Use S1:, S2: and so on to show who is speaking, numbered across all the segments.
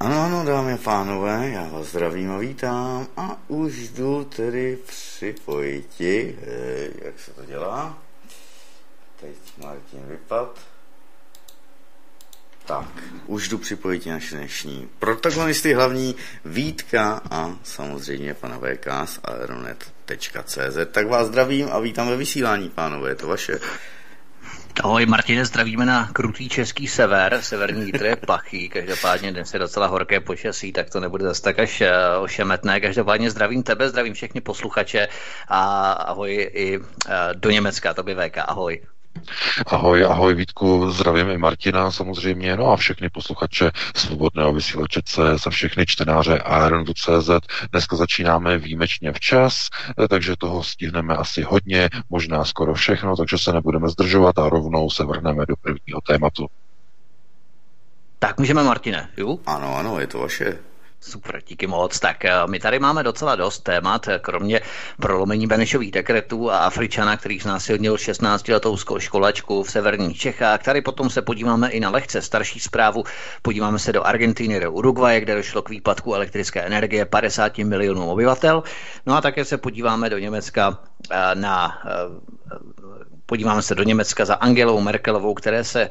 S1: Ano, ano, dámy a pánové, já vás zdravím a vítám a už jdu tedy připojiti, Hej, jak se to dělá. Teď Martin vypad. Tak, už jdu připojit naše dnešní protagonisty hlavní Vítka a samozřejmě pana VK z aeronet.cz. Tak vás zdravím a vítám ve vysílání, pánové, je to vaše.
S2: Ahoj Martine, zdravíme na krutý český sever, severní vítr je plachý, každopádně dnes je docela horké počasí, tak to nebude zase tak až uh, ošemetné. Každopádně zdravím tebe, zdravím všechny posluchače a ahoj i uh, do Německa, tobě VK, ahoj.
S3: Ahoj, ahoj Vítku, zdravím i Martina samozřejmě, no a všechny posluchače Svobodného vysílače CS a všechny čtenáře Aeronotu.cz. Dneska začínáme výjimečně včas, takže toho stihneme asi hodně, možná skoro všechno, takže se nebudeme zdržovat a rovnou se vrhneme do prvního tématu.
S2: Tak můžeme, Martine, jo?
S1: Ano, ano, je to vaše.
S2: Super, díky moc. Tak eh, my tady máme docela dost témat, eh, kromě prolomení Benešových dekretů a Afričana, který znásilnil 16-letou školačku v severních Čechách. Tady potom se podíváme i na lehce starší zprávu. Podíváme se do Argentiny, do Uruguaje, kde došlo k výpadku elektrické energie 50 milionů obyvatel. No a také se podíváme do Německa eh, na Podíváme se do Německa za Angelou Merkelovou, které se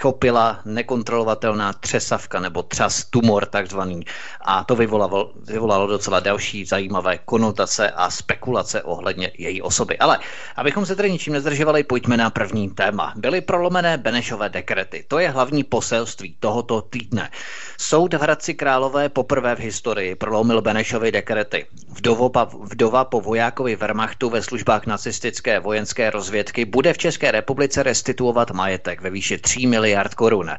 S2: chopila nekontrolovatelná třesavka nebo třas tumor takzvaný. A to vyvolalo, vyvolalo docela další zajímavé konotace a spekulace ohledně její osoby. Ale abychom se tedy ničím nezdržovali, pojďme na první téma. Byly prolomené Benešové dekrety. To je hlavní poselství tohoto týdne. Soud v Hradci Králové poprvé v historii prolomil Benešovy dekrety. Vdova, vdova po vojákovi Wehrmachtu ve službách nacistické vojenské rozvědky bude v České republice restituovat majetek ve výši 3 miliard korun.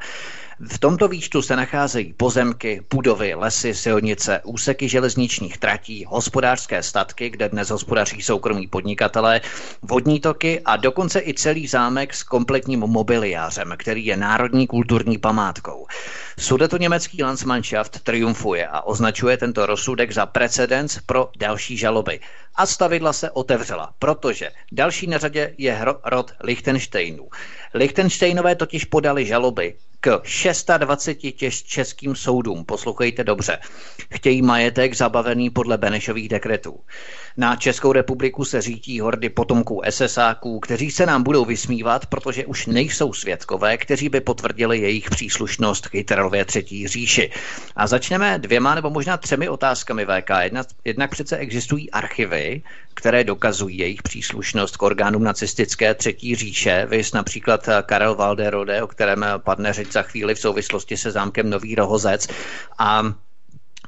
S2: V tomto výčtu se nacházejí pozemky, budovy, lesy, silnice, úseky železničních tratí, hospodářské statky, kde dnes hospodaří soukromí podnikatelé, vodní toky a dokonce i celý zámek s kompletním mobiliářem, který je národní kulturní památkou. Sudeto německý Landsmannschaft triumfuje a označuje tento rozsudek za precedens pro další žaloby. A stavidla se otevřela, protože další na řadě je rod Lichtensteinů. Lichtensteinové totiž podali žaloby k 26 českým soudům. Poslouchejte dobře. Chtějí majetek zabavený podle Benešových dekretů. Na Českou republiku se řítí hordy potomků SSáků, kteří se nám budou vysmívat, protože už nejsou svědkové, kteří by potvrdili jejich příslušnost k Hitlerově třetí říši. A začneme dvěma nebo možná třemi otázkami VK. Jedna, jednak přece existují archivy, které dokazují jejich příslušnost k orgánům nacistické třetí říše. Vy například Karel Valderode, o kterém padne řeč za chvíli v souvislosti se zámkem Nový Rohozec. A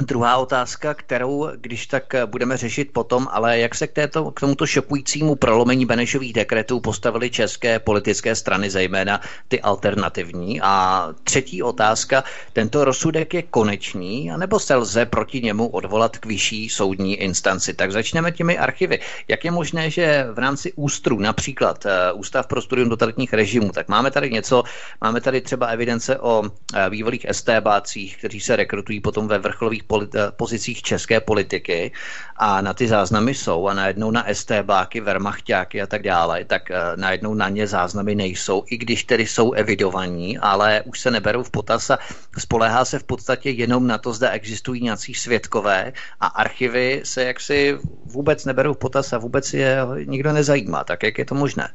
S2: Druhá otázka, kterou, když tak budeme řešit potom, ale jak se k, této, k tomuto šokujícímu prolomení Benešových dekretů postavily české politické strany, zejména ty alternativní. A třetí otázka, tento rozsudek je konečný, anebo se lze proti němu odvolat k vyšší soudní instanci. Tak začneme těmi archivy. Jak je možné, že v rámci ústru, například uh, Ústav pro studium totalitních režimů, tak máme tady něco, máme tady třeba evidence o uh, bývalých STBácích, kteří se rekrutují potom ve vrcholových politi- pozicích české politiky a na ty záznamy jsou a najednou na STBáky, Wehrmachtáky a tak dále, tak uh, najednou na ně záznamy nejsou, i když tedy jsou evidovaní, ale už se neberou v potaz a spolehá se v podstatě jenom na to, zda existují nějací svědkové a archivy se jaksi vůbec neberou v potaz a vůbec je nikdo nezajímá. Tak jak je to možné?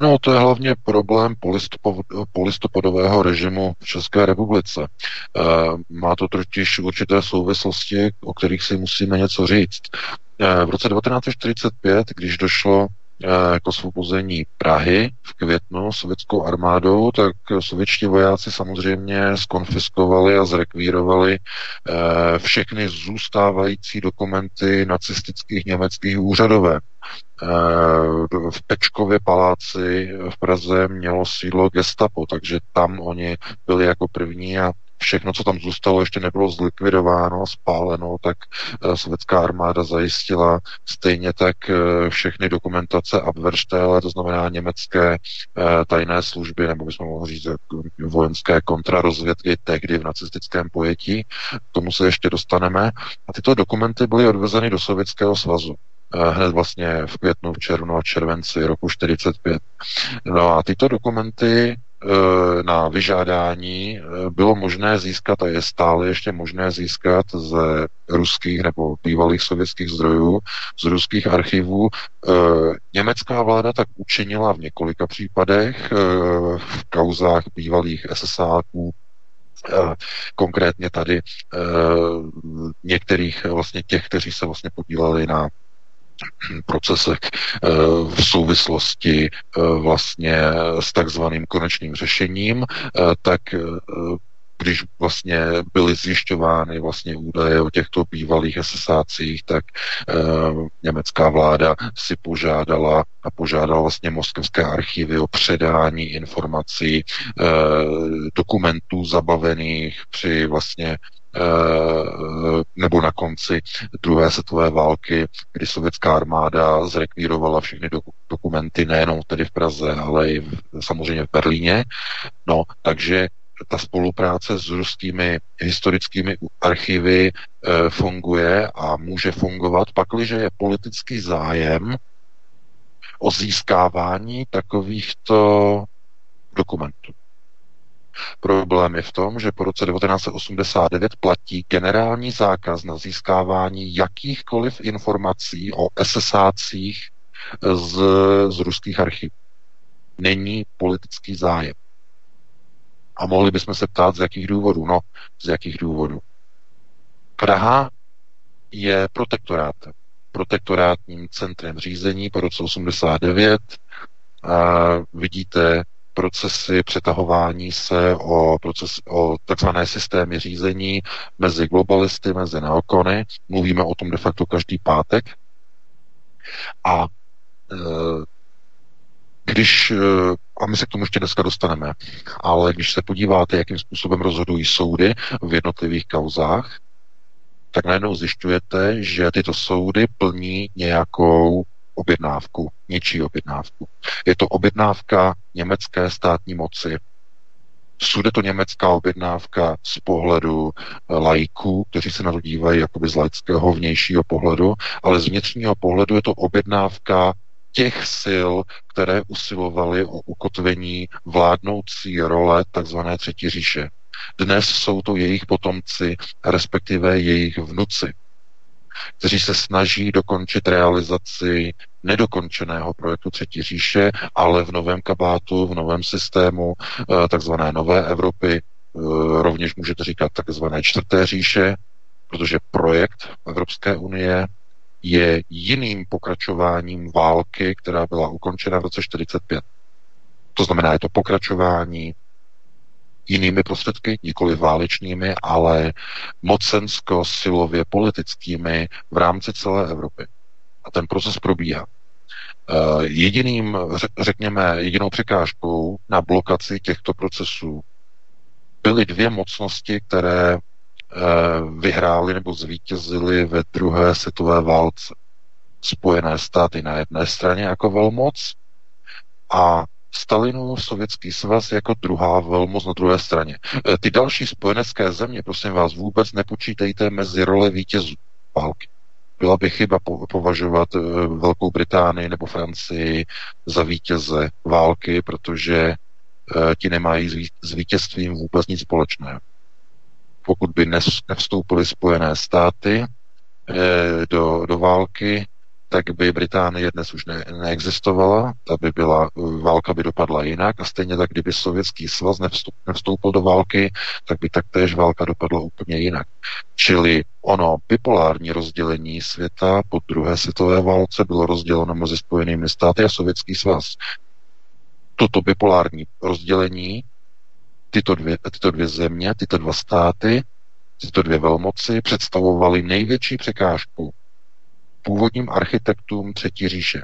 S3: No, to je hlavně problém polistopadového režimu v České republice. E, má to totiž určité souvislosti, o kterých si musíme něco říct. E, v roce 1945, když došlo k osvobození Prahy v květnu sovětskou armádou, tak sovětští vojáci samozřejmě skonfiskovali a zrekvírovali všechny zůstávající dokumenty nacistických německých úřadové. V Pečkově paláci v Praze mělo sídlo gestapo, takže tam oni byli jako první a všechno, co tam zůstalo, ještě nebylo zlikvidováno, spáleno, tak eh, sovětská armáda zajistila stejně tak eh, všechny dokumentace Abwehrstelle, to znamená německé eh, tajné služby, nebo bychom mohli říct vojenské kontrarozvědky tehdy v nacistickém pojetí. K tomu se ještě dostaneme. A tyto dokumenty byly odvezeny do Sovětského svazu hned vlastně v květnu, v červnu a červenci roku 45. No a tyto dokumenty na vyžádání eh, bylo možné získat a je stále ještě možné získat z ruských nebo bývalých sovětských zdrojů, z ruských archivů. Eh, německá vláda tak učinila v několika případech v kauzách bývalých SSáků, konkrétně tady některých vlastně těch, kteří se vlastně podíleli na procesech eh, v souvislosti eh, vlastně s takzvaným konečným řešením, eh, tak když vlastně byly zjišťovány vlastně údaje o těchto bývalých SSácích, tak e, německá vláda si požádala a požádala vlastně moskevské archivy o předání informací, e, dokumentů zabavených při vlastně nebo na konci druhé světové války, kdy sovětská armáda zrekvírovala všechny dokumenty nejenom tedy v Praze, ale i v, samozřejmě v Berlíně. No, takže ta spolupráce s ruskými historickými archivy e, funguje a může fungovat, pakliže je politický zájem o získávání takovýchto dokumentů. Problém je v tom, že po roce 1989 platí generální zákaz na získávání jakýchkoliv informací o SSácích z, z ruských archivů. Není politický zájem. A mohli bychom se ptát, z jakých důvodů. No, z jakých důvodů. Praha je protektorátem. Protektorátním centrem řízení po roce 89. A vidíte procesy přetahování se o, proces, o takzvané systémy řízení mezi globalisty, mezi neokony. Mluvíme o tom de facto každý pátek. A e, když, e, a my se k tomu ještě dneska dostaneme, ale když se podíváte, jakým způsobem rozhodují soudy v jednotlivých kauzách, tak najednou zjišťujete, že tyto soudy plní nějakou objednávku, něčí objednávku. Je to objednávka německé státní moci. Sude to německá objednávka z pohledu eh, lajků, kteří se na to dívají jakoby z laického vnějšího pohledu, ale z vnitřního pohledu je to objednávka těch sil, které usilovaly o ukotvení vládnoucí role tzv. třetí říše. Dnes jsou to jejich potomci, respektive jejich vnuci, kteří se snaží dokončit realizaci nedokončeného projektu Třetí říše, ale v novém kabátu, v novém systému eh, takzvané nové Evropy, eh, rovněž můžete říkat takzvané čtvrté říše, protože projekt Evropské unie je jiným pokračováním války, která byla ukončena v roce 45. To znamená, je to pokračování jinými prostředky, nikoli válečnými, ale mocensko-silově politickými v rámci celé Evropy. A ten proces probíhá. Eh, jediným, řekněme, jedinou překážkou na blokaci těchto procesů byly dvě mocnosti, které eh, vyhrály nebo zvítězily ve druhé světové válce. Spojené státy na jedné straně jako velmoc a Stalinův sovětský svaz jako druhá velmoc na druhé straně. E, ty další spojenecké země, prosím vás, vůbec nepočítejte mezi role vítězů války. Byla by chyba považovat e, Velkou Británii nebo Francii za vítěze války, protože e, ti nemají s vítězstvím vůbec nic společného. Pokud by nevstoupily Spojené státy do, do války, tak by Británie dnes už ne, neexistovala, ta by byla, válka by dopadla jinak a stejně tak, kdyby Sovětský svaz nevstup, nevstoupil do války, tak by taktéž válka dopadla úplně jinak. Čili ono bipolární rozdělení světa po druhé světové válce bylo rozděleno mezi Spojenými státy a Sovětský svaz. Toto bipolární rozdělení, tyto dvě, tyto dvě země, tyto dva státy, tyto dvě velmoci představovaly největší překážku původním architektům Třetí říše,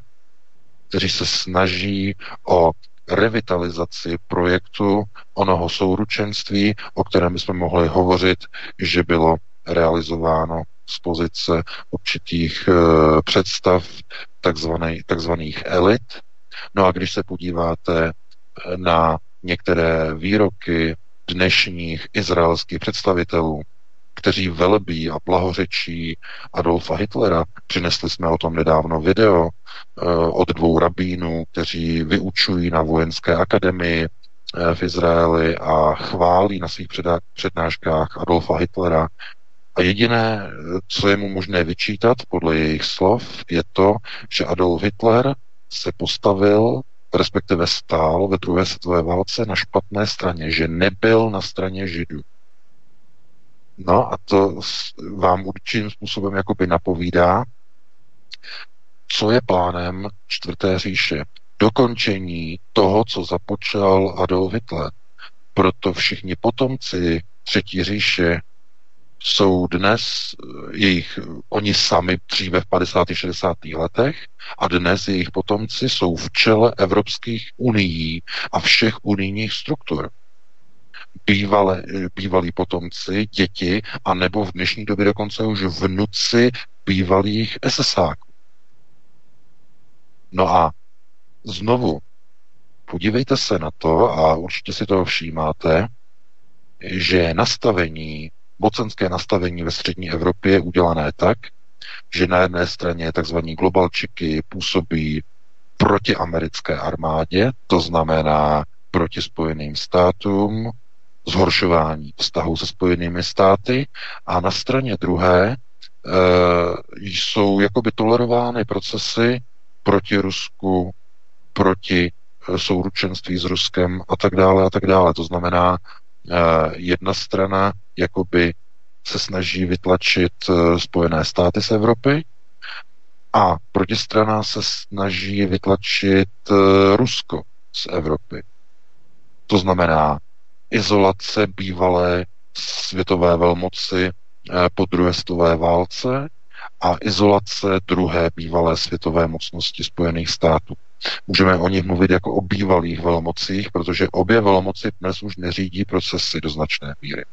S3: kteří se snaží o revitalizaci projektu onoho souručenství, o kterém bychom mohli hovořit, že bylo realizováno z pozice určitých e, představ takzvaný, takzvaných elit. No a když se podíváte eh, na některé výroky dnešních izraelských představitelů, kteří velbí a blahořečí Adolfa Hitlera. Přinesli jsme o tom nedávno video eh, od dvou rabínů, kteří vyučují na vojenské akademii eh, v Izraeli a chválí na svých přednáškách Adolfa Hitlera. A jediné, co je mu možné vyčítat podle jejich slov, je to, že Adolf Hitler se postavil respektive stál ve druhé světové válce na špatné straně, že nebyl na straně Židů. No a to vám určitým způsobem jakoby napovídá, co je plánem čtvrté říše. Dokončení toho, co započal Adolf Hitler. Proto všichni potomci třetí říše jsou dnes jejich, oni sami dříve v 50. 60. letech a dnes jejich potomci jsou v čele Evropských unií a všech unijních struktur bývalé, bývalí potomci, děti, a nebo v dnešní době dokonce už vnuci bývalých SSáků. No a znovu, podívejte se na to a určitě si toho všímáte, že nastavení, mocenské nastavení ve střední Evropě je udělané tak, že na jedné straně tzv. globalčiky působí proti americké armádě, to znamená proti Spojeným státům, zhoršování vztahu se spojenými státy a na straně druhé e, jsou jakoby tolerovány procesy proti Rusku, proti e, souručenství s Ruskem a tak dále a tak dále. To znamená, e, jedna strana jakoby se snaží vytlačit Spojené státy z Evropy a protistrana se snaží vytlačit Rusko z Evropy. To znamená, izolace bývalé světové velmoci eh, po druhé světové válce a izolace druhé bývalé světové mocnosti Spojených států. Můžeme o nich mluvit jako o bývalých velmocích, protože obě velmoci dnes už neřídí procesy do značné míry.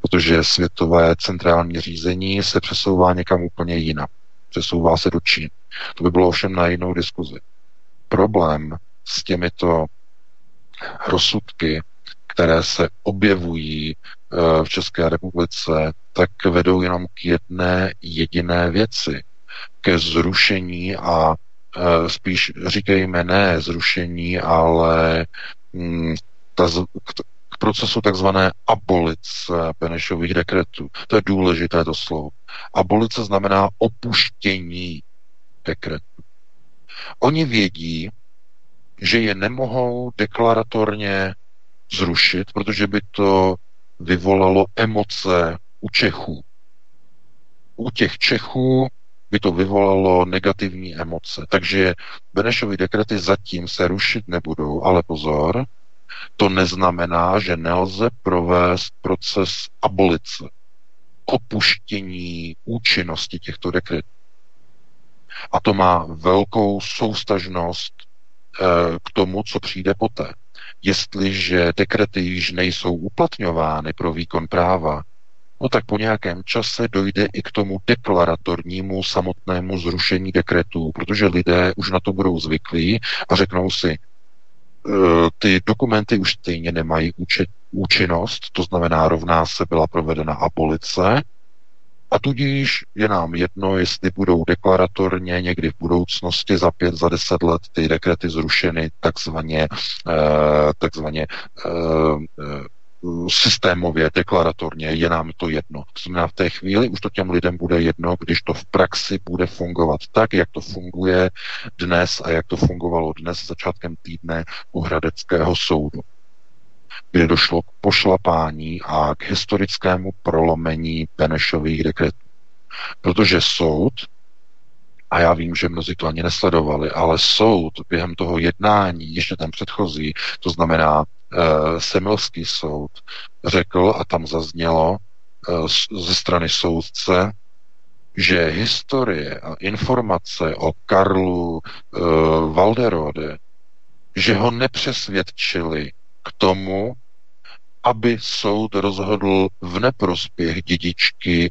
S3: Protože světové centrální řízení se přesouvá někam úplně jinam. Přesouvá se do Číny. To by bylo ovšem na jinou diskuzi. Problém s těmito rozsudky které se objevují eh, v České republice, tak vedou jenom k jedné jediné věci, ke zrušení a Eh, spíš říkejme ne zrušení, ale mm, ta, k procesu takzvané abolice Benešových dekretů. To je důležité to slovo. Abolice znamená opuštění dekretu. Oni vědí, že je nemohou deklaratorně zrušit, protože by to vyvolalo emoce u Čechů. U těch Čechů by to vyvolalo negativní emoce. Takže Benešovy dekrety zatím se rušit nebudou, ale pozor, to neznamená, že nelze provést proces abolice, opuštění účinnosti těchto dekretů. A to má velkou soustažnost eh, k tomu, co přijde poté. Jestliže dekrety již nejsou uplatňovány pro výkon práva, no tak po nějakém čase dojde i k tomu deklaratornímu samotnému zrušení dekretů, protože lidé už na to budou zvyklí a řeknou si, e, ty dokumenty už stejně nemají účinnost, to znamená, rovná se byla provedena abolice, a tudíž je nám jedno, jestli budou deklaratorně někdy v budoucnosti za pět, za deset let ty dekrety zrušeny takzvaně, eh, takzvaně eh, systémově, deklaratorně, je nám to jedno. To znamená, v té chvíli už to těm lidem bude jedno, když to v praxi bude fungovat tak, jak to funguje dnes a jak to fungovalo dnes začátkem týdne u Hradeckého soudu kde došlo k pošlapání a k historickému prolomení Benešových dekretů. Protože soud, a já vím, že mnozí to ani nesledovali, ale soud během toho jednání, ještě ten předchozí, to znamená e, Semilský soud, řekl, a tam zaznělo e, ze strany soudce, že historie a informace o Karlu e, Valderode, že ho nepřesvědčili k tomu, aby soud rozhodl v neprospěch dědičky e,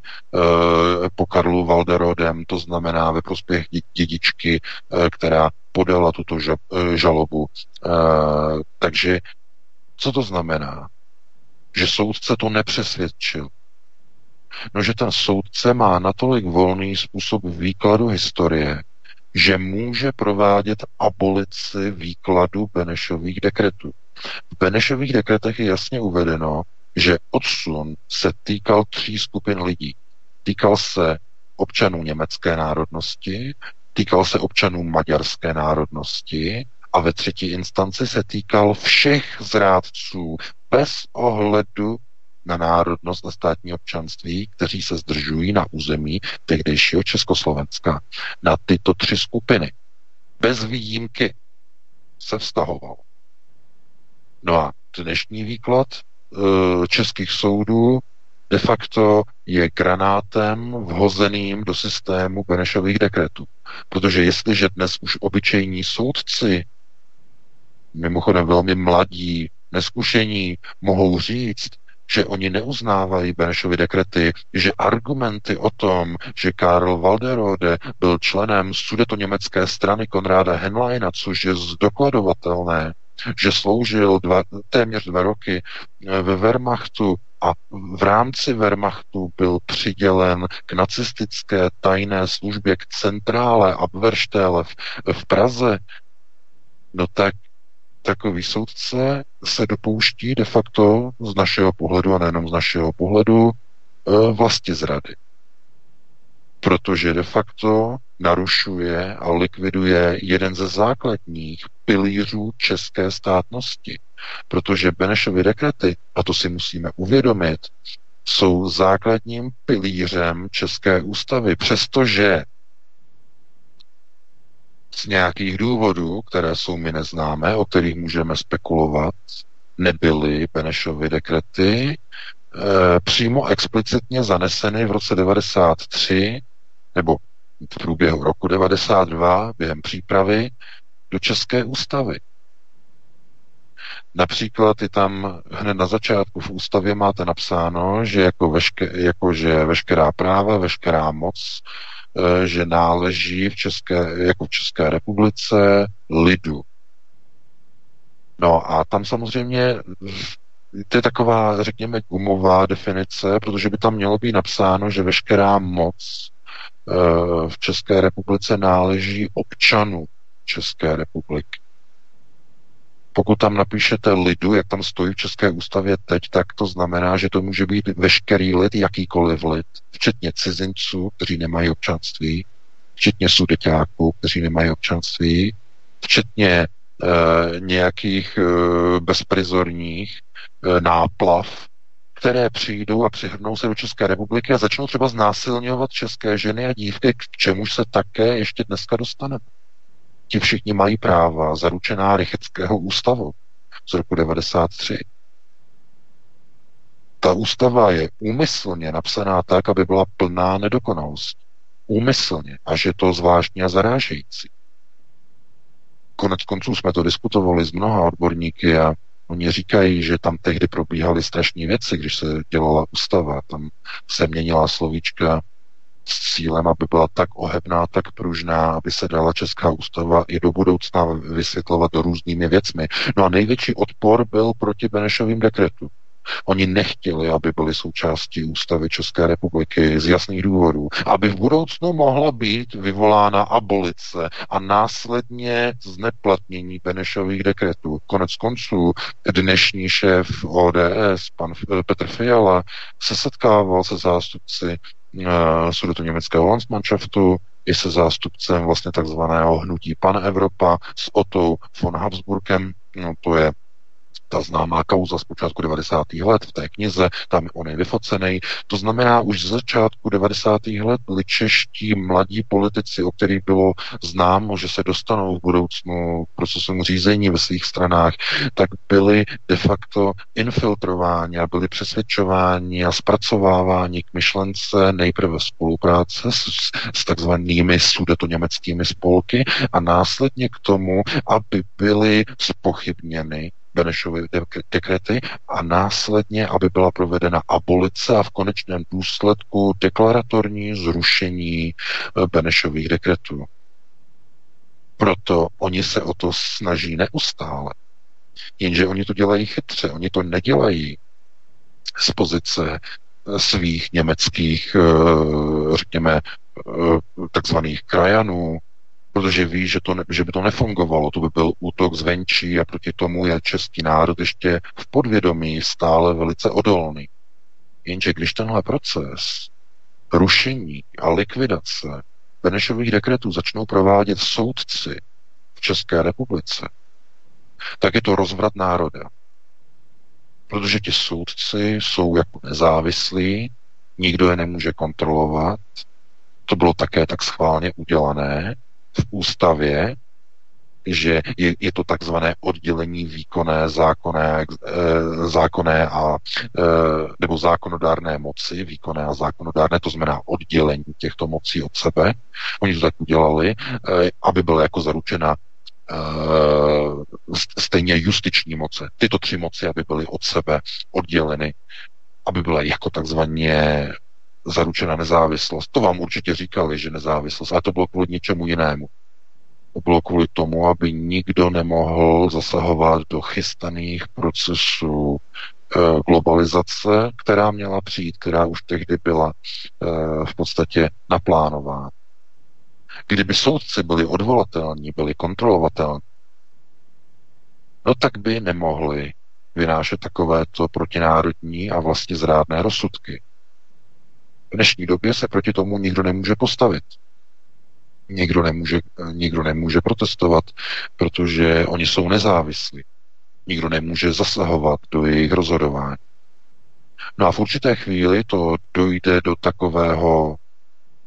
S3: po Karlu Valderodem, to znamená ve prospěch dědičky, e, která podala tuto ža, e, žalobu. E, takže co to znamená? Že soudce to nepřesvědčil. No, že ten soudce má natolik volný způsob výkladu historie, že může provádět abolici výkladu Benešových dekretů. V Benešových dekretech je jasně uvedeno, že odsun se týkal tří skupin lidí. Týkal se občanů německé národnosti, týkal se občanů maďarské národnosti a ve třetí instanci se týkal všech zrádců bez ohledu na národnost a státní občanství, kteří se zdržují na území tehdejšího Československa. Na tyto tři skupiny bez výjimky se vztahoval. No a dnešní výklad e, českých soudů de facto je granátem vhozeným do systému Benešových dekretů. Protože jestliže dnes už obyčejní soudci, mimochodem velmi mladí, neskušení, mohou říct, že oni neuznávají Benešovy dekrety, že argumenty o tom, že Karl Walderode byl členem německé strany Konráda Henleina, což je zdokladovatelné, že sloužil dva, téměř dva roky eh, ve Wehrmachtu a v rámci Wehrmachtu byl přidělen k nacistické tajné službě k centrále Abwehrstelle v, v Praze, no tak takový soudce se dopouští de facto z našeho pohledu, a nejenom z našeho pohledu, eh, vlasti zrady. Protože de facto narušuje a likviduje jeden ze základních pilířů české státnosti. Protože Benešovy dekrety, a to si musíme uvědomit, jsou základním pilířem České ústavy, přestože z nějakých důvodů, které jsou mi neznámé, o kterých můžeme spekulovat, nebyly Benešovy dekrety e, přímo explicitně zaneseny v roce 93 nebo v průběhu roku 92 během přípravy do České ústavy. Například i tam hned na začátku v ústavě máte napsáno, že jako, veške, jako že veškerá práva, veškerá moc, e, že náleží v České, jako v České republice lidu. No a tam samozřejmě to je taková, řekněme, gumová definice, protože by tam mělo být napsáno, že veškerá moc Eh, v České republice náleží občanů České republiky. Pokud tam napíšete lidu, jak tam stojí v České ústavě teď, tak to znamená, že to může být veškerý lid, jakýkoliv lid, včetně cizinců, kteří nemají občanství, včetně sudeťáků, kteří nemají občanství, včetně e, nějakých e, bezprizorních e, náplav, které přijdou a přihrnou se do České republiky a začnou třeba znásilňovat české ženy a dívky, k čemuž se také ještě dneska dostaneme. Ti všichni mají práva zaručená Rycheckého ústavu z roku 93. Ta ústava je úmyslně napsaná tak, aby byla plná nedokonalosti. Úmyslně. Až je to zvláštní a zarážející. Konec konců jsme to diskutovali s mnoha odborníky a Oni říkají, že tam tehdy probíhaly strašné věci, když se dělala ústava. Tam se měnila slovíčka cílem, aby byla tak ohebná, tak pružná, aby se dala Česká ústava i do budoucna vysvětlovat různými věcmi. No a největší odpor byl proti Benešovým dekretu. Oni nechtěli, aby byli součástí ústavy České republiky z jasných důvodů, aby v budoucnu mohla být vyvolána abolice a následně zneplatnění Benešových dekretů. Konec konců dnešní šéf ODS, pan Petr Fiala, se setkával se zástupci uh, sudeto německého Landsmannschaftu, i se zástupcem vlastně takzvaného hnutí Pan Evropa s Otou von Habsburkem, no to je ta známá kauza z počátku 90. let v té knize, tam on je vyfocený. To znamená, už z začátku 90. let byli čeští mladí politici, o kterých bylo známo, že se dostanou v budoucnu k procesům řízení ve svých stranách, tak byli de facto infiltrováni a byli přesvědčováni a zpracováváni k myšlence nejprve spolupráce s, s takzvanými sudetoněmeckými spolky a následně k tomu, aby byly spochybněny Benešovy dekrety a následně, aby byla provedena abolice a v konečném důsledku deklaratorní zrušení eh, Benešových dekretů. Proto oni se o to snaží neustále. Jenže oni to dělají chytře, oni to nedělají z pozice eh, svých německých, eh, řekněme, takzvaných krajanů, protože ví, že, to ne, že by to nefungovalo, to by byl útok zvenčí a proti tomu je český národ ještě v podvědomí stále velice odolný. Jenže když tenhle proces rušení a likvidace Benešových dekretů začnou provádět soudci v České republice, tak je to rozvrat národa. Protože ti soudci jsou jako nezávislí, nikdo je nemůže kontrolovat, to bylo také tak schválně udělané, v ústavě, že je, je to takzvané oddělení výkonné, zákonné, e, zákonné a, e, nebo zákonodárné moci, výkonné a zákonodárné, to znamená oddělení těchto mocí od sebe. Oni to tak udělali, e, aby byla jako zaručena stejně justiční moce. Tyto tři moci, aby byly od sebe odděleny, aby byly jako takzvaně zaručena nezávislost. To vám určitě říkali, že nezávislost, ale to bylo kvůli něčemu jinému. To bylo kvůli tomu, aby nikdo nemohl zasahovat do chystaných procesů e, globalizace, která měla přijít, která už tehdy byla e, v podstatě naplánována. Kdyby soudci byli odvolatelní, byli kontrolovatelní, no tak by nemohli vynášet takovéto protinárodní a vlastně zrádné rozsudky. V dnešní době se proti tomu nikdo nemůže postavit. Nikdo nemůže, nikdo nemůže protestovat, protože oni jsou nezávislí. Nikdo nemůže zasahovat do jejich rozhodování. No a v určité chvíli to dojde do takového,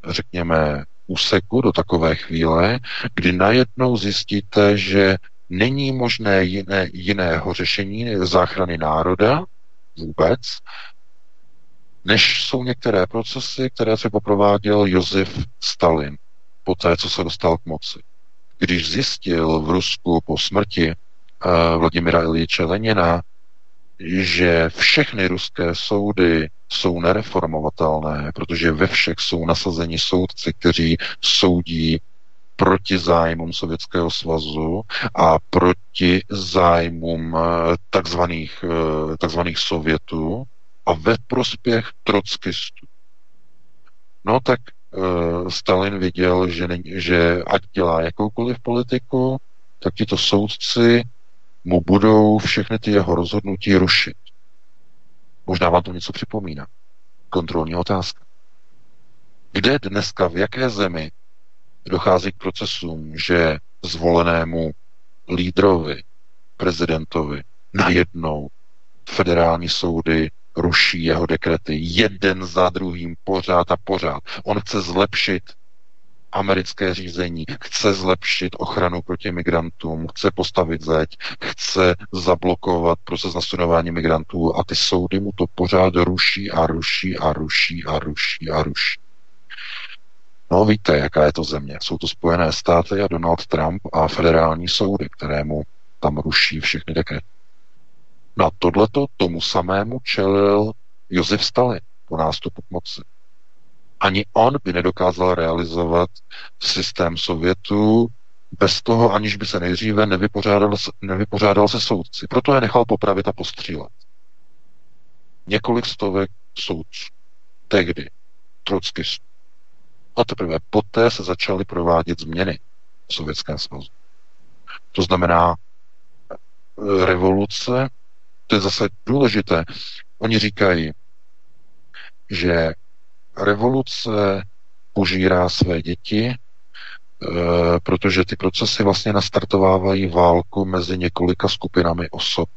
S3: řekněme, úseku, do takové chvíle, kdy najednou zjistíte, že není možné jiné, jiného řešení záchrany národa vůbec, než jsou některé procesy, které se poprováděl Josef Stalin po té, co se dostal k moci. Když zjistil v Rusku po smrti uh, Vladimira Iljiče Lenina, že všechny ruské soudy jsou nereformovatelné, protože ve všech jsou nasazeni soudci, kteří soudí proti zájmům Sovětského svazu a proti zájmům eh, takzvaných, eh, takzvaných Sovětů, a ve prospěch trockistů. No tak uh, Stalin viděl, že, ne, že ať dělá jakoukoliv politiku, tak tito soudci mu budou všechny ty jeho rozhodnutí rušit. Možná vám to něco připomíná. Kontrolní otázka. Kde dneska, v jaké zemi dochází k procesům, že zvolenému lídrovi, prezidentovi, najednou federální soudy ruší jeho dekrety jeden za druhým, pořád a pořád. On chce zlepšit americké řízení, chce zlepšit ochranu proti migrantům, chce postavit zeď, chce zablokovat proces nasunování migrantů a ty soudy mu to pořád ruší a ruší a ruší a ruší a ruší. No víte, jaká je to země. Jsou to Spojené státy a Donald Trump a federální soudy, kterému tam ruší všechny dekrety. Na tohleto tomu samému čelil Josef Stalin po nástupu k moci. Ani on by nedokázal realizovat systém Sovětů bez toho, aniž by se nejdříve nevypořádal, nevypořádal se soudci. Proto je nechal popravit a postřílet. Několik stovek soudců. Tehdy. Trockistů. A teprve poté se začaly provádět změny v Sovětském svazu. To znamená, revoluce, to je zase důležité. Oni říkají, že revoluce požírá své děti, e, protože ty procesy vlastně nastartovávají válku mezi několika skupinami osob.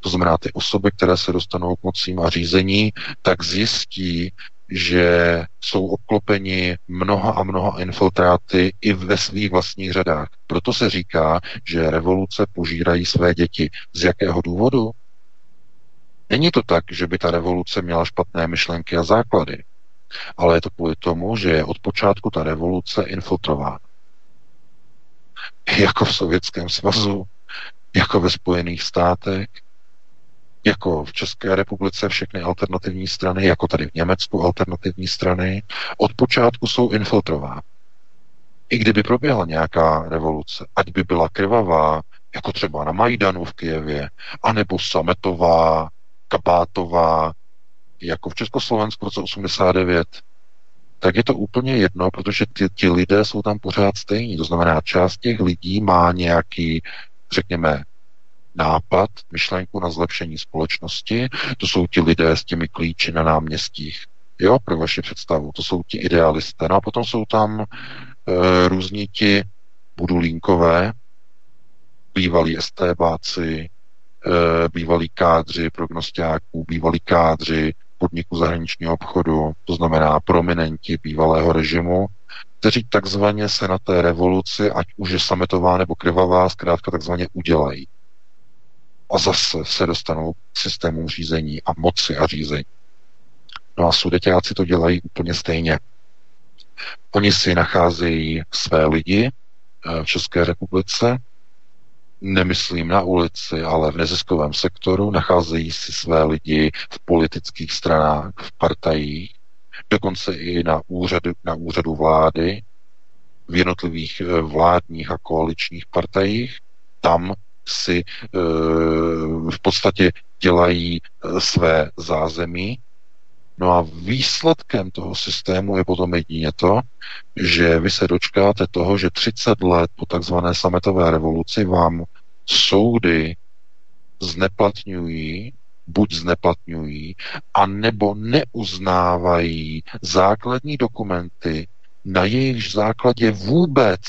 S3: To znamená, ty osoby, které se dostanou k mocím a řízení, tak zjistí, že jsou obklopeni mnoha a mnoha infiltráty i ve svých vlastních řadách. Proto se říká, že revoluce požírají své děti. Z jakého důvodu? Není to tak, že by ta revoluce měla špatné myšlenky a základy, ale je to kvůli tomu, že je od počátku ta revoluce infiltrována. Jako v Sovětském svazu, jako ve Spojených státech, jako v České republice všechny alternativní strany, jako tady v Německu alternativní strany, od počátku jsou infiltrovány. I kdyby proběhla nějaká revoluce, ať by byla krvavá, jako třeba na Majdanu v Kijevě, anebo sametová, kabátová, jako v Československu v roce 89, tak je to úplně jedno, protože ty, ti lidé jsou tam pořád stejní. To znamená, část těch lidí má nějaký, řekněme, nápad, myšlenku na zlepšení společnosti. To jsou ti lidé s těmi klíči na náměstích. Jo, pro vaši představu. To jsou ti idealisté. No a potom jsou tam e, různí ti budulínkové, bývalí estébáci, e, bývalí kádři prognostiáků, bývalí kádři podniku zahraničního obchodu, to znamená prominenti bývalého režimu, kteří takzvaně se na té revoluci, ať už je sametová nebo krvavá, zkrátka takzvaně udělají a zase se dostanou k systému řízení a moci a řízení. No a sudeťáci to dělají úplně stejně. Oni si nacházejí své lidi eh, v České republice, nemyslím na ulici, ale v neziskovém sektoru, nacházejí si své lidi v politických stranách, v partajích, dokonce i na úřadu, na úřadu vlády, v jednotlivých eh, vládních a koaličních partajích. Tam si eh, v podstatě dělají eh, své zázemí. No a výsledkem toho systému je potom jedině to, že vy se dočkáte toho, že 30 let po takzvané sametové revoluci vám soudy zneplatňují, buď zneplatňují, a nebo neuznávají základní dokumenty, na jejich základě vůbec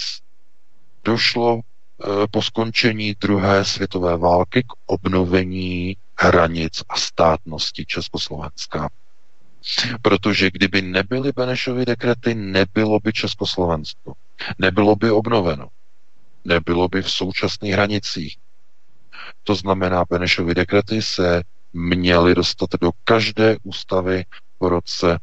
S3: došlo Eh, po skončení druhé světové války k obnovení hranic a státnosti Československa. Protože kdyby nebyly Benešovy dekrety, nebylo by Československo. Nebylo by obnoveno. Nebylo by v současných hranicích. To znamená, Benešovy dekrety se měly dostat do každé ústavy po roce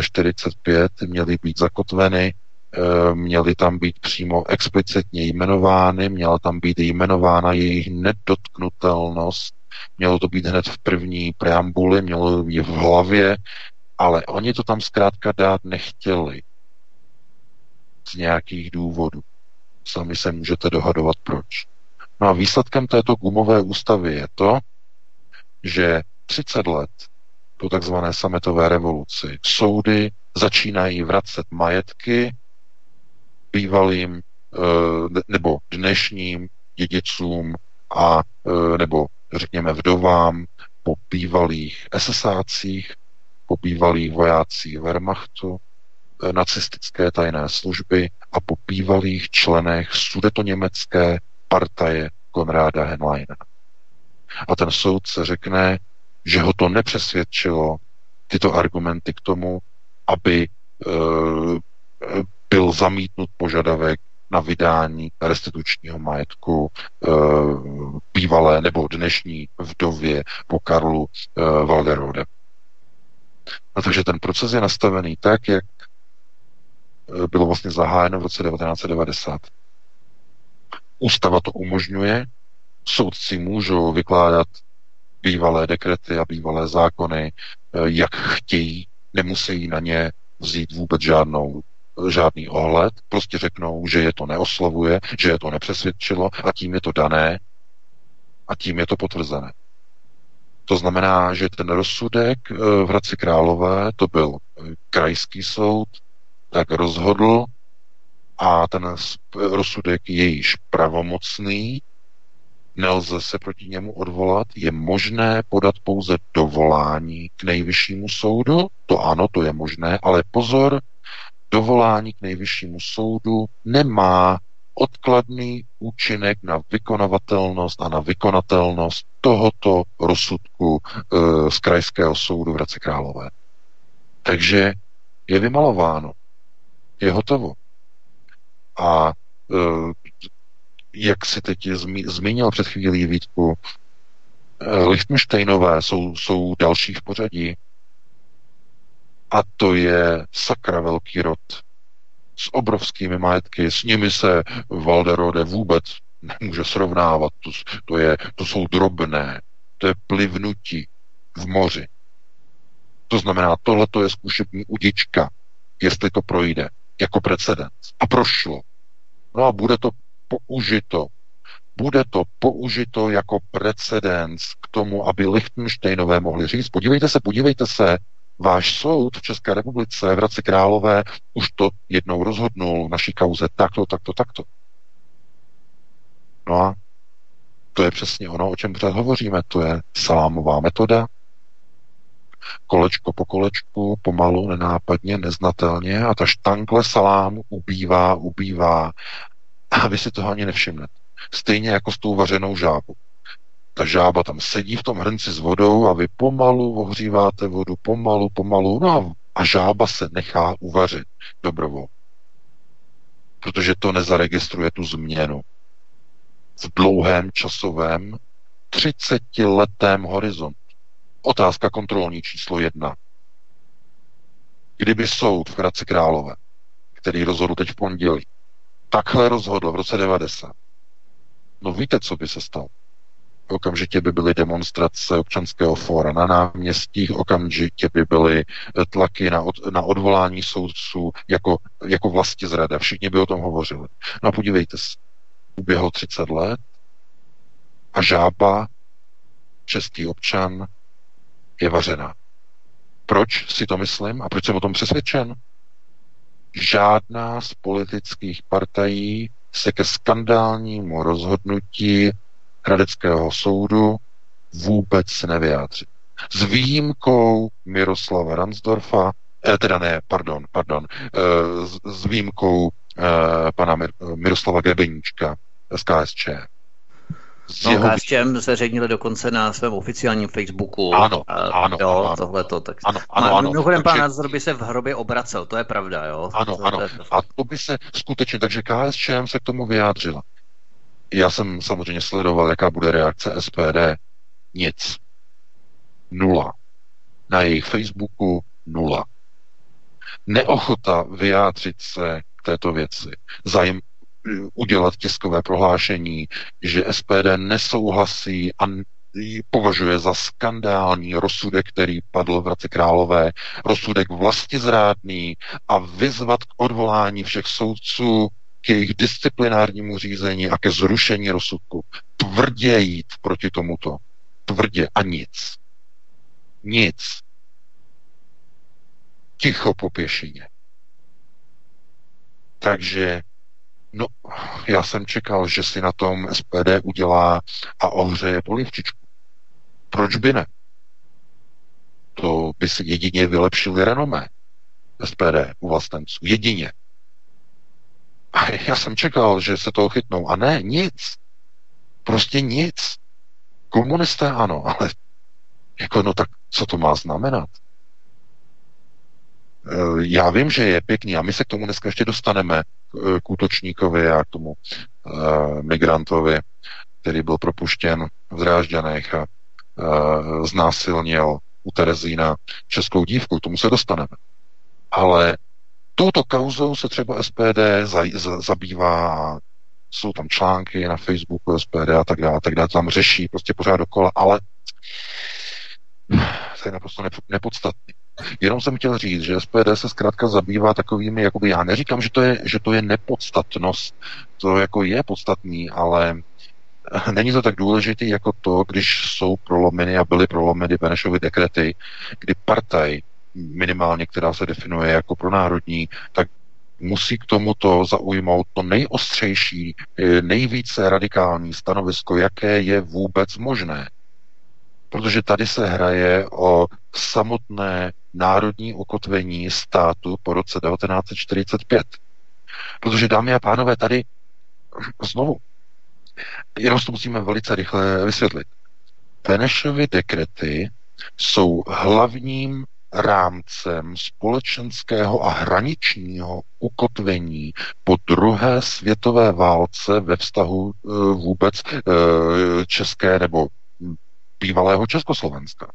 S3: 45, eh, měly být zakotveny Eh, měly tam být přímo explicitně jmenovány, měla tam být jmenována jejich nedotknutelnost, mělo to být hned v první preambuli, mělo to být v hlavě, ale oni to tam zkrátka dát nechtěli. Z nějakých důvodů. Sami se můžete dohadovat proč. No a výsledkem této gumové ústavy je to, že 30 let po takzvané sametové revoluci. Soudy začínají vracet majetky bývalým eh, nebo dnešním dědicům a eh, nebo řekněme vdovám po bývalých SSácích, po bývalých vojácích Wehrmachtu, eh, nacistické tajné služby a po bývalých členech sudetoněmecké partaje Konráda Henleina. A ten soudce řekne, že ho to nepřesvědčilo, tyto argumenty k tomu, aby e, byl zamítnut požadavek na vydání restitučního majetku e, bývalé nebo dnešní vdově po Karlu e, Valderode. A takže ten proces je nastavený tak, jak bylo vlastně zahájeno v roce 1990. Ústava to umožňuje, soudci můžou vykládat bývalé dekrety a bývalé zákony, eh, jak chtějí, nemusí na ně vzít vůbec žádnou, žádný ohled, prostě řeknou, že je to neoslovuje, že je to nepřesvědčilo a tím je to dané a tím je to potvrzené. To znamená, že ten rozsudek eh, v Hradci Králové, to byl krajský soud, tak rozhodl a ten rozsudek je již pravomocný, nelze se proti němu odvolat, je možné podat pouze dovolání k nejvyššímu soudu, to ano, to je možné, ale pozor, dovolání k nejvyššímu soudu nemá odkladný účinek na vykonavatelnost a na vykonatelnost tohoto rozsudku e, z krajského soudu v Hradci Králové. Takže je vymalováno, je hotovo. A e, jak si teď zmínil před chvílí Vítku, eh, Lichtensteinové jsou, jsou další v pořadí. A to je sakra velký rod s obrovskými majetky. S nimi se Valderode vůbec nemůže srovnávat. To, to, je, to jsou drobné. To je plivnutí v moři. To znamená, tohle je zkušební udička, jestli to projde jako precedens. A prošlo. No a bude to použito. Bude to použito jako precedens k tomu, aby Lichtensteinové mohli říct, podívejte se, podívejte se, váš soud v České republice v Hradci Králové už to jednou rozhodnul v naší kauze takto, takto, takto. No a to je přesně ono, o čem pořád hovoříme. To je salámová metoda. Kolečko po kolečku, pomalu, nenápadně, neznatelně a ta štankle salámu ubývá, ubývá a vy si toho ani nevšimnete. Stejně jako s tou vařenou žábou. Ta žába tam sedí v tom hrnci s vodou a vy pomalu ohříváte vodu, pomalu, pomalu, no a, žába se nechá uvařit dobrovol. Protože to nezaregistruje tu změnu. V dlouhém časovém 30-letém horizontu. Otázka kontrolní číslo jedna. Kdyby soud v Hradci Králové, který rozhodl teď v pondělí, takhle rozhodl v roce 90. No víte, co by se stalo? Okamžitě by byly demonstrace občanského fóra na náměstích, okamžitě by byly eh, tlaky na, od, na odvolání soudců jako, jako vlasti zrada. Všichni by o tom hovořili. No a podívejte se, uběhlo 30 let a žába, český občan, je vařená. Proč si to myslím a proč jsem o tom přesvědčen? žádná z politických partají se ke skandálnímu rozhodnutí Hradeckého soudu vůbec nevyjádří. S výjimkou Miroslava Ransdorfa, eh, teda ne, pardon, pardon, eh, s, s výjimkou eh, pana Mir- Miroslava Grebeníčka z KSČ.
S2: Z no, jeho... KSČM zveřejnili dokonce na svém oficiálním Facebooku.
S3: Ano, a, ano,
S2: jo,
S3: ano,
S2: tohleto. Tak...
S3: ano, ano, ano.
S2: Mimochodem, pán názor by se v hrobě obracel, to je pravda, jo?
S3: Ano,
S2: to,
S3: ano.
S2: To,
S3: to... A to by se skutečně, takže KSČM se k tomu vyjádřila. Já jsem samozřejmě sledoval, jaká bude reakce SPD. Nic. Nula. Na jejich Facebooku nula. Neochota vyjádřit se k této věci. Zájem udělat tiskové prohlášení, že SPD nesouhlasí a považuje za skandální rozsudek, který padl v Hradci Králové, rozsudek zrádný a vyzvat k odvolání všech soudců k jejich disciplinárnímu řízení a ke zrušení rozsudku. Tvrdě jít proti tomuto. Tvrdě a nic. Nic. ticho po pěšině. Takže no, já jsem čekal, že si na tom SPD udělá a ohřeje polivčičku. Proč by ne? To by si jedině vylepšili renomé SPD u vlastenců. Jedině. A já jsem čekal, že se toho chytnou. A ne, nic. Prostě nic. Komunisté ano, ale jako no tak co to má znamenat? Eh, já vím, že je pěkný a my se k tomu dneska ještě dostaneme eh, k útočníkovi a k tomu uh, migrantovi, který byl propuštěn v Drážďanech a znásilnil u Terezína českou dívku, k tomu se dostaneme. Ale touto kauzou se třeba SPD za, za, zabývá, jsou tam články na Facebooku SPD a tak dále, tak dále, tam řeší prostě pořád dokola, ale to je naprosto nepodstatný. Jenom jsem chtěl říct, že SPD se zkrátka zabývá takovými, jakoby já neříkám, že to je, že to je nepodstatnost, to jako je podstatný, ale není to tak důležité jako to, když jsou prolomeny a byly prolomeny Benešovy dekrety, kdy partaj, minimálně která se definuje jako pronárodní, tak musí k tomuto zaujmout to nejostřejší, eh, nejvíce radikální stanovisko, jaké je vůbec možné. Protože tady se hraje o samotné národní ukotvení státu po roce 1945. Protože, dámy a pánové, tady znovu, jenom to musíme velice rychle vysvětlit. Benešovy dekrety jsou hlavním rámcem společenského a hraničního ukotvení po druhé světové válce ve vztahu e, vůbec e, české nebo bývalého Československa.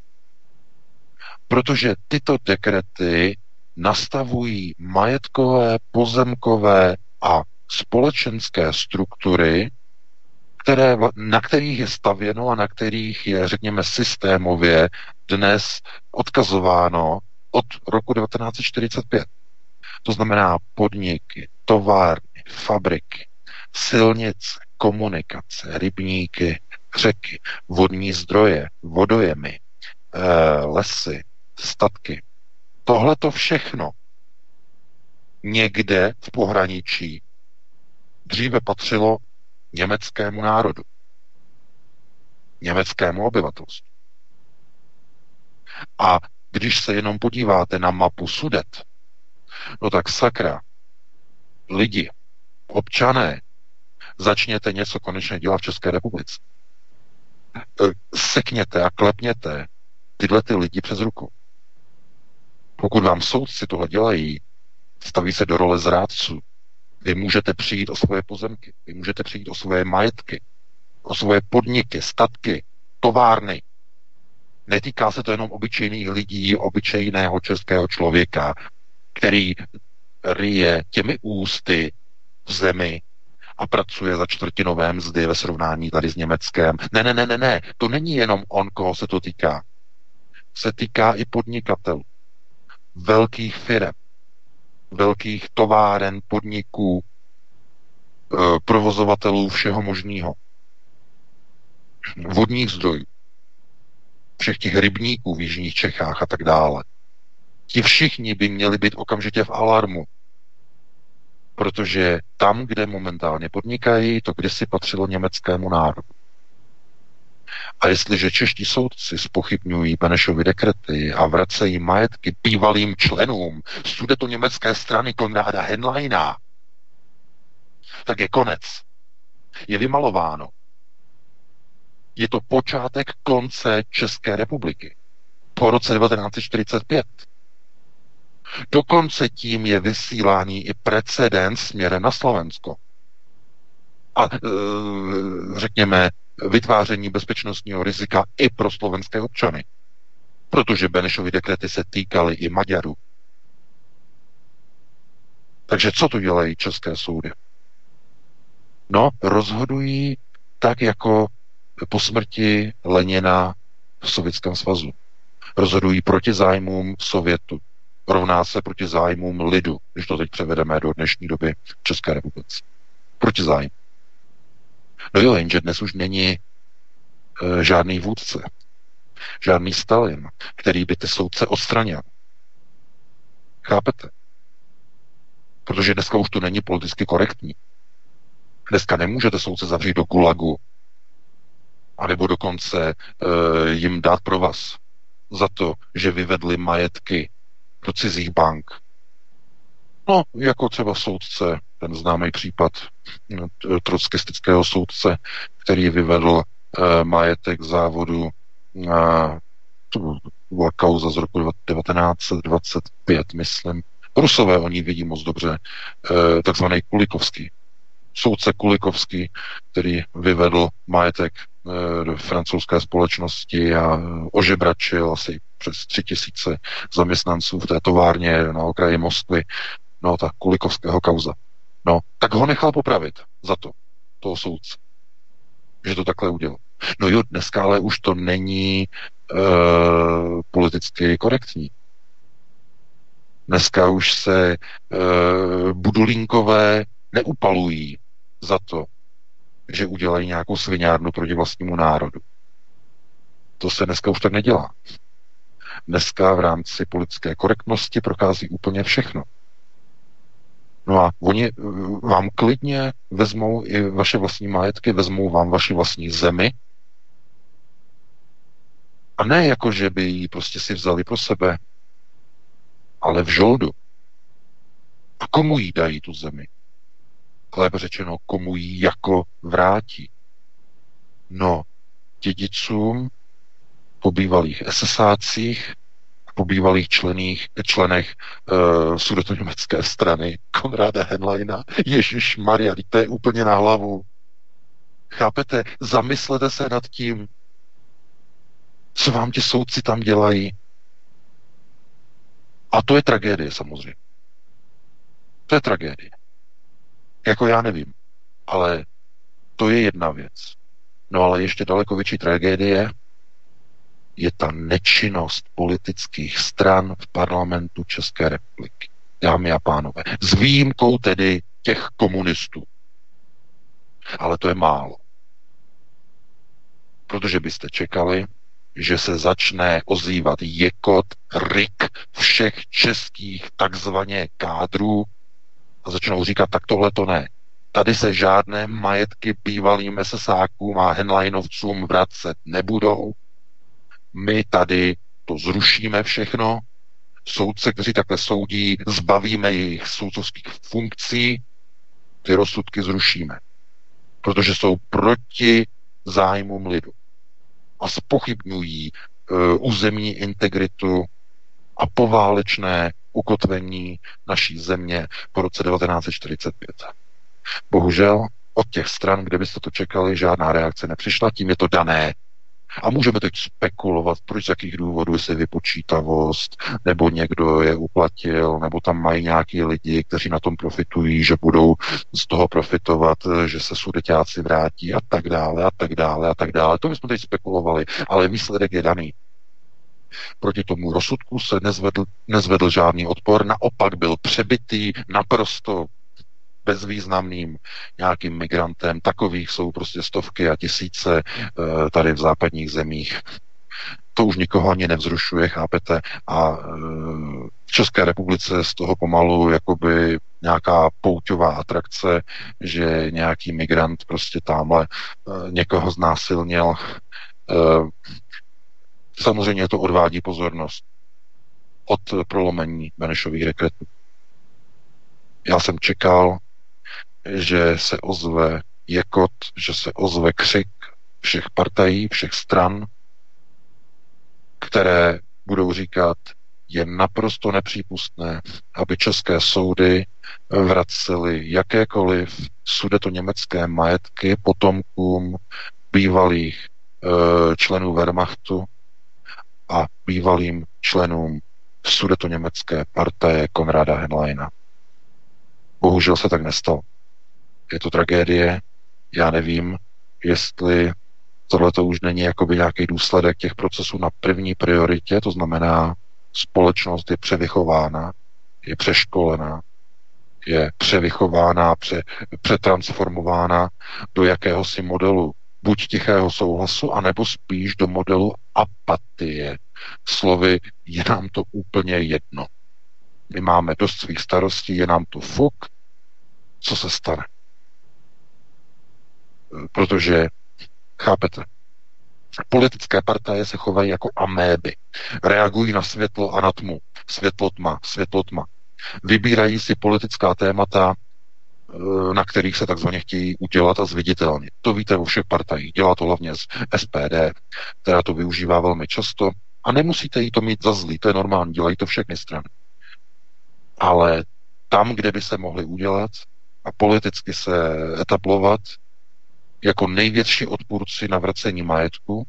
S3: Protože tyto dekrety nastavují majetkové, pozemkové a společenské struktury, které, na kterých je stavěno a na kterých je, řekněme, systémově dnes odkazováno od roku 1945. To znamená podniky, továrny, fabriky, silnice, komunikace, rybníky, řeky, vodní zdroje, vodojemy, eh, lesy, statky. Tohle to všechno někde v pohraničí dříve patřilo německému národu, německému obyvatelstvu. A když se jenom podíváte na mapu Sudet, no tak sakra, lidi, občané, začněte něco konečně dělat v České republice. Sekněte a klepněte tyhle ty lidi přes ruku. Pokud vám soudci tohle dělají, staví se do role zrádců, vy můžete přijít o svoje pozemky, vy můžete přijít o svoje majetky, o svoje podniky, statky, továrny. Netýká se to jenom obyčejných lidí, obyčejného českého člověka, který ryje těmi ústy v zemi a pracuje za čtvrtinové mzdy ve srovnání tady s Německem. Ne, ne, ne, ne, ne, to není jenom on, koho se to týká. Se týká i podnikatelů, velkých firm, velkých továren, podniků, eh, provozovatelů všeho možného. Vodních zdrojů, všech těch rybníků v jižních Čechách a tak dále. Ti všichni by měli být okamžitě v alarmu, protože tam, kde momentálně podnikají, to kdysi patřilo německému národu. A jestliže čeští soudci spochybňují Benešovy dekrety a vracejí majetky bývalým členům sudeto německé strany Konráda Henleina, tak je konec. Je vymalováno. Je to počátek konce České republiky po roce 1945. Dokonce tím je vysílání i precedens směrem na Slovensko. A e, řekněme, vytváření bezpečnostního rizika i pro slovenské občany. Protože Benešovy dekrety se týkaly i Maďarů. Takže co tu dělají české soudy? No, rozhodují tak jako po smrti Lenina v Sovětském svazu. Rozhodují proti zájmům Sovětu. Rovná se proti zájmům lidu, když to teď převedeme do dnešní doby České republice. Proti zájmu. No jo, jenže dnes už není e, žádný vůdce, žádný Stalin, který by ty soudce odstranil. Chápete? Protože dneska už to není politicky korektní. Dneska nemůžete soudce zavřít do gulagu, anebo dokonce e, jim dát pro vás za to, že vyvedli majetky do cizích bank. No, jako třeba soudce, ten známý případ no, trockistického soudce, který vyvedl e, majetek závodu to byla kauza z roku 1925, myslím. Rusové o ní vidí moc dobře, e, takzvaný Kulikovský. Soudce Kulikovský, který vyvedl majetek do francouzské společnosti a ožebračil asi přes tři tisíce zaměstnanců v té továrně na okraji Moskvy. No, ta Kulikovského kauza. No, tak ho nechal popravit za to, toho soudce, že to takhle udělal. No jo, dneska ale už to není uh, politicky korektní. Dneska už se uh, budulínkové neupalují za to, že udělají nějakou sviňárnu proti vlastnímu národu. To se dneska už tak nedělá. Dneska v rámci politické korektnosti prochází úplně všechno. No a oni eh, vám klidně vezmou i vaše vlastní majetky, vezmou vám vaši vlastní zemi, a ne jako, že by ji prostě si vzali pro sebe, ale v žoldu. A komu jí dají tu zemi? Lépe řečeno, komu jí jako vrátí? No, dědicům po bývalých SSácích, po bývalých člených, členech uh, sudetoněmecké strany Konráda Henleina. Ježíš Maria, to je úplně na hlavu. Chápete? Zamyslete se nad tím, co vám ti soudci tam dělají. A to je tragédie samozřejmě. To je tragédie. Jako já nevím. Ale to je jedna věc. No ale ještě daleko větší tragédie je ta nečinnost politických stran v parlamentu České republiky. Dámy a pánové. S výjimkou tedy těch komunistů. Ale to je málo. Protože byste čekali, že se začne ozývat jekot, rik všech českých takzvaně kádrů a začnou říkat, tak tohle to ne. Tady se žádné majetky bývalým SSákům a Henleinovcům vracet nebudou. My tady to zrušíme všechno. Soudce, kteří takhle soudí, zbavíme jejich soudcovských funkcí, ty rozsudky zrušíme. Protože jsou proti zájmům lidu a spochybňují uh, územní integritu a poválečné ukotvení naší země po roce 1945. Bohužel od těch stran, kde byste to čekali, žádná reakce nepřišla, tím je to dané a můžeme teď spekulovat, proč z jakých důvodů, jestli vypočítavost, nebo někdo je uplatil, nebo tam mají nějaký lidi, kteří na tom profitují, že budou z toho profitovat, že se sudeťáci vrátí a tak dále, a tak dále, a tak dále. To my jsme teď spekulovali, ale výsledek je daný. Proti tomu rozsudku se nezvedl, nezvedl žádný odpor, naopak byl přebytý naprosto bezvýznamným nějakým migrantem. Takových jsou prostě stovky a tisíce eh, tady v západních zemích. To už nikoho ani nevzrušuje, chápete? A eh, v České republice z toho pomalu jakoby nějaká pouťová atrakce, že nějaký migrant prostě tamhle eh, někoho znásilnil. Samozřejmě to odvádí pozornost od prolomení Benešových rekretů. Já jsem čekal, že se ozve jekot, že se ozve křik všech partají, všech stran, které budou říkat, je naprosto nepřípustné, aby české soudy vracely jakékoliv sudeto německé majetky potomkům bývalých e, členů Wehrmachtu a bývalým členům sudeto německé partaje Konrada Henleina. Bohužel se tak nestalo je to tragédie. Já nevím, jestli tohle to už není jakoby nějaký důsledek těch procesů na první prioritě, to znamená, společnost je převychována, je přeškolená, je převychována, pře, přetransformována do jakéhosi modelu buď tichého souhlasu, anebo spíš do modelu apatie. Slovy, je nám to úplně jedno. my máme dost svých starostí, je nám to fuk, co se stane? Protože, chápete, politické partaje se chovají jako améby. Reagují na světlo a na tmu. Světlo tma, světlo tma. Vybírají si politická témata, eh, na kterých se takzvaně chtějí udělat a zviditelnit. To víte o všech partajích. Dělá to hlavně z SPD, která to využívá velmi často. A nemusíte jí to mít za zlý, to je normální, dělají to všechny strany. Ale tam, kde by se mohli udělat a politicky se etablovat jako největší odpůrci navracení majetku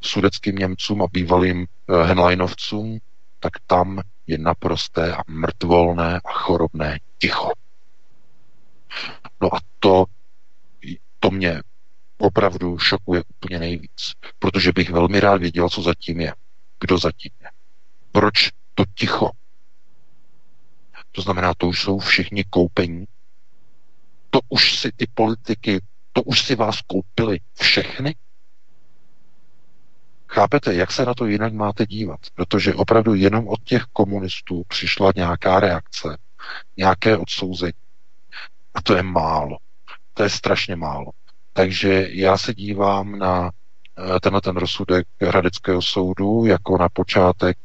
S3: sudeckým Němcům a bývalým eh, Henleinovcům, tak tam je naprosté a mrtvolné a chorobné ticho. No a to, to mě opravdu šokuje úplně nejvíc, protože bych velmi rád věděl, co zatím je. Kdo zatím je. Proč to ticho? To znamená, to už jsou všichni koupení. To už si ty politiky, to už si vás koupili všechny? Chápete, jak se na to jinak máte dívat? Protože opravdu jenom od těch komunistů přišla nějaká reakce, nějaké odsouzení. A to je málo. To je strašně málo. Takže já se dívám na eh, tenhle ten rozsudek Hradeckého soudu jako na počátek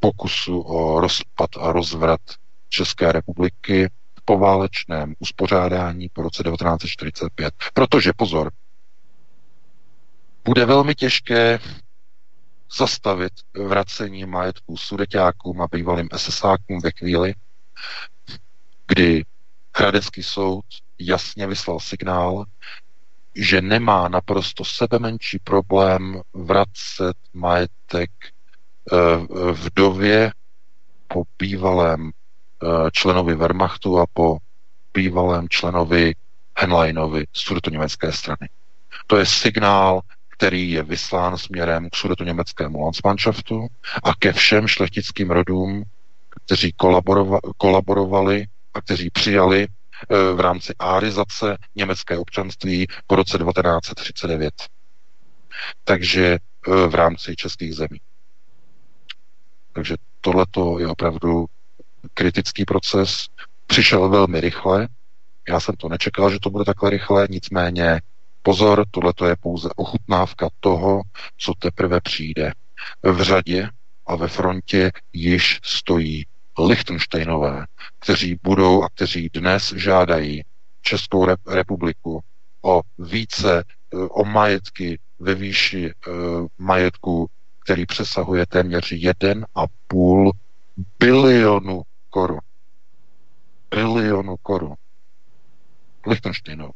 S3: pokusu o rozpad a rozvrat České republiky po válečném uspořádání po roce 1945. Protože, pozor, bude velmi těžké zastavit vracení majetku sudeťákům a bývalým SSákům ve chvíli, kdy Hradecký soud jasně vyslal signál, že nemá naprosto sebemenší problém vracet majetek eh, vdově po bývalém členovi Wehrmachtu a po bývalém členovi Henleinovi z německé strany. To je signál, který je vyslán směrem k německému Landsmannschaftu a ke všem šlechtickým rodům, kteří kolaborovali a kteří přijali eh, v rámci árizace německé občanství po roce 1939. Takže eh, v rámci českých zemí. Takže tohle je opravdu kritický proces. Přišel velmi rychle. Já jsem to nečekal, že to bude takhle rychle, nicméně pozor, tohle je pouze ochutnávka toho, co teprve přijde. V řadě a ve frontě již stojí Lichtensteinové, kteří budou a kteří dnes žádají Českou republiku o více, eh, o majetky ve výši uh, majetku, který přesahuje téměř 1,5 bilionu korun. Bilionu korun. Lichtensteinové.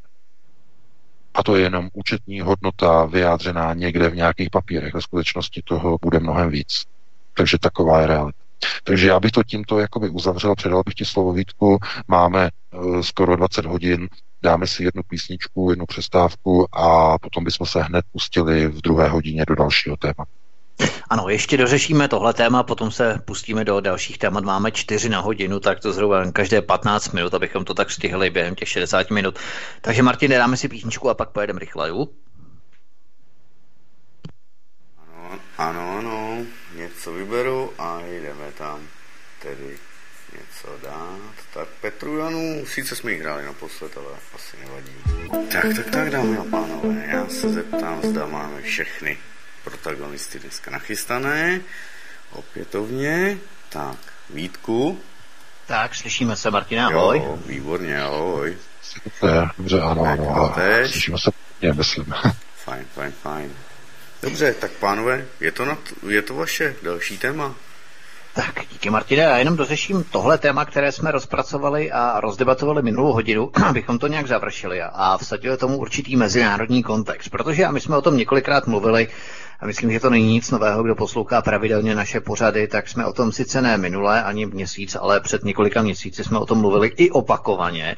S3: A to je jenom účetní hodnota vyjádřená někde v nějakých papírech. Ve skutečnosti toho bude mnohem víc. Takže taková je realita. Takže já bych to tímto jakoby uzavřel, předal bych ti slovo Vítku, máme uh, skoro 20 hodin, dáme si jednu písničku, jednu přestávku a potom bychom se hned pustili v druhé hodině do dalšího tématu.
S2: Ano, ještě dořešíme tohle téma, potom se pustíme do dalších témat. Máme čtyři na hodinu, tak to zhruba každé 15 minut, abychom to tak stihli během těch 60 minut. Takže Martin, dáme si písničku a pak pojedeme rychle, jo?
S1: Ano, ano, ano, něco vyberu a jdeme tam tedy něco dát. Tak Petru Janu, sice jsme jich hráli naposled, ale asi nevadí. Tak, tak, tak, dámy a pánové, já se zeptám, zda máme všechny protagonisty dneska nachystané. Opětovně. Tak, Vítku.
S2: Tak, slyšíme se, Martina, ahoj.
S1: Jo, výborně, ahoj.
S3: Super, dobře, ano, ano. Slyšíme se, já myslím.
S1: Fajn, fajn, fajn. Dobře, tak pánové, je to, na t- je to vaše další téma?
S2: Tak, díky Martine. Já jenom dořeším tohle téma, které jsme rozpracovali a rozdebatovali minulou hodinu, abychom to nějak završili a vsadili tomu určitý mezinárodní kontext. Protože a my jsme o tom několikrát mluvili, a myslím, že to není nic nového, kdo poslouchá pravidelně naše pořady, tak jsme o tom sice ne minulé ani měsíc, ale před několika měsíci jsme o tom mluvili i opakovaně.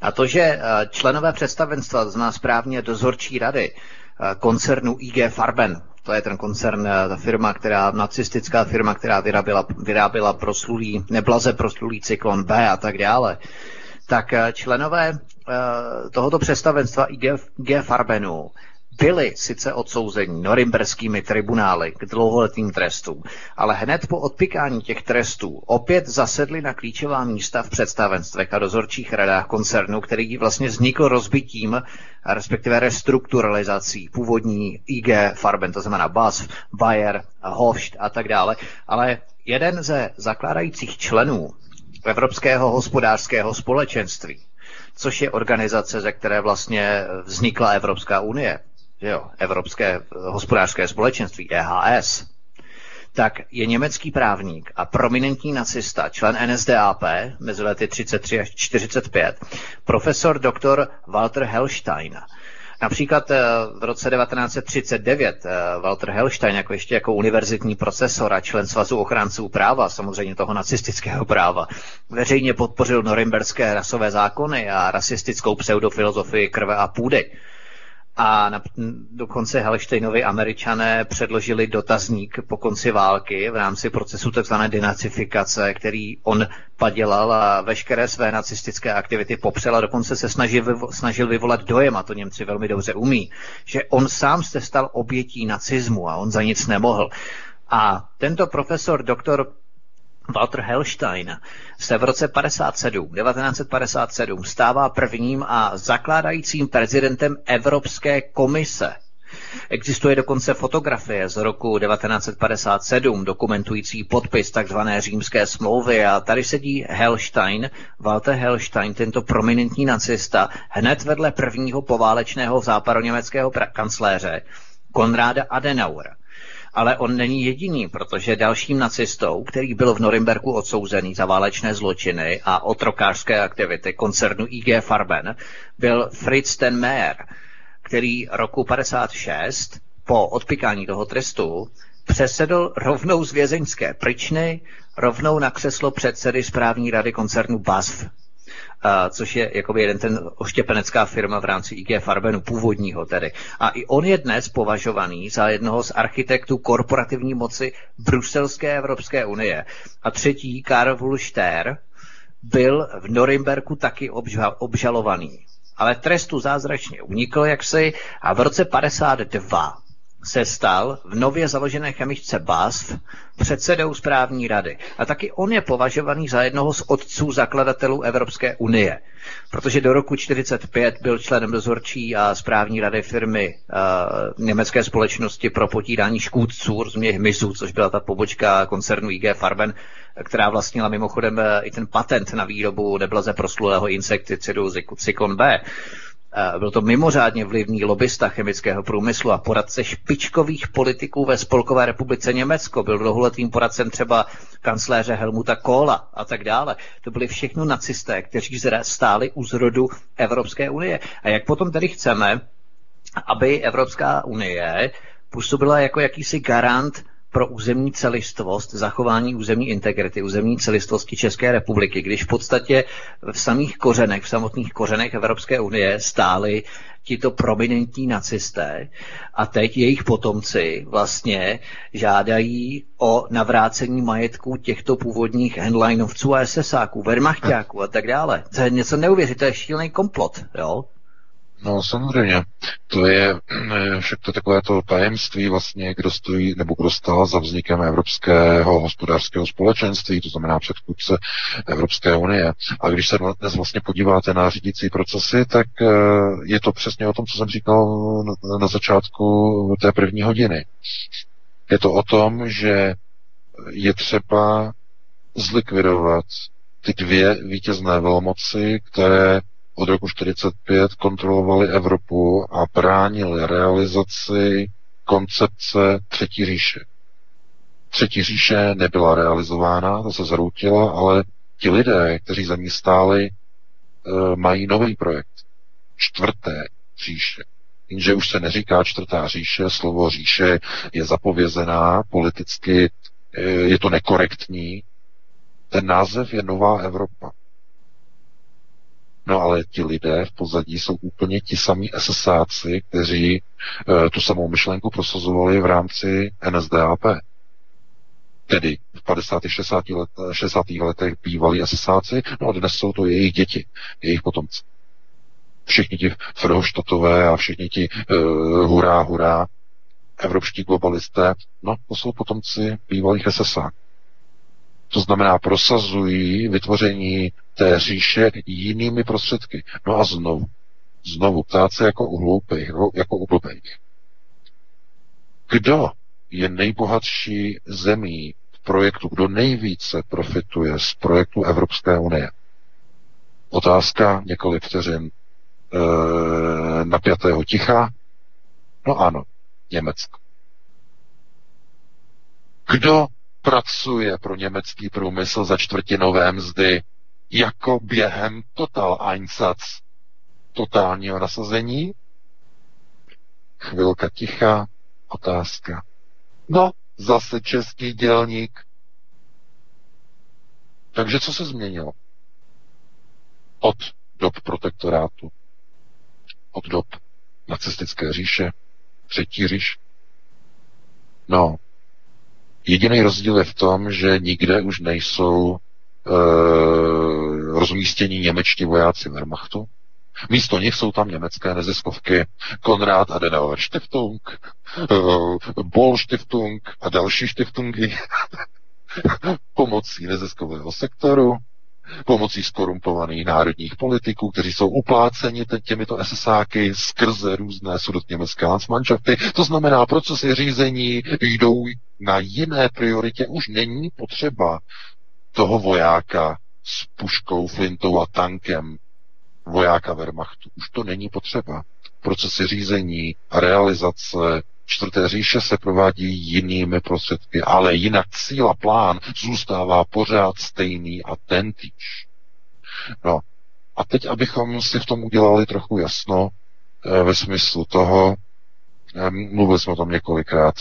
S2: A to, že eh, členové představenstva, to znamená správně dozorčí rady, eh, koncernu IG Farben, to je ten koncern, eh, ta firma, která, nacistická firma, která vyráběla, vyráběla proslulý, neblaze proslulý cyklon B a tak dále, tak členové tohoto představenstva IG, IG Farbenu byli sice odsouzeni norimberskými tribunály k dlouholetým trestům, ale hned po odpikání těch trestů opět zasedli na klíčová místa v představenstvech a dozorčích radách koncernu, který vlastně vznikl rozbitím, respektive restrukturalizací původní IG Farben, to znamená BASF, Bayer, Hofst a tak dále. Ale jeden ze zakládajících členů Evropského hospodářského společenství, což je organizace, ze které vlastně vznikla Evropská unie, jo, Evropské hospodářské společenství, EHS, tak je německý právník a prominentní nacista, člen NSDAP mezi lety 33 až 45, profesor dr. Walter Hellstein. Například eh, v roce 1939 eh, Walter Hellstein jako ještě jako univerzitní profesor a člen Svazu ochránců práva, samozřejmě toho nacistického práva, veřejně podpořil norimberské rasové zákony a rasistickou pseudofilozofii krve a půdy a na, dokonce Halštejnovi američané předložili dotazník po konci války v rámci procesu tzv. denacifikace, který on padělal a veškeré své nacistické aktivity popřel a dokonce se snažil, vyvo, snažil vyvolat dojem, a to Němci velmi dobře umí, že on sám se stal obětí nacismu a on za nic nemohl. A tento profesor, doktor Walter Hellstein se v roce 57, 1957 stává prvním a zakládajícím prezidentem Evropské komise. Existuje dokonce fotografie z roku 1957 dokumentující podpis tzv. římské smlouvy a tady sedí Hellstein, Walter Hellstein, tento prominentní nacista, hned vedle prvního poválečného západoněmeckého kancléře Konráda Adenauera. Ale on není jediný, protože dalším nacistou, který byl v Norimberku odsouzený za válečné zločiny a otrokářské aktivity koncernu IG Farben, byl Fritz ten Mayer, který roku 56 po odpikání toho trestu přesedl rovnou z vězeňské pryčny rovnou na křeslo předsedy správní rady koncernu BASF což je jakoby jeden ten oštěpenecká firma v rámci IG Farbenu, původního tedy. A i on je dnes považovaný za jednoho z architektů korporativní moci Bruselské Evropské unie. A třetí, Karl Wulster, byl v Norimberku taky obžalovaný. Ale trestu zázračně unikl jaksi a v roce 52 se stal v nově založené chemičce BASF předsedou správní rady. A taky on je považovaný za jednoho z otců zakladatelů Evropské unie, protože do roku 1945 byl členem dozorčí a správní rady firmy uh, německé společnosti pro potírání škůdců, rozumě hmyzu, což byla ta pobočka koncernu IG Farben, která vlastnila mimochodem eh, i ten patent na výrobu neblaze proslulého insekticidu Zyklon B. Byl to mimořádně vlivný lobista chemického průmyslu a poradce špičkových politiků ve Spolkové republice Německo. Byl dlouholetým poradcem třeba kancléře Helmuta Kohla a tak dále. To byli všechno nacisté, kteří stáli u zrodu Evropské unie. A jak potom tedy chceme, aby Evropská unie působila jako jakýsi garant pro územní celistvost, zachování územní integrity, územní celistvosti České republiky, když v podstatě v samých kořenech, v samotných kořenech Evropské unie stáli tito prominentní nacisté a teď jejich potomci vlastně žádají o navrácení majetků těchto původních handlinovců a SSáků, Wehrmachtáků a tak dále. To je něco neuvěřitelného, šílený komplot, jo?
S3: No samozřejmě, to je eh, však to takové to tajemství vlastně, kdo stojí nebo kdo stál za vznikem Evropského hospodářského společenství, to znamená předchůdce Evropské unie. A když se dnes vlastně podíváte na řídící procesy, tak eh, je to přesně o tom, co jsem říkal na začátku té první hodiny. Je to o tom, že je třeba zlikvidovat ty dvě vítězné velmoci, které od roku 1945 kontrolovali Evropu a bránili realizaci koncepce Třetí říše. Třetí říše nebyla realizována, to se zhroutila, ale ti lidé, kteří za ní stáli, eh, mají nový projekt. Čtvrté říše. Jenže už se neříká čtvrtá říše, slovo říše je zapovězená, politicky eh, je to nekorektní. Ten název je Nová Evropa. No ale ti lidé v pozadí jsou úplně ti samí SSáci, kteří e, tu samou myšlenku prosazovali v rámci NSDAP. Tedy v 50. 60. Let, 60. letech bývalí SSáci, no a dnes jsou to jejich děti, jejich potomci. všichni ti Frohoštatové a všichni ti uh, hurá, hurá, evropští globalisté, no to jsou potomci bývalých SSA. To znamená, prosazují vytvoření té říše jinými prostředky. No a znovu, znovu ptát se jako u hloupých, jako u blbých. Kdo je nejbohatší zemí v projektu, kdo nejvíce profituje z projektu Evropské unie? Otázka několik vteřin e, napjatého ticha. No ano, Německo. Kdo pracuje pro německý průmysl za čtvrtinové mzdy jako během Total Einsatz totálního nasazení? Chvilka ticha, otázka. No, zase český dělník. Takže co se změnilo? Od dob protektorátu, od dob nacistické říše, třetí říš. No, jediný rozdíl je v tom, že nikde už nejsou rozmístění němečtí vojáci Wehrmachtu. Místo nich jsou tam německé neziskovky Konrad Adenauer Stiftung, e, Boll Stiftung a další Stiftungy pomocí neziskového sektoru pomocí skorumpovaných národních politiků, kteří jsou upláceni těmito SSáky skrze různé sudotněmecké Landsmannschafty. To znamená, procesy řízení jdou na jiné prioritě. Už není potřeba toho vojáka s puškou, flintou a tankem, vojáka Wehrmachtu. Už to není potřeba. Procesy řízení a realizace čtvrté říše se provádí jinými prostředky, ale jinak cíl a plán zůstává pořád stejný a tentýž. No a teď, abychom si v tom udělali trochu jasno eh, ve smyslu toho, eh, mluvili jsme o tom několikrát,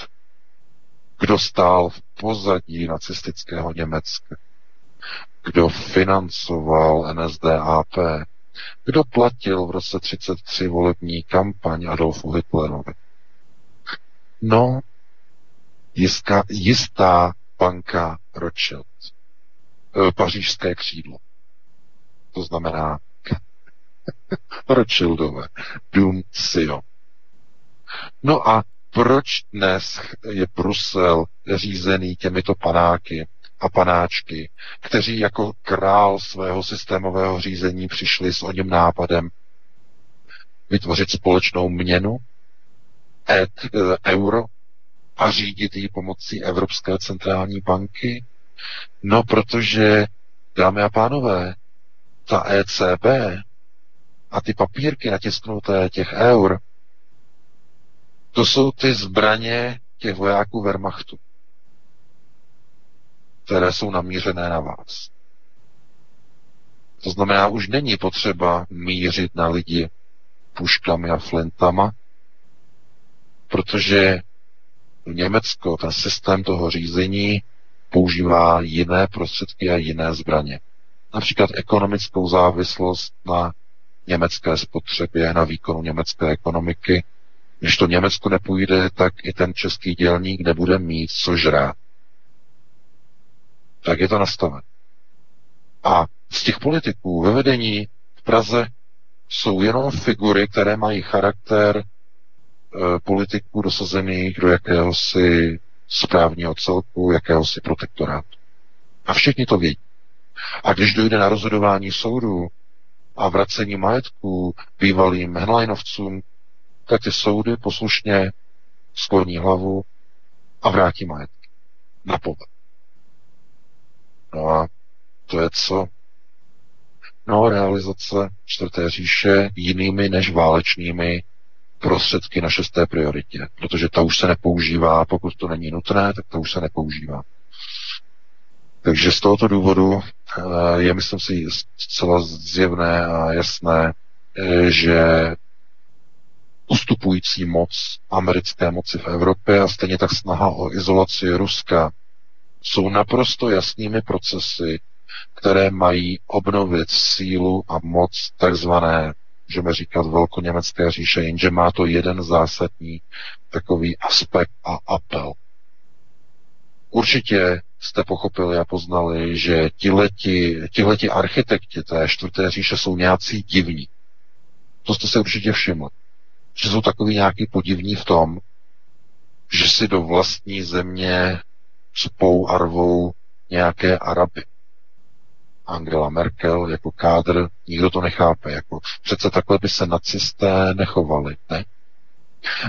S3: kdo stál v pozadí nacistického Německa, kdo financoval NSDAP, kdo platil v roce 33 volební kampaň Adolfu Hitlerovi. No, jistá, jistá banka Rothschild, e, pařížské křídlo. To znamená Rothschildové, Dům Sio. No a proč dnes je Brusel řízený těmito panáky a panáčky, kteří jako král svého systémového řízení přišli s oním nápadem vytvořit společnou měnu, et, e, euro a řídit ji pomocí Evropské centrální banky? No, protože, dámy a pánové, ta ECB a ty papírky natisknuté těch eur, to jsou ty zbraně těch vojáků Wehrmachtu, které jsou namířené na vás. To znamená, už není potřeba mířit na lidi puškami a flintama, protože Německo ten systém toho řízení používá jiné prostředky a jiné zbraně. Například ekonomickou závislost na německé spotřebě, na výkonu německé ekonomiky. Když to Německo nepůjde, tak i ten český dělník nebude mít co žrát. Tak je to nastavené. A z těch politiků ve vedení v Praze jsou jenom figury, které mají charakter Eh, politiků dosazených do jakéhosi správního celku, jakéhosi protektorátu. A všichni to vědí. A když dojde na rozhodování soudu a vracení majetku bývalým Henleinovcům, tak ty soudy poslušně skloní hlavu a vrátí majetky. Na poved. No a to je co? No, realizace čtvrté říše jinými než válečnými prostředky na šesté prioritě, protože ta už se nepoužívá, pokud to není nutné, tak to už se nepoužívá. Takže z tohoto důvodu eh, je, myslím si, zcela zjevné a jasné, eh, že ustupující moc americké moci v Evropě a stejně tak snaha o izolaci Ruska jsou naprosto jasnými procesy, které mají obnovit sílu a moc takzvané můžeme říkat velkoněmecké říše, jenže má to jeden zásadní takový aspekt a apel. Určitě jste pochopili a poznali, že tihleti, tihleti architekti té čtvrté říše jsou nějací divní. To jste se určitě všimli. Že jsou takový nějaký podivní v tom, že si do vlastní země spou a rvou nějaké Araby. Angela Merkel jako kádr, nikdo to nechápe. Jako, přece takhle by se nacisté nechovali, ne?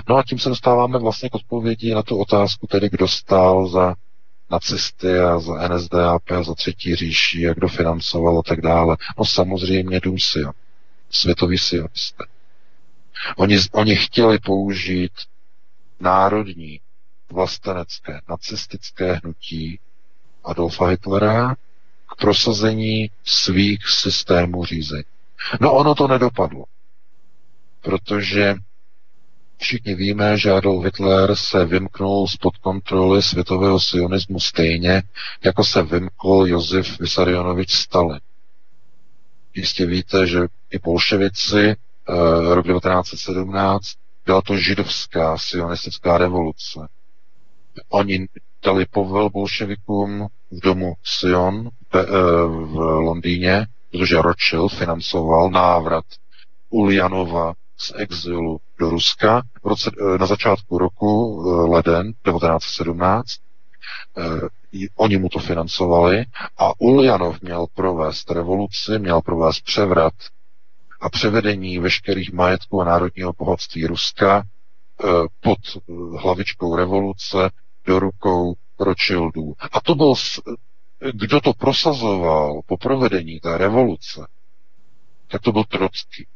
S3: No a tím se dostáváme vlastně k odpovědi na tu otázku, tedy kdo stál za nacisty a za NSDAP a za třetí říši a kdo financoval a tak dále. No samozřejmě Dům Sion, světový sionisté. Oni, oni chtěli použít národní, vlastenecké, nacistické hnutí Adolfa Hitlera k prosazení svých systémů řízení. No ono to nedopadlo, protože všichni víme, že Adolf Hitler se vymknul spod kontroly světového sionismu stejně, jako se vymkl Josef Vysarionovič Stalin. Jistě víte, že i bolševici eh, rok 1917 byla to židovská sionistická revoluce. Oni dali povel bolševikům v domu Sion eh, v Londýně, protože Rothschild financoval návrat Uljanova z exilu do Ruska v roce, eh, na začátku roku eh, leden 1917. Oni mu to financovali a Uljanov měl provést revoluci, měl provést převrat a převedení veškerých majetků a národního bohatství Ruska pod hlavičkou revoluce do rukou Rothschildů. A to byl, kdo to prosazoval po provedení té revoluce, tak to byl Trocky.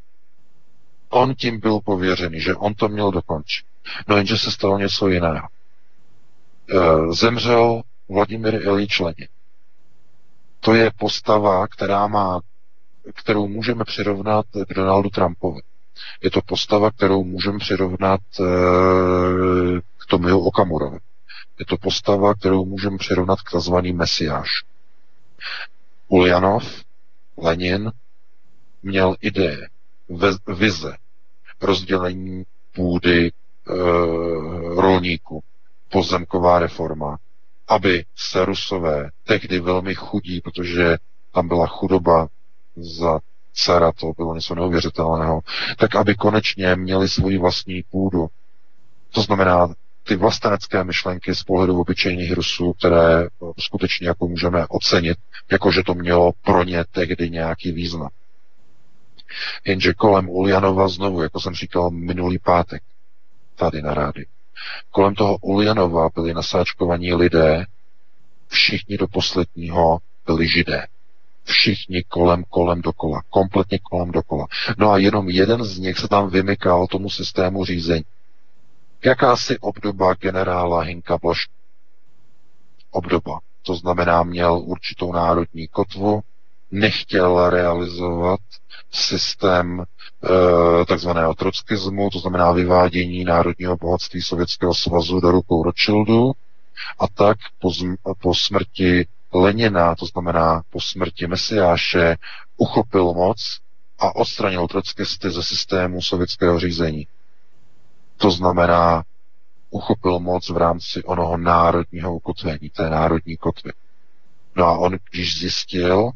S3: On tím byl pověřený, že on to měl dokončit. No jenže se stalo něco jiného. E, zemřel Vladimir Ilíč Lenin. To je postava, která má, kterou můžeme přirovnat k Donaldu Trumpovi. Je to postava, kterou můžeme přirovnat e, k tomu Okamurovi. Je to postava, kterou můžeme přirovnat k tzv. mesiáš. Uljanov, Lenin, měl ideje, vize, rozdělení půdy e, rolníků, pozemková reforma, aby se Rusové, tehdy velmi chudí, protože tam byla chudoba za dcera, to bylo něco neuvěřitelného, tak aby konečně měli svoji vlastní půdu. To znamená ty vlastenecké myšlenky z pohledu obyčejných Rusů, které skutečně jako můžeme ocenit, jako že to mělo pro ně tehdy nějaký význam. Jenže kolem Uljanova znovu, jako jsem říkal minulý pátek, tady na rádi, kolem toho Uljanova byli nasáčkovaní lidé, všichni do posledního byli židé. Všichni kolem, kolem dokola, kompletně kolem dokola. No a jenom jeden z nich se tam vymykal tomu systému řízení jakási obdoba generála Hinka Bosch. Obdoba. To znamená, měl určitou národní kotvu, nechtěl realizovat systém e, takzvaného trockismu, to znamená vyvádění národního bohatství Sovětského svazu do rukou Rothschildu a tak po, po smrti Lenina, to znamená po smrti Mesiáše, uchopil moc a odstranil trockisty ze systému sovětského řízení. To znamená, uchopil moc v rámci onoho národního ukotvení, té národní kotvy. No a on, když zjistil,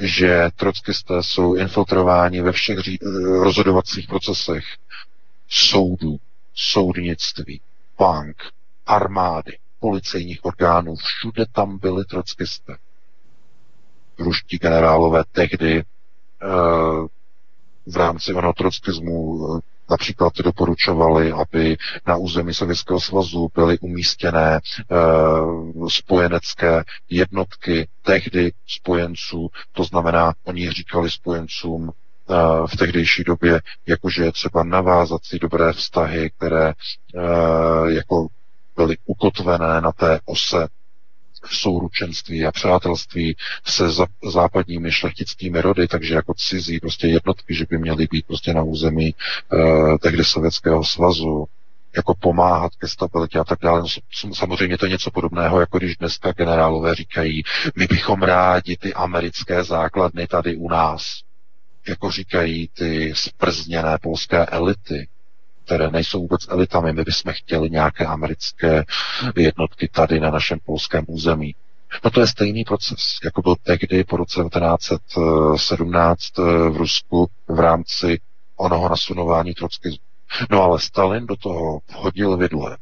S3: že trockisté jsou infiltrováni ve všech ří- rozhodovacích procesech soudů, soudnictví, bank, armády, policejních orgánů, všude tam byli trockisté. Ruští generálové tehdy e, v rámci onoho trockismu Například doporučovali, aby na území Sovětského svazu byly umístěné e, spojenecké jednotky tehdy spojenců, to znamená, oni říkali spojencům eh, v tehdejší době, jakože je třeba navázat si dobré vztahy, které e, jako byly ukotvené na té ose souručenství a přátelství se západními šlechtickými rody, takže jako cizí prostě jednotky, že by měly být prostě na území eh, tehdy Sovětského svazu, jako pomáhat ke stabilitě a tak dále. No, samozřejmě to je něco podobného, jako když dneska generálové říkají, my bychom rádi ty americké základny tady u nás. Jako říkají ty sprzněné polské elity, které nejsou vůbec elitami. My bychom chtěli nějaké americké jednotky tady na našem polském území. No to je stejný proces, jako byl tehdy po roce 1917 eh, v Rusku v rámci onoho nasunování trockismu. No ale Stalin do toho vhodil vidle.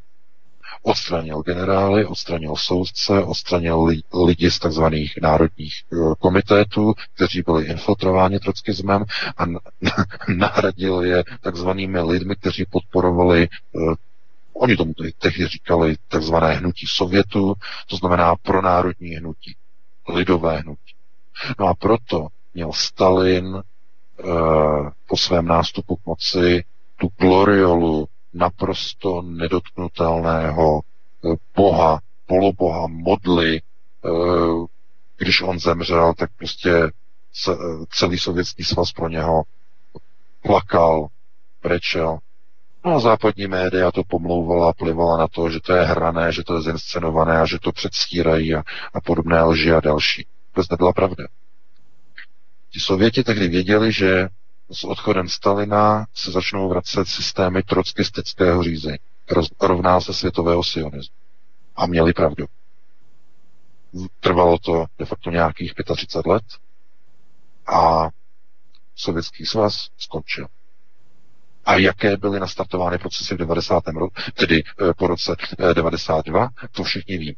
S3: Odstranil generály, odstranil soudce, odstranil li, lidi z tzv. národních uh, komitétů, kteří byli infiltrováni trockismem a nahradil je takzvanými lidmi, kteří podporovali uh, Oni tomu tehdy říkali takzvané hnutí Sovětu, to znamená pronárodní hnutí, lidové hnutí. No a proto měl Stalin e, po svém nástupu k moci tu gloriolu naprosto nedotknutelného eh, boha, poloboha, modly. E, když on zemřel, tak prostě celý sovětský svaz pro něho plakal, brečel. No a západní média to pomlouvala, plivala na to, že to je hrané, že to je zinscenované a že to předstírají a, a podobné lži a další. To nebyla pravda. Ti Sověti tehdy věděli, že s odchodem Stalina se začnou vracet systémy trockistického řízení. Rovná se světového sionismu. A měli pravdu. Trvalo to de facto nějakých 35 let a Sovětský svaz skončil a jaké byly nastartovány procesy v 90. roku, tedy eh, po roce 92, eh, to všichni ví.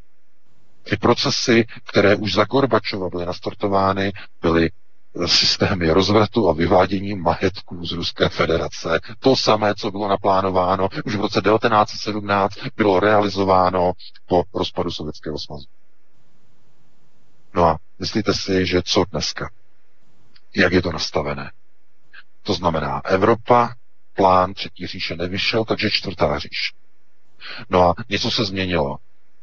S3: Ty procesy, které už za Gorbačova byly nastartovány, byly systémy rozvratu a vyvádění majetků z Ruské federace. To samé, co bylo naplánováno už v roce 1917, bylo realizováno po rozpadu Sovětského svazu. No a myslíte si, že co dneska? Jak je to nastavené? To znamená, Evropa plán třetí říše nevyšel, takže čtvrtá říš. No a něco se změnilo.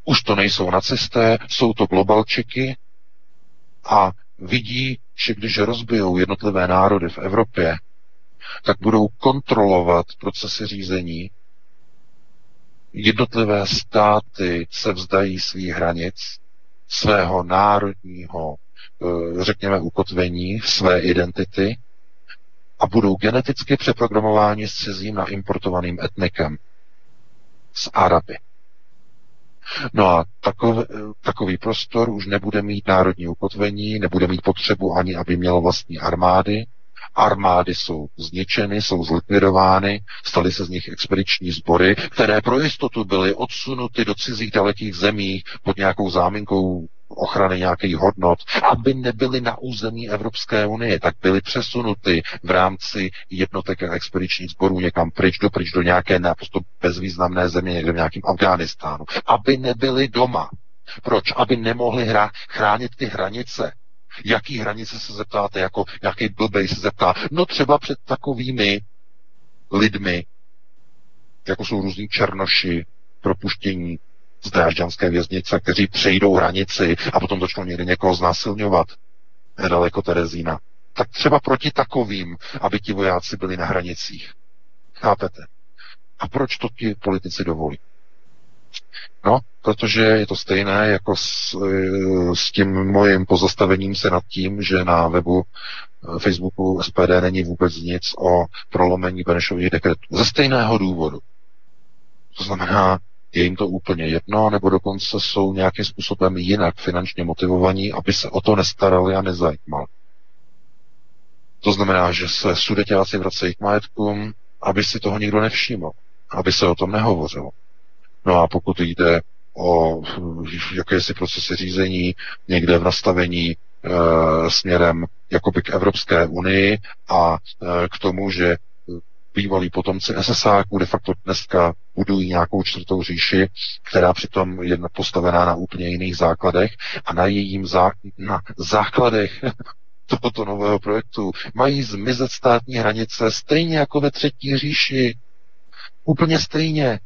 S3: Už to nejsou nacisté, jsou to globalčiky a vidí, že když rozbijou jednotlivé národy v Evropě, tak budou kontrolovat procesy řízení. Jednotlivé státy se vzdají svých hranic, svého národního, eh, řekněme, ukotvení, své identity a budou geneticky přeprogramováni s cizím naimportovaným etnikem. Z Araby. No a takový, takový prostor už nebude mít národní ukotvení, nebude mít potřebu ani, aby měl vlastní armády. Armády jsou zničeny, jsou zlikvidovány, staly se z nich expediční sbory, které pro jistotu byly odsunuty do cizích dalekých zemí pod nějakou záminkou ochrany nějakých hodnot, aby nebyly na území Evropské unie, tak byly přesunuty v rámci jednotek a expedičních sborů někam pryč do pryč do nějaké naprosto bezvýznamné země, někde v nějakém Afghánistánu, aby nebyly doma. Proč? Aby nemohli hra, chránit ty hranice. Jaký hranice se zeptáte, jako nějaký blbej se zeptá? No třeba před takovými lidmi, jako jsou různí černoši, propuštění z drážďanské věznice, kteří přejdou hranici a potom začnou někde někoho znásilňovat nedaleko Terezína. Tak třeba proti takovým, aby ti vojáci byli na hranicích. Chápete? A proč to ti politici dovolí? No, protože je to stejné jako s, e, s tím mojím pozastavením se nad tím, že na webu e, Facebooku SPD není vůbec nic o prolomení Benešových dekretů. Ze stejného důvodu. To znamená, je jim to úplně jedno, nebo dokonce jsou nějakým způsobem jinak finančně motivovaní, aby se o to nestarali a nezajímali. To znamená, že se sudeťáci vracejí k majetkům, aby si toho nikdo nevšiml, aby se o tom nehovořilo. No a pokud jde o jakési procesy řízení někde v nastavení e, směrem jakoby k Evropské unii a e, k tomu, že bývalí potomci SSáků de facto dneska budují nějakou čtvrtou říši, která přitom je postavená na úplně jiných základech a na jejím zá, na základech tohoto nového projektu mají zmizet státní hranice stejně jako ve třetí říši. Úplně stejně.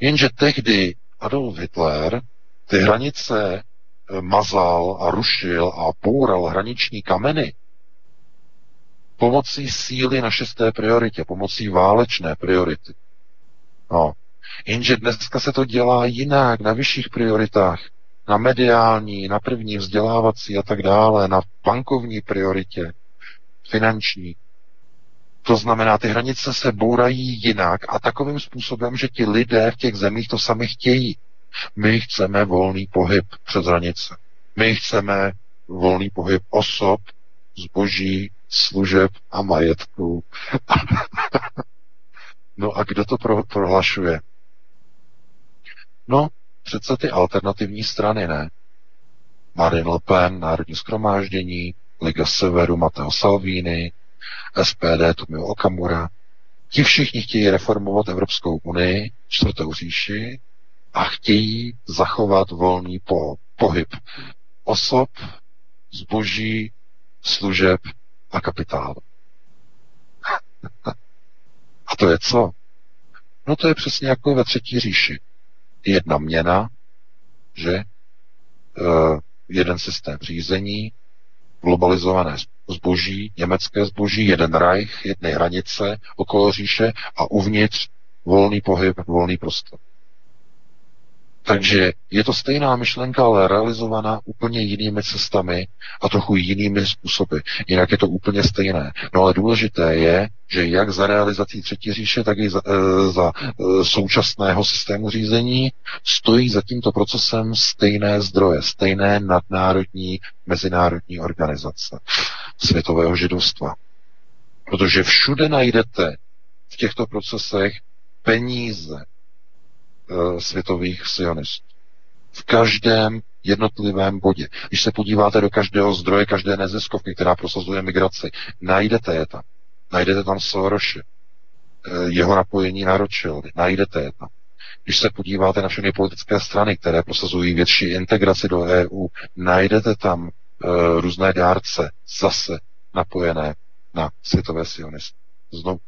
S3: Jenže tehdy Adolf Hitler ty hranice eh, mazal a rušil a poural hraniční kameny pomocí síly na šesté prioritě, pomocí válečné priority. No. Jenže dneska se to dělá jinak, na vyšších prioritách, na mediální, na první vzdělávací a tak dále, na bankovní prioritě, finanční. To znamená, ty hranice se bourají jinak a takovým způsobem, že ti lidé v těch zemích to sami chtějí. My chceme volný pohyb přes hranice. My chceme volný pohyb osob, zboží, služeb a majetku. no a kdo to pro, prohlašuje? No, přece ty alternativní strany, ne? Marine Le Pen, Národní skromáždění, Liga Severu, Matteo Salvini, SPD, Tomio Okamura. Ti všichni chtějí reformovat Evropskou unii, čtvrtou říši a chtějí zachovat volný po, pohyb osob, zboží, služeb a kapitálu. A to je co? No to je přesně jako ve třetí říši. Jedna měna, že? Uh, jeden systém řízení, globalizované zboží, německé zboží, jeden Reich, jedné hranice okolo říše a uvnitř volný pohyb, volný prostor. Takže je to stejná myšlenka, ale realizovaná úplně jinými cestami a trochu jinými způsoby. Jinak je to úplně stejné. No ale důležité je, že jak za realizací třetí říše, tak i za, e, za e, současného systému řízení stojí za tímto procesem stejné zdroje, stejné nadnárodní mezinárodní organizace světového židovstva. Protože všude najdete v těchto procesech peníze, světových sionistů. V každém jednotlivém bodě. Když se podíváte do každého zdroje, každé neziskovky, která prosazuje migraci, najdete je tam. Najdete tam Soroshe, eh, jeho napojení na Rothschildy, najdete je tam. Když se podíváte na všechny politické strany, které prosazují větší integraci do EU, najdete tam uh, různé dárce zase napojené na světové sionisty. Znovu.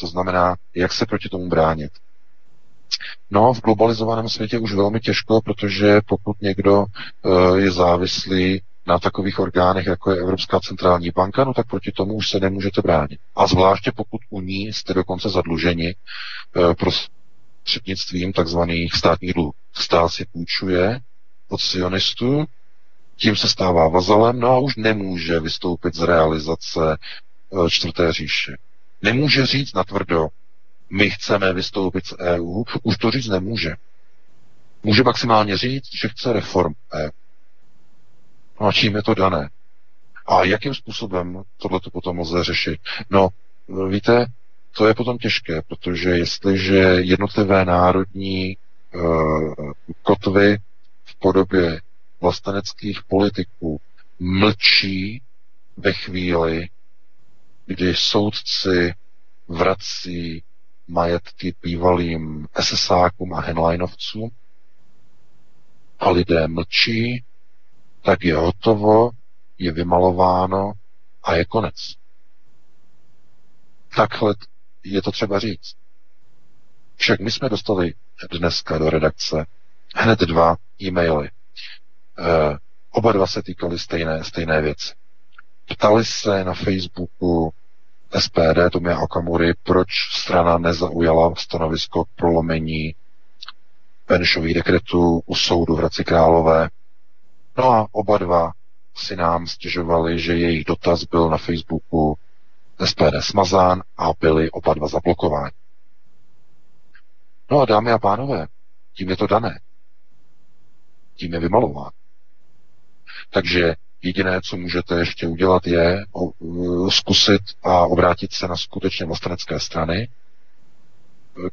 S3: To znamená, jak se proti tomu bránit. No, v globalizovaném světě už velmi těžko, protože pokud někdo uh, je závislý na takových orgánech, jako je Evropská centrální banka, no tak proti tomu už se nemůžete bránit. A zvláště pokud u ní jste dokonce zadluženi uh, prostřednictvím takzvaných státních dluhů. Stát si půjčuje od sionistů, tím se stává vazalem, no a už nemůže vystoupit z realizace uh, čtvrté říše. Nemůže říct natvrdo, my chceme vystoupit z EU, už to říct nemůže. Může maximálně říct, že chce reform EU. No a čím je to dané? A jakým způsobem tohle to potom lze řešit? No, víte, to je potom těžké, protože jestliže jednotlivé národní uh, kotvy v podobě vlasteneckých politiků mlčí ve chvíli, kdy soudci vrací majetky bývalým SSákům a Henleinovcům a lidé mlčí, tak je hotovo, je vymalováno a je konec. Takhle je to třeba říct. Však my jsme dostali dneska do redakce hned dva e-maily. E, oba dva se týkaly stejné, stejné věci. Ptali se na Facebooku SPD Tomia Okamury, proč strana nezaujala stanovisko k prolomení Benešových dekretů u soudu v Hradci Králové. No a oba dva si nám stěžovali, že jejich dotaz byl na Facebooku SPD smazán a byli oba dva zablokováni. No a dámy a pánové, tím je to dané. Tím je vymalován. Takže Jediné, co můžete ještě udělat, je zkusit a obrátit se na skutečně vlastenecké strany,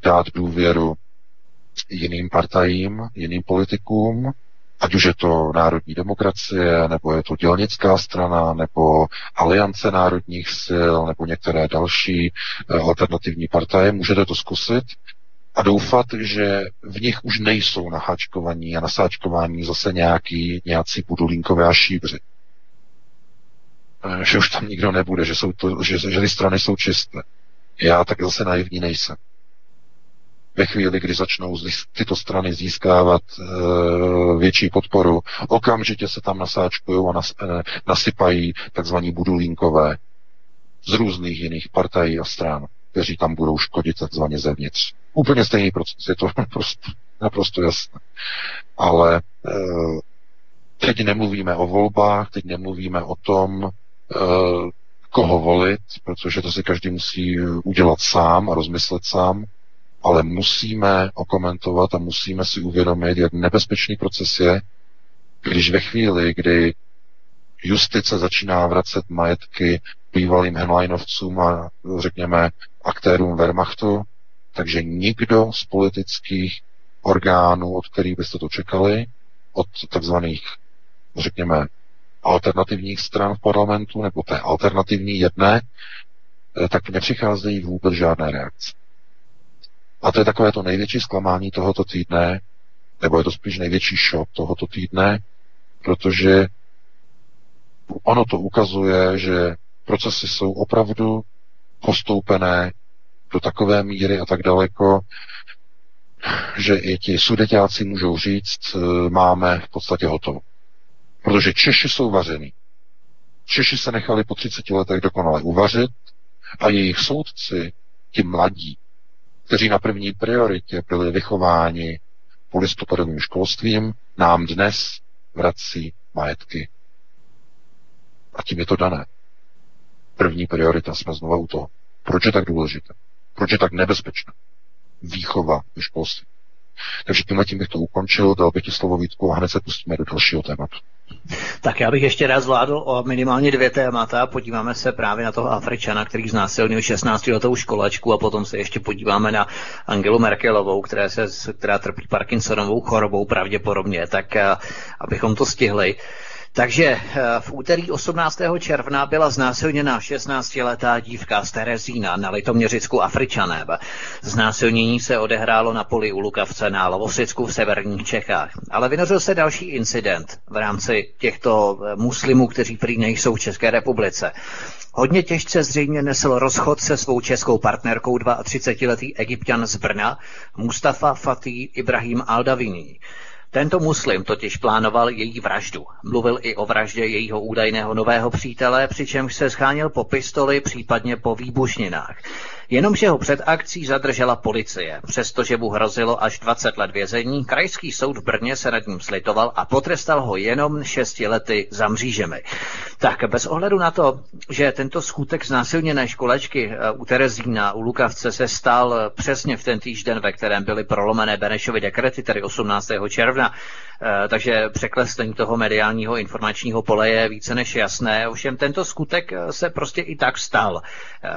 S3: dát důvěru jiným partajím, jiným politikům, ať už je to národní demokracie, nebo je to dělnická strana, nebo aliance národních sil, nebo některé další eh, alternativní partaje, můžete to zkusit a doufat, že v nich už nejsou naháčkovaní a nasáčkování zase nějaký, nějací budulínkové a šíbři. Eh, že už tam nikdo nebude, že, jsou to, že, že ty strany jsou čisté. Já tak zase naivní nejsem. Ve chvíli, kdy začnou tyto strany získávat e, větší podporu, okamžitě se tam nasáčkují a nas, e, nasypají takzvaní budulínkové z různých jiných partají a stran, kteří tam budou škodit takzvaně zevnitř. Úplně stejný proces, je to naprosto, naprosto jasné. Ale e, teď nemluvíme o volbách, teď nemluvíme o tom, koho volit, protože to si každý musí udělat sám a rozmyslet sám, ale musíme okomentovat a musíme si uvědomit, jak nebezpečný proces je, když ve chvíli, kdy justice začíná vracet majetky bývalým Henleinovcům a řekněme aktérům Wehrmachtu, takže nikdo z politických orgánů, od kterých byste to čekali, od takzvaných, řekněme, alternativních stran v parlamentu, nebo té alternativní jedné, eh, tak nepřicházejí vůbec žádné reakce. A to je takové to největší zklamání tohoto týdne, nebo je to spíš největší šok tohoto týdne, protože ono to ukazuje, že procesy jsou opravdu postoupené do takové míry a tak daleko, že i ti sudeťáci můžou říct, eh, máme v podstatě hotovo. Protože Češi jsou vařený. Češi se nechali po 30 letech dokonale uvařit a jejich soudci, ti mladí, kteří na první prioritě byli vychováni polistopadovým školstvím, nám dnes vrací majetky. A tím je to dané. První priorita jsme znovu u toho. Proč je tak důležité? Proč je tak nebezpečné? Výchova ve školství. Takže tímhle tím bych to ukončil, dal bych ti slovo Vítku a hned se pustíme do dalšího tématu.
S2: Tak já bych ještě rád zvládl o minimálně dvě témata. Podíváme se právě na toho Afričana, který znásilnil 16 letou školačku a potom se ještě podíváme na Angelu Merkelovou, která, se, která trpí Parkinsonovou chorobou pravděpodobně. Tak eh, abychom to stihli. Takže eh, v úterý 18. června byla znásilněna 16-letá dívka z Terezína na Litoměřicku Afričanem. Znásilnění se odehrálo na poli u Lukavce na Lovosicku v severních Čechách. Ale vynořil se další incident v rámci těchto eh, muslimů, kteří prý nejsou v České republice. Hodně těžce zřejmě nesl rozchod se svou českou partnerkou 32-letý egyptian z Brna Mustafa Fatih Ibrahim Aldavini. Tento muslim totiž plánoval její vraždu. Mluvil i o vraždě jejího údajného nového přítele, přičemž se scháněl po pistoli, případně po výbušninách. Jenomže ho před akcí zadržela policie. Přestože mu hrozilo až 20 let vězení, krajský soud v Brně se nad ním slitoval a potrestal ho jenom 6 lety za mřížemi. Tak bez ohledu na to, že tento skutek znásilněné školečky eh, u Terezína, u Lukavce se stal eh, přesně v ten týžden, ve kterém byly prolomené Benešovy dekrety, tedy 18. června, takže překleslení toho mediálního informačního pole je více než jasné. Ovšem tento skutek se prostě i tak stal.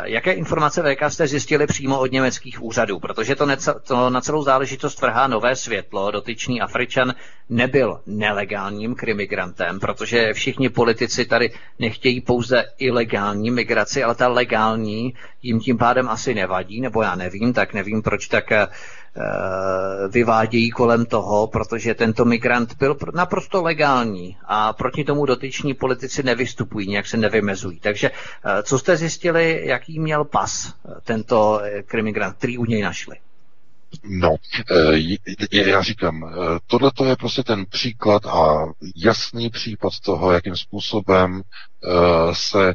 S2: Jaké informace VK jste zjistili přímo od německých úřadů, protože to, neca, to na celou záležitost vrhá nové světlo. Dotyčný Afričan nebyl nelegálním krimigrantem, protože všichni politici tady nechtějí pouze ilegální migraci, ale ta legální jim tím pádem asi nevadí, nebo já nevím, tak nevím, proč tak vyvádějí kolem toho, protože tento migrant byl naprosto legální a proti tomu dotyční politici nevystupují, nějak se nevymezují. Takže uh, co jste zjistili, jaký měl pas tento krimigrant, který u něj našli?
S3: No, já říkám, tohle je prostě ten příklad a jasný případ toho, jakým způsobem se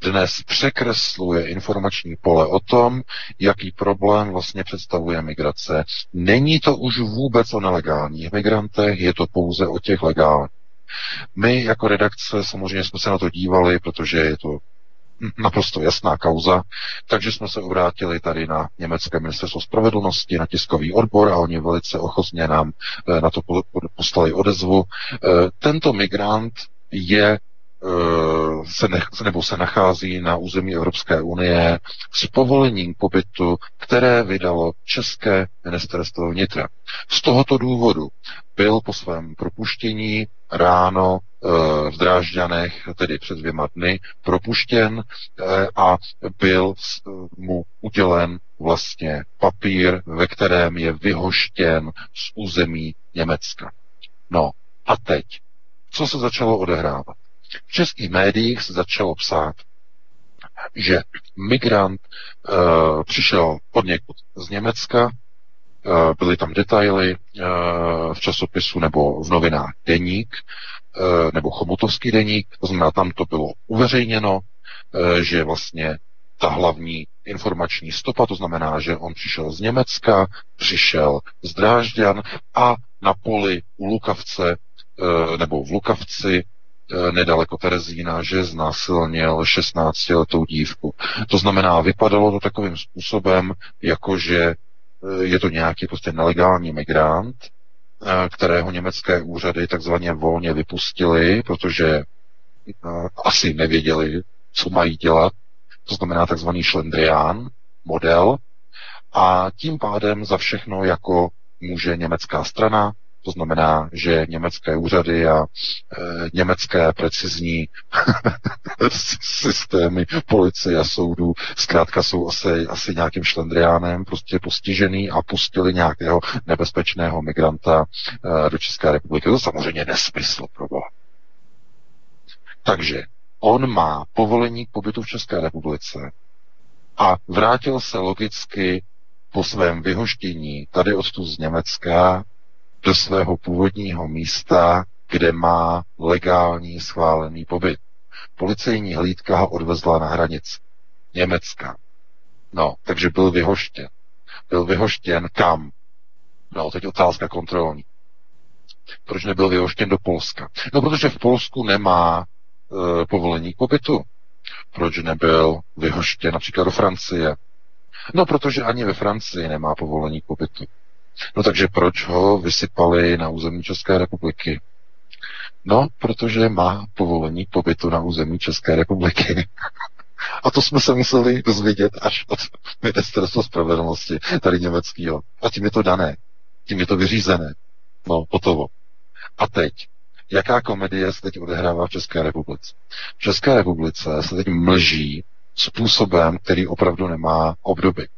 S3: dnes překresluje informační pole o tom, jaký problém vlastně představuje migrace. Není to už vůbec o nelegálních migrantech, je to pouze o těch legálních. My jako redakce samozřejmě jsme se na to dívali, protože je to naprosto jasná kauza, takže jsme se obrátili tady na německé ministerstvo spravedlnosti, na tiskový odbor a oni velice ochotně nám eh, na to poslali odezvu. Eh, tento migrant je se nech, nebo se nachází na území Evropské unie s povolením pobytu, které vydalo České ministerstvo vnitra. Z tohoto důvodu byl po svém propuštění ráno eh, v Drážďanech, tedy před dvěma dny, propuštěn eh, a byl mu udělen vlastně papír, ve kterém je vyhoštěn z území Německa. No a teď, co se začalo odehrávat? V českých médiích se začalo psát, že migrant uh, přišel od někud z Německa, uh, byly tam detaily uh, v časopisu nebo v novinách Deník, uh, nebo Chomutovský deník, to znamená, tam to bylo uveřejněno, uh, že vlastně ta hlavní informační stopa, to znamená, že on přišel z Německa, přišel z Drážďan a na poli u Lukavce nebo v Lukavci nedaleko Terezína, že znásilnil 16-letou dívku. To znamená, vypadalo to takovým způsobem, jako že eh, je to nějaký prostě nelegální migrant, eh, kterého německé úřady takzvaně volně vypustili, protože asi nevěděli, co mají dělat, to znamená takzvaný šlendrián, model, a tím pádem za všechno jako může německá strana, to znamená, že německé úřady a e, německé precizní systémy policie a soudů zkrátka jsou asi, asi nějakým šlendriánem prostě postižený a pustili nějakého nebezpečného migranta e, do České republiky. To samozřejmě nesmysl pro boha. Takže on má povolení k pobytu v České republice a vrátil se logicky po svém vyhoštění tady odtud z Německa do svého původního místa, kde má legální schválený pobyt. Policejní hlídka ho odvezla na hranici. Německa. No, takže byl vyhoštěn. Byl vyhoštěn kam? No, teď otázka kontrolní. Proč nebyl vyhoštěn do Polska? No, protože v Polsku nemá e, povolení k pobytu. Proč nebyl vyhoštěn například do Francie? No, protože ani ve Francii nemá povolení k pobytu. No takže proč ho vysypali na území České republiky? No, protože má povolení pobytu na území České republiky. A to jsme se museli dozvědět až od ministerstva spravedlnosti, tady německého. A tím je to dané. Tím je to vyřízené. No, hotovo. A teď, jaká komedie se teď odehrává v České republice? V České republice se teď mlží způsobem, který opravdu nemá obdoby. E,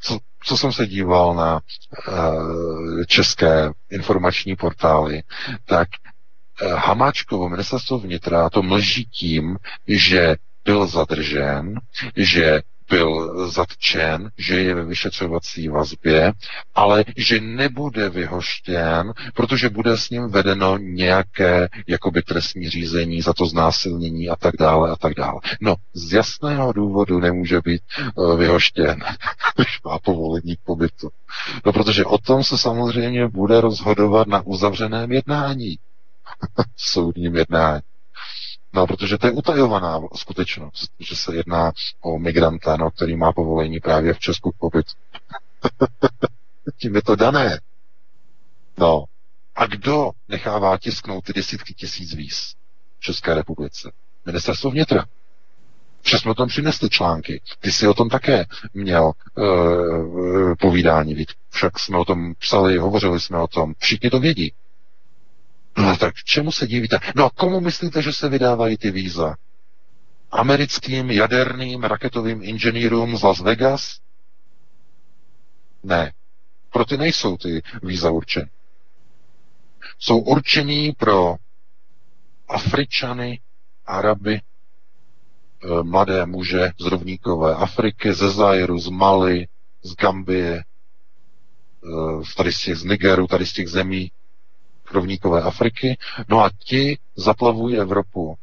S3: co, co jsem se díval na e, české informační portály, tak e, Hamáčkovo ministerstvo vnitra to mlží tím, že byl zadržen, že byl zatčen, že je ve vyšetřovací vazbě, ale že nebude vyhoštěn, protože bude s ním vedeno nějaké jakoby trestní řízení za to znásilnění a tak dále a tak dále. No, z jasného důvodu nemůže být uh, vyhoštěn, když má povolení k pobytu. No, protože o tom se samozřejmě bude rozhodovat na uzavřeném jednání, soudním jednání. No, protože to je utajovaná skutečnost, že se jedná o migranta, no, který má povolení právě v Česku pobyt. Tím je to dané. No. A kdo nechává tisknout ty desítky tisíc víz v České republice? Ministerstvo vnitra. Že jsme o tom přinesli články. Ty jsi o tom také měl uh, povídání, však jsme o tom psali, hovořili jsme o tom. Všichni to vědí. No tak čemu se divíte? No a komu myslíte, že se vydávají ty víza? Americkým jaderným raketovým inženýrům z Las Vegas? Ne. Pro ty nejsou ty víza určeny. Jsou určený pro Afričany, Araby, eh, mladé muže z rovníkové Afriky, ze Zajru, z Mali, z Gambie, eh, tady z těch z Nigeru, tady z těch zemí, rovníkové Afriky, no a ti zaplavují Evropu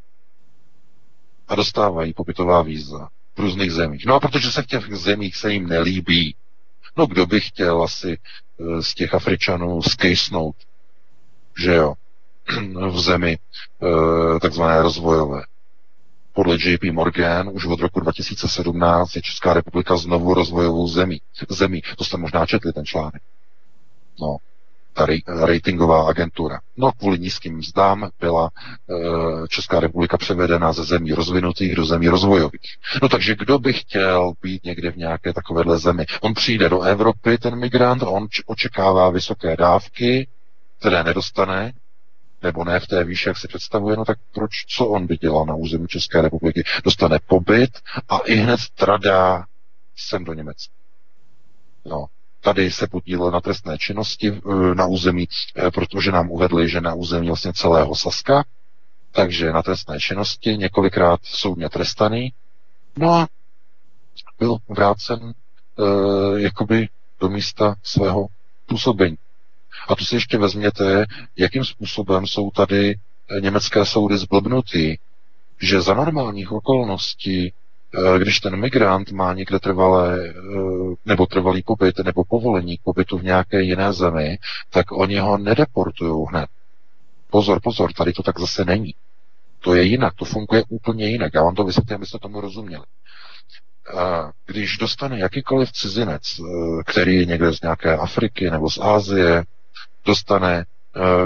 S3: a dostávají pobytová víza v různých zemích. No a protože se v těch zemích se jim nelíbí, no kdo by chtěl asi eh, z těch Afričanů skejsnout, že jo, v zemi eh, takzvané rozvojové. Podle JP Morgan už od roku 2017 je Česká republika znovu rozvojovou zemí. zemí. To jste možná četli, ten článek. No, ratingová agentura. No kvůli nízkým mzdám byla e, Česká republika převedena ze zemí rozvinutých do zemí rozvojových. No takže kdo by chtěl být někde v nějaké takovéhle zemi? On přijde do Evropy, ten migrant, on očekává vysoké dávky, které nedostane, nebo ne v té výši, jak se představuje, no tak proč, co on by dělal na území České republiky? Dostane pobyt a i hned tradá sem do Německa. No, tady se podílel na trestné činnosti eh, na území, eh, protože nám uvedli, že na území vlastně celého Saska, takže na trestné činnosti několikrát soudně trestaný, no a byl vrácen e, jakoby do místa svého působení. A tu si ještě vezměte, jakým způsobem jsou tady německé soudy zblbnutý, že za normálních okolností když ten migrant má někde trvalé, eh, nebo trvalý pobyt, nebo povolení k pobytu v nějaké jiné zemi, tak oni ho nedeportují hned. Pozor, pozor, tady to tak zase není. To je jinak, to funguje úplně jinak. Já vám to vysvětlím, abyste tomu rozuměli. Eh, když dostane jakýkoliv cizinec, který je někde z nějaké Afriky nebo z Ázie, dostane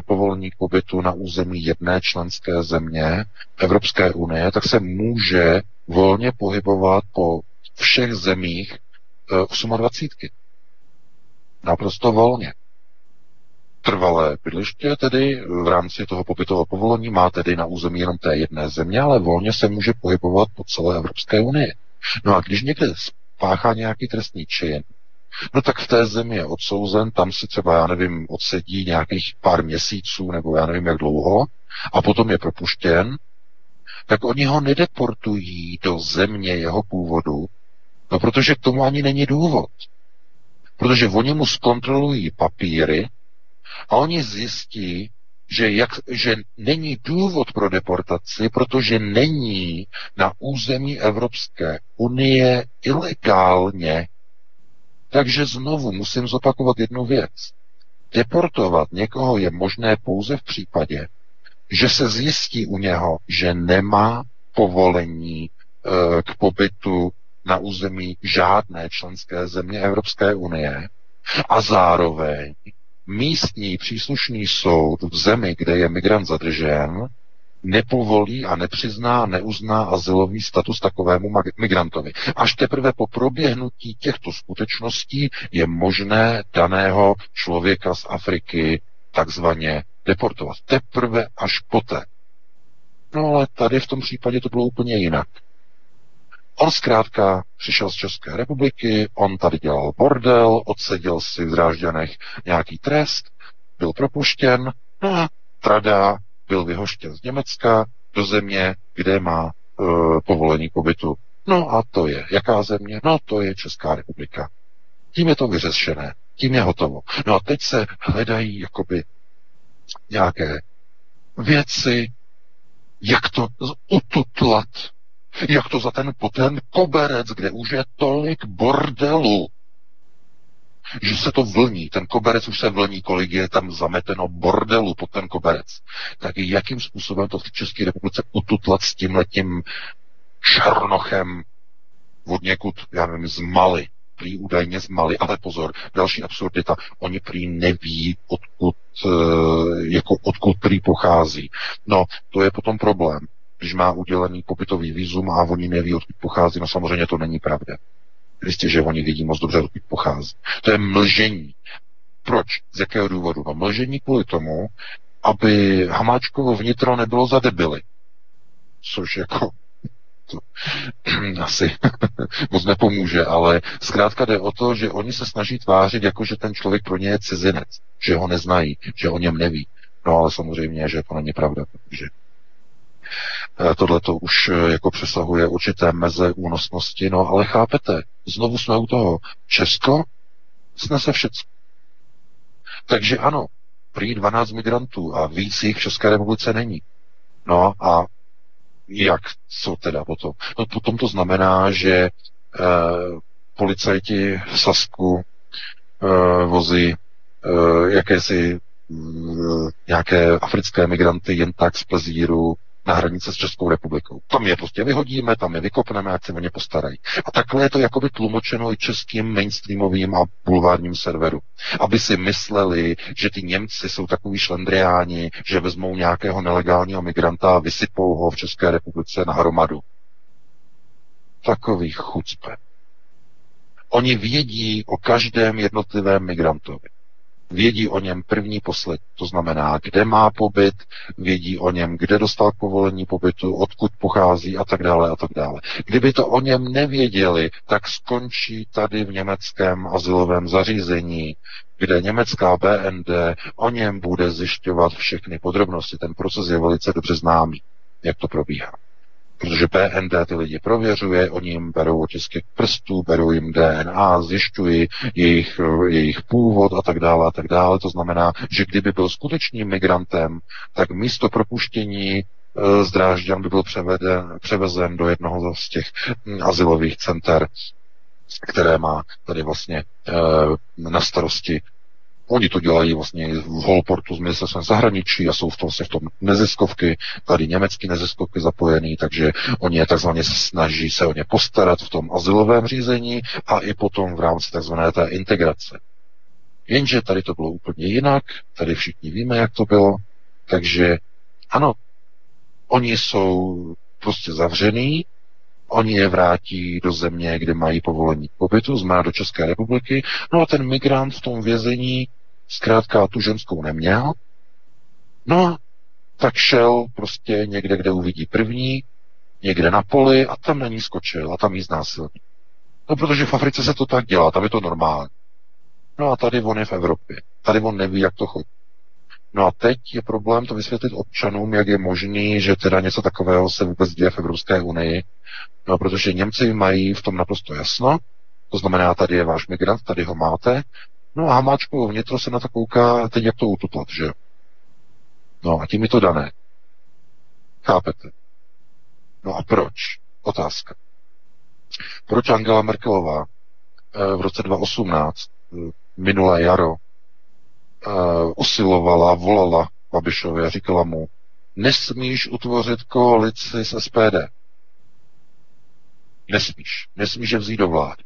S3: povolení k pobytu na území jedné členské země Evropské unie, tak se může volně pohybovat po všech zemích 28. Naprosto volně. Trvalé bydliště tedy v rámci toho pobytového povolení má tedy na území jenom té jedné země, ale volně se může pohybovat po celé Evropské unii. No a když někde spáchá nějaký trestný čin, no tak v té zemi je odsouzen, tam si třeba, já nevím, odsedí nějakých pár měsíců, nebo já nevím jak dlouho, a potom je propuštěn, tak oni ho nedeportují do země jeho původu, no protože k tomu ani není důvod. Protože oni mu zkontrolují papíry a oni zjistí, že, jak, že není důvod pro deportaci, protože není na území Evropské unie ilegálně. Takže znovu musím zopakovat jednu věc. Deportovat někoho je možné pouze v případě, že se zjistí u něho, že nemá povolení e, k pobytu na území žádné členské země Evropské unie a zároveň místní příslušný soud v zemi, kde je migrant zadržen, nepovolí a nepřizná, neuzná asilový status takovému migrantovi. Až teprve po proběhnutí těchto skutečností je možné daného člověka z Afriky takzvaně deportovat. Teprve až poté. No ale tady v tom případě to bylo úplně jinak. On zkrátka přišel z České republiky, on tady dělal bordel, odseděl si v Drážďanech nějaký trest, byl propuštěn, no a trada byl vyhoštěn z Německa do země, kde má e, povolení pobytu. No a to je jaká země? No to je Česká republika. Tím je to vyřešené, tím je hotovo. No a teď se hledají jakoby nějaké věci, jak to ututlat jak to za ten, po ten koberec, kde už je tolik bordelu, že se to vlní, ten koberec už se vlní, kolik je tam zameteno bordelu pod ten koberec. Tak jakým způsobem to v České republice ututlat s tím letím černochem od někud, já nevím, z Mali, prý údajně z Mali, ale pozor, další absurdita, oni prý neví, odkud, eh, jako odkud prý pochází. No, to je potom problém když má udělený pobytový výzum a oni neví, odkud pochází, no samozřejmě to není pravda. Jistě, že oni vidí moc dobře, odkud pochází. To je mlžení. Proč? Z jakého důvodu? No mlžení kvůli tomu, aby Hamáčkovo vnitro nebylo za debily. Což jako to asi moc nepomůže, ale zkrátka jde o to, že oni se snaží tvářit, jako že ten člověk pro ně je cizinec, že ho neznají, že o něm neví. No ale samozřejmě, že to není pravda, protože Eh, Tohle to už eh, jako přesahuje určité meze únosnosti, no ale chápete, znovu jsme u toho. Česko snese všecko. Takže ano, prý 12 migrantů a víc jich v České republice není. No a jak, co teda potom? No potom to znamená, že e, policajti v Sasku e, vozí e, jakési nějaké africké migranty jen tak z plezíru na hranice s Českou republikou. Tam je prostě vyhodíme, tam je vykopneme, ať se o ně postarají. A takhle je to jakoby tlumočeno i českým mainstreamovým a bulvárním serveru. Aby si mysleli, že ty Němci jsou takový šlendriáni, že vezmou nějakého nelegálního migranta a vysypou ho v České republice na hromadu. Takový chucpe. Oni vědí o každém jednotlivém migrantovi. Vědí o něm první, poslední. To znamená, kde má pobyt, vědí o něm, kde dostal povolení pobytu, odkud pochází a tak dále a tak dále. Kdyby to o něm nevěděli, tak skončí tady v německém asilovém zařízení, kde německá BND o něm bude zjišťovat všechny podrobnosti. Ten proces je velice dobře známý, jak to probíhá protože PND ty lidi prověřuje, oni jim berou otisky prstů, berou jim DNA, zjišťují jejich, jejich původ a tak dále a tak dále. To znamená, že kdyby byl skutečným migrantem, tak místo propuštění e, z Drážďan by byl převeden, převezen do jednoho z těch asilových center, které má tady vlastně e, na starosti Oni to dělají vlastně v Holportu s ministerstvem zahraničí a jsou v tom, v tom neziskovky, tady německý neziskovky zapojený, takže oni je takzvaně snaží se o ně postarat v tom asilovém řízení a i potom v rámci takzvané té integrace. Jenže tady to bylo úplně jinak, tady všichni víme, jak to bylo, takže ano, oni jsou prostě zavřený, oni je vrátí do země, kde mají povolení k pobytu, znamená do České republiky, no a ten migrant v tom vězení zkrátka tu ženskou neměl, no tak šel prostě někde, kde uvidí první, někde na poli a tam na ní skočil a tam jí znásilnil. No, protože v Africe se to tak dělá, tam je to normální. No a tady on je v Evropě. Tady on neví, jak to chodí. No a teď je problém to vysvětlit občanům, jak je možný, že teda něco takového se vůbec děje v Evropské unii. No, protože Němci mají v tom naprosto jasno, to znamená, tady je váš migrant, tady ho máte, no a Hamáčkovo vnitro se na to kouká, teď jak to ututlat, že No a tím je to dané. Chápete? No a proč? Otázka. Proč Angela Merkelová eh, v roce 2018, eh, minulé jaro, eh, usilovala, volala Babišovi a říkala mu, nesmíš utvořit koalici s SPD. Nesmíš. Nesmíš je vzít do vlády.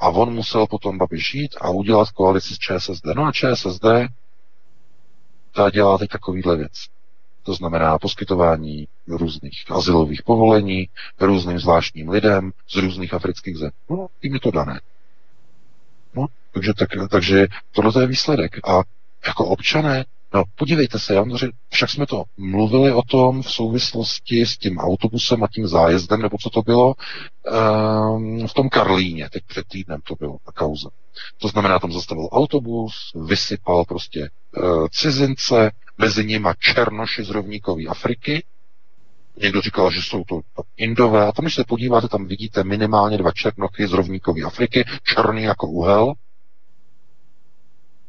S3: A on musel potom Babiš jít a udělat koalici s ČSSD. No a ČSSD ta dělá teď takovýhle věc. To znamená poskytování různých asilových povolení různým zvláštním lidem z různých afrických zemí. No, tím je to dané. No, takže, tak, takže tohle je výsledek. A jako občané, no podívejte se, já však jsme to mluvili o tom v souvislosti s tím autobusem a tím zájezdem, nebo co to bylo, um, v tom Karlíně, teď před týdnem to bylo, ta kauza. To znamená, tam zastavil autobus, vysypal prostě uh, cizince, mezi nimi černoši z rovníkové Afriky, Někdo říkal, že jsou to Indové. A tam, když se podíváte, tam vidíte minimálně dva černochy z rovníkové Afriky, černý jako uhel.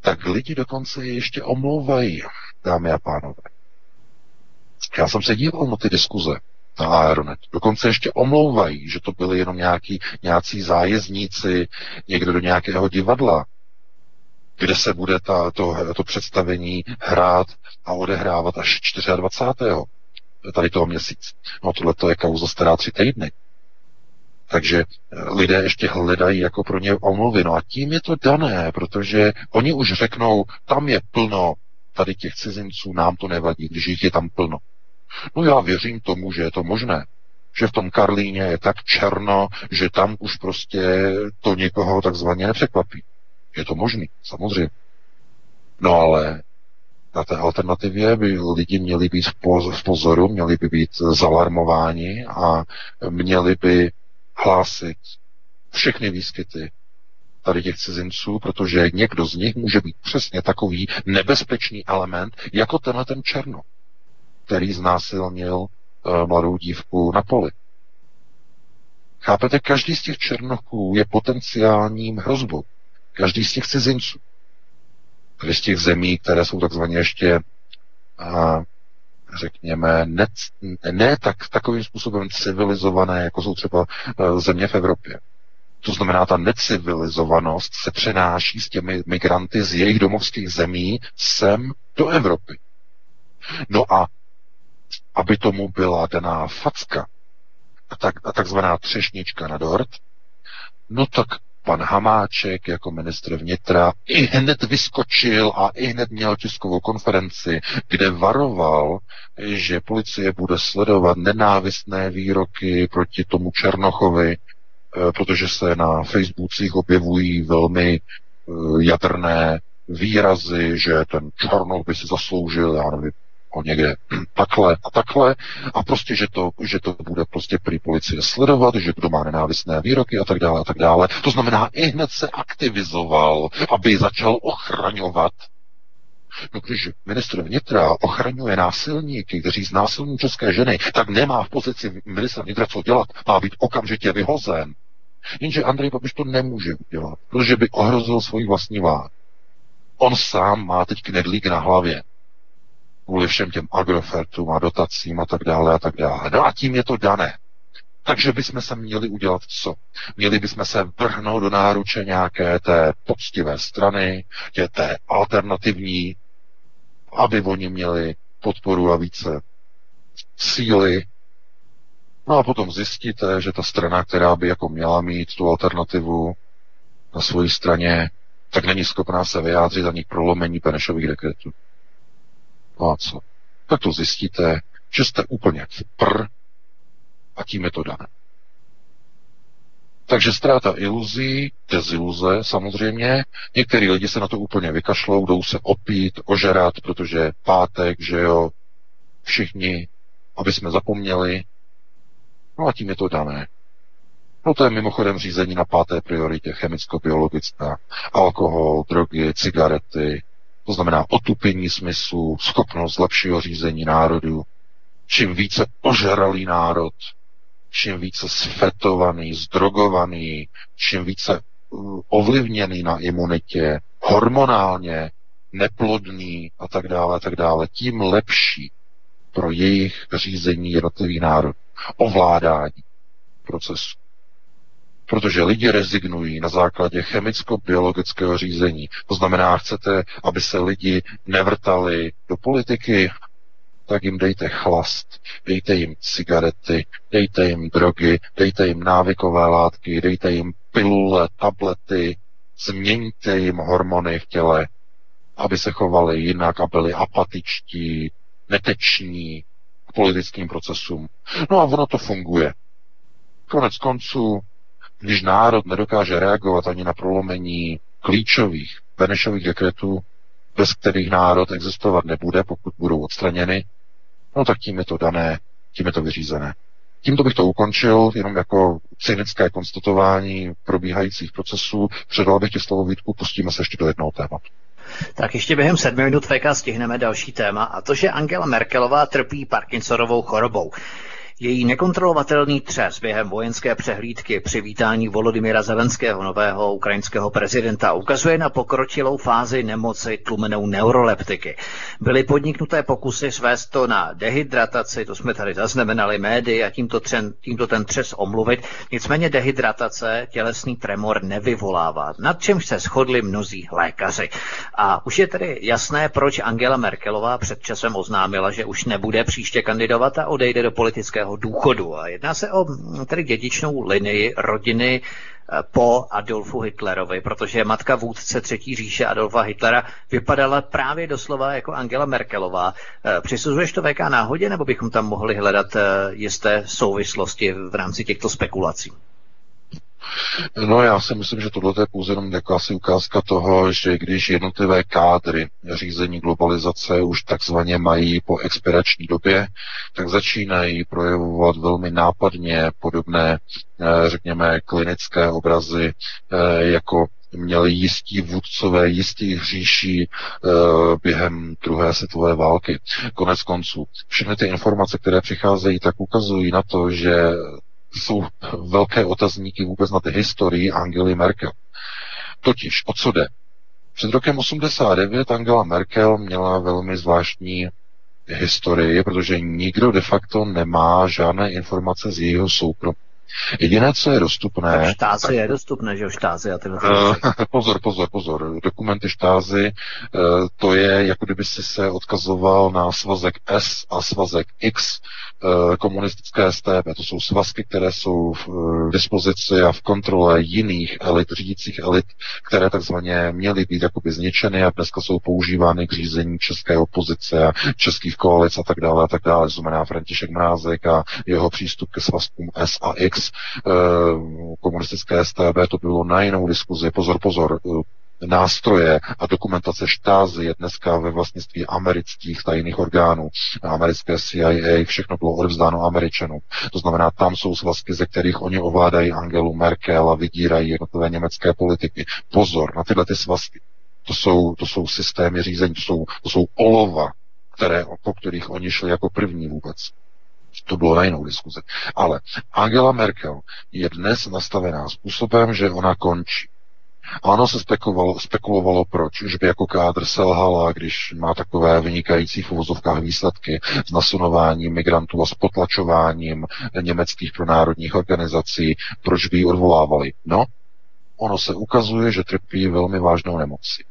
S3: Tak lidi dokonce ještě omlouvají, dámy a pánové. Já jsem se díval na ty diskuze na Aeronet. Dokonce ještě omlouvají, že to byly jenom nějaký, nějací zájezdníci, někdo do nějakého divadla, kde se bude ta, to, to představení hrát a odehrávat až 24 tady toho měsíc. No tohle to je kauza stará tři týdny. Takže eh, lidé ještě hledají jako pro ně omluvy. No a tím je to dané, protože oni už řeknou, tam je plno tady těch cizinců, nám to nevadí, když jich je tam plno. No já věřím tomu, že je to možné. Že v tom Karlíně je tak černo, že tam už prostě to někoho takzvaně nepřekvapí. Je to možný, samozřejmě. No ale na té alternativě by lidi měli být v pozoru, měli by být zalarmováni a měli by hlásit všechny výskyty tady těch cizinců, protože někdo z nich může být přesně takový nebezpečný element, jako tenhle ten Černo, který znásilnil uh, mladou dívku na poli. Chápete, každý z těch černoků je potenciálním hrozbou. Každý z těch cizinců tedy z těch zemí, které jsou takzvaně ještě, a, řekněme, ne, ne tak, takovým způsobem civilizované, jako jsou třeba e, země v Evropě. To znamená, ta necivilizovanost se přenáší s těmi migranty z jejich domovských zemí sem do Evropy. No a aby tomu byla daná facka, a, tak, a takzvaná třešnička na dort, no tak pan Hamáček jako ministr vnitra i hned vyskočil a i hned měl tiskovou konferenci, kde varoval, že policie bude sledovat nenávistné výroky proti tomu Černochovi, eh, protože se na Facebookcích objevují velmi eh, jadrné výrazy, že ten Černoch by si zasloužil, já nevím, ho někde takhle a takhle a prostě, že to, že to bude prostě prý policie sledovat, že kdo má nenávistné výroky a tak dále a tak dále. To znamená, i hned se aktivizoval, aby začal ochraňovat No když ministr vnitra ochraňuje násilníky, kteří znásilní české ženy, tak nemá v pozici ministra vnitra co dělat, má být okamžitě vyhozen. Jenže Andrej Babiš to nemůže udělat, protože by ohrozil svůj vlastní vlád. On sám má teď knedlík na hlavě kvůli všem těm agrofertům a dotacím a tak dále a tak dále. No a tím je to dané. Takže bychom se měli udělat co? Měli bychom se vrhnout do náruče nějaké té poctivé strany, tě té alternativní, aby oni měli podporu a více síly. No a potom zjistíte, že ta strana, která by jako měla mít tu alternativu na své straně, tak není schopná se vyjádřit ani k prolomení Benešových dekretů. No co? Tak to zjistíte, že jste úplně v pr a tím je to dané. Takže ztráta iluzí, deziluze samozřejmě. Některý lidi se na to úplně vykašlou, jdou se opít, ožerat, protože pátek, že jo, všichni, aby jsme zapomněli. No a tím je to dané. No to je mimochodem řízení na páté prioritě, chemicko-biologická, alkohol, drogy, cigarety, to znamená otupení smyslu, schopnost lepšího řízení národu. Čím více ožralý národ, čím více sfetovaný, zdrogovaný, čím více uh, ovlivněný na imunitě, hormonálně, neplodný a tak dále, tak dále, tím lepší pro jejich řízení jednotlivý národ, ovládání procesu. Protože lidi rezignují na základě chemicko-biologického řízení. To znamená, chcete, aby se lidi nevrtali do politiky, tak jim dejte chlast, dejte jim cigarety, dejte jim drogy, dejte jim návykové látky, dejte jim pilule, tablety, změňte jim hormony v těle, aby se chovali jinak a byli apatičtí, neteční k politickým procesům. No a ono to funguje. Konec konců, když národ nedokáže reagovat ani na prolomení klíčových Benešových dekretů, bez kterých národ existovat nebude, pokud budou odstraněny, no tak tím je to dané, tím je to vyřízené. Tímto bych to ukončil, jenom jako cynické konstatování probíhajících procesů. Předal bych ti slovo Vítku, pustíme se ještě do jednoho tématu.
S2: Tak ještě během sedmi minut VK stihneme další téma a to, že Angela Merkelová trpí Parkinsonovou chorobou. Její nekontrolovatelný třes během vojenské přehlídky při vítání Volodymyra Zelenského, nového ukrajinského prezidenta, ukazuje na pokročilou fázi nemoci tlumenou neuroleptiky. Byly podniknuté pokusy svést to na dehydrataci, to jsme tady zaznamenali médii a tímto, třen, tímto ten třes omluvit. Nicméně dehydratace tělesný tremor nevyvolává, nad čemž se shodli mnozí lékaři. A už je tedy jasné, proč Angela Merkelová před časem oznámila, že už nebude příště kandidovat a odejde do politického starého důchodu. A jedná se o mm, tedy dědičnou linii rodiny eh, po Adolfu Hitlerovi, protože matka vůdce Třetí říše Adolfa Hitlera vypadala právě doslova jako Angela Merkelová. Eh, přisuzuješ to VK náhodě, nebo bychom tam mohli hledat eh, jisté souvislosti v rámci těchto spekulací?
S3: No já si myslím, že tohle je pouze jenom jakási ukázka toho, že když jednotlivé kádry řízení globalizace už takzvaně mají po expirační době, tak začínají projevovat velmi nápadně podobné, eh, řekněme, klinické obrazy, eh, jako měli jistí vůdcové, jistí hříší e, během druhé světové války. Konec konců, všechny ty informace, které přicházejí, tak ukazují na to, že jsou velké otazníky vůbec na ty historii Angely Merkel. Totiž, o co jde? Před rokem 89 Angela Merkel měla velmi zvláštní historii, protože nikdo de facto nemá žádné informace z jejího soukromí. Jediné, co je dostupné...
S2: Tak štázy tak... je dostupné, že jo, štázy a tyhle
S3: uh, Pozor, pozor, pozor. Dokumenty štázy, uh, to je, jako kdyby si se odkazoval na svazek S a svazek X uh, komunistické STB. To jsou svazky, které jsou v uh, dispozici a v kontrole jiných elit, řídících elit, které takzvaně měly být jakoby zničeny a dneska jsou používány k řízení české opozice a českých koalic a tak dále a tak dále. Znamená František Mrázek a jeho přístup ke svazkům S a X Eh, komunistické STB, to bylo na jinou diskuzi. Pozor, pozor, eh, nástroje a dokumentace štázy je dneska ve vlastnictví amerických tajných orgánů, americké CIA, všechno bylo odevzdáno Američanům. To znamená, tam jsou svazky, ze kterých oni ovládají Angelu Merkel a vydírají jednotlivé německé politiky. Pozor na tyhle ty svazky. To jsou, to jsou systémy řízení, to jsou, to jsou olova, které, po kterých oni šli jako první vůbec. To bylo na jinou diskuzi. Ale Angela Merkel je dnes nastavená způsobem, že ona končí. A ono se spekulovalo, spekulovalo proč, už by jako kádr selhala, když má takové vynikající v uvozovkách výsledky s nasunováním migrantů a s potlačováním německých pronárodních organizací, proč by ji odvolávali. No, ono se ukazuje, že trpí velmi vážnou nemocí.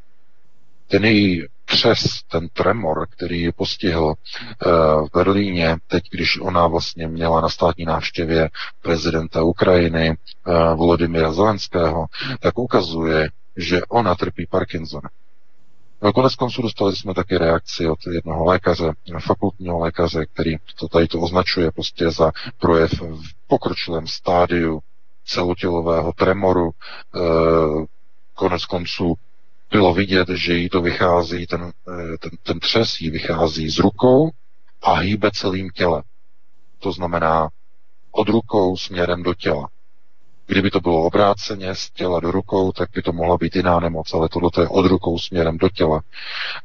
S3: Ten její třes, ten tremor, který ji postihl eh, v Berlíně, teď, když ona vlastně měla na státní návštěvě prezidenta Ukrajiny eh, Volodymyra Zelenského, tak ukazuje, že ona trpí Parkinsona. No, konec konců dostali jsme taky reakci od jednoho lékaře, fakultního lékaře, který to tady to označuje prostě za projev v pokročilém stádiu celotělového tremoru. E, konec konců bylo vidět, že jí to vychází, ten, eh, ten, ten třes jí vychází z rukou a hýbe celým tělem. To znamená od rukou směrem do těla. Kdyby to bylo obráceně z těla do rukou, tak by to mohla být jiná nemoc, ale tohle je od rukou směrem do těla,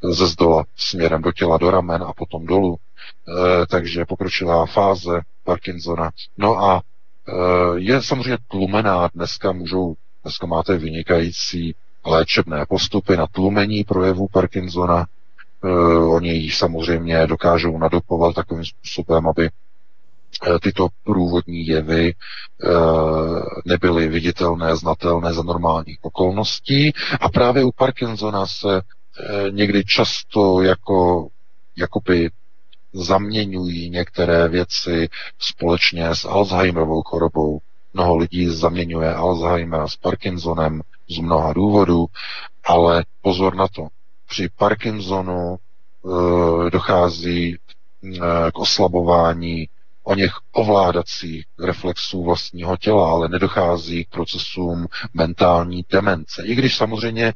S3: ze zdola směrem do těla, do ramen a potom dolů. E, takže pokročilá fáze Parkinsona. No a e, je samozřejmě tlumená. Dneska můžou, dneska máte vynikající léčebné postupy na tlumení projevů Parkinsona. E, oni ji samozřejmě dokážou nadopovat takovým způsobem, aby Eh, tyto průvodní jevy eh, nebyly viditelné, znatelné za normálních okolností a právě u Parkinsona se eh, někdy často jako jakoby zaměňují některé věci společně s Alzheimerovou chorobou. Mnoho lidí zaměňuje Alzheimer s Parkinsonem z mnoha důvodů, ale pozor na to. Při Parkinsonu e, dochází e, k oslabování o něch ovládacích reflexů vlastního těla, ale nedochází k procesům mentální demence. I když samozřejmě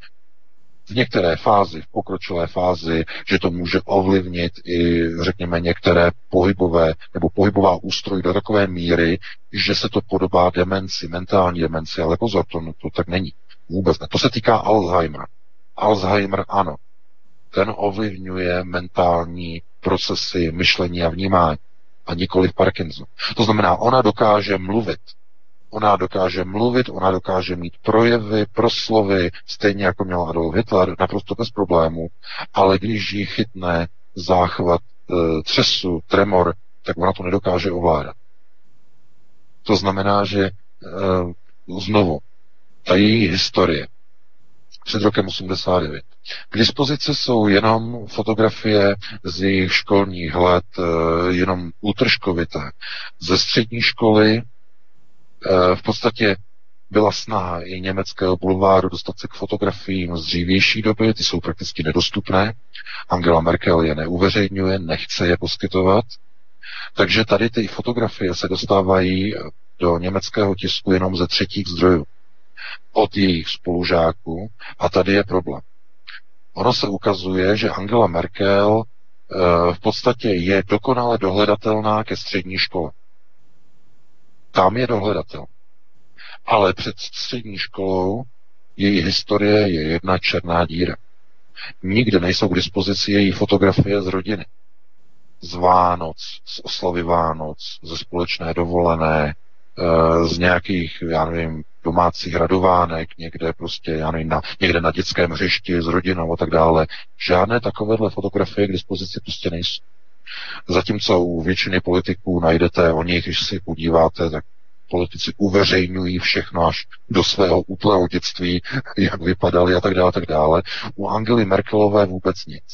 S3: v některé fázi, v pokročilé fázi, že to může ovlivnit i, řekněme, některé pohybové nebo pohybová ústroj do takové míry, že se to podobá demenci, mentální demenci, ale pozor, to, to tak není. Vůbec ne. To se týká Alzheimer. Alzheimer ano. Ten ovlivňuje mentální procesy myšlení a vnímání a nikoli Parkinson. To znamená, ona dokáže mluvit. Ona dokáže mluvit, ona dokáže mít projevy, proslovy, stejně jako měl Adolf Hitler, naprosto bez problémů, ale když ji chytne záchvat e, třesu, tremor, tak ona to nedokáže ovládat. To znamená, že e, znovu, ta její historie před rokem 89 k dispozici jsou jenom fotografie z jejich školních let, eh, jenom útržkovité. Ze střední školy eh, v podstatě byla snaha i německého bulváru dostat se k fotografiím z dřívější doby, ty jsou prakticky nedostupné. Angela Merkel je neuveřejňuje, nechce je poskytovat. Takže tady ty fotografie se dostávají do německého tisku jenom ze třetích zdrojů od jejich spolužáků a tady je problém. Ono se ukazuje, že Angela Merkel e, v podstatě je dokonale dohledatelná ke střední škole. Tam je dohledatel. Ale před střední školou její historie je jedna černá díra. Nikde nejsou k dispozici její fotografie z rodiny. Z Vánoc, z oslavy Vánoc, ze společné dovolené, e, z nějakých, já nevím, domácích radovánek, někde prostě, já nevím, na, někde na dětském hřišti s rodinou a tak dále. Žádné takovéhle fotografie k dispozici prostě nejsou. Zatímco u většiny politiků najdete o nich, když si podíváte, tak politici uveřejňují všechno až do svého útlého dětství, jak vypadali a tak dále, tak dále. U Angely Merkelové vůbec nic.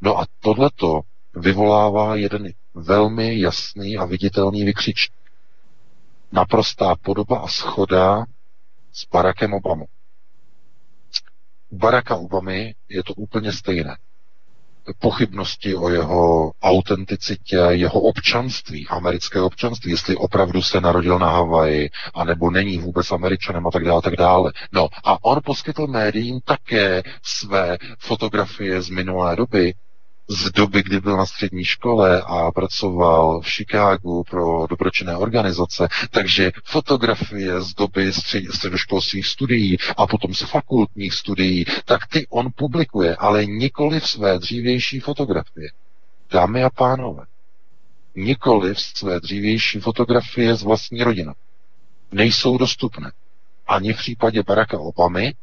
S3: No a tohleto vyvolává jeden velmi jasný a viditelný vykřičník. Naprostá podoba a schoda s Barackem Obamou. U Baracka Obamy je to úplně stejné. Pochybnosti o jeho autenticitě, jeho občanství, americké občanství, jestli opravdu se narodil na Havaji, anebo není vůbec američanem a tak dále, tak dále. No a on poskytl médiím také své fotografie z minulé doby, z doby, kdy byl na střední škole a pracoval v Chicagu pro dobročinné organizace, takže fotografie z doby střed, středoškolských studií a potom z fakultních studií, tak ty on publikuje, ale nikoli v své dřívější fotografie. Dámy a pánové, nikoli v své dřívější fotografie z vlastní rodiny. Nejsou dostupné. Ani v případě Baracka Obamy,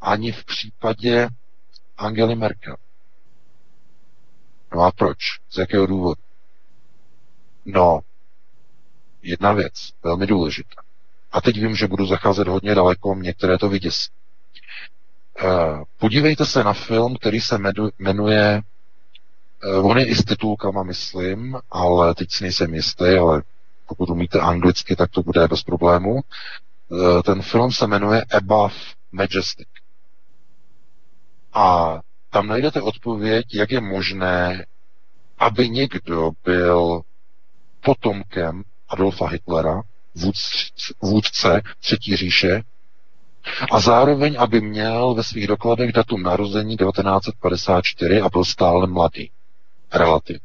S3: ani v případě Angely Merkel. No a proč? Z jakého důvodu? No, jedna věc, velmi důležitá. A teď vím, že budu zacházet hodně daleko, některé to vyděsí. Uh, podívejte se na film, který se jmenuje, uh, on je i s titulkama, myslím, ale teď si nejsem jistý, ale pokud umíte anglicky, tak to bude bez problému. Uh, ten film se jmenuje Above Majestic. A tam najdete odpověď, jak je možné, aby někdo byl potomkem Adolfa Hitlera, vůdce Třetí říše, a zároveň, aby měl ve svých dokladech datum narození 1954 a byl stále mladý. Relativ.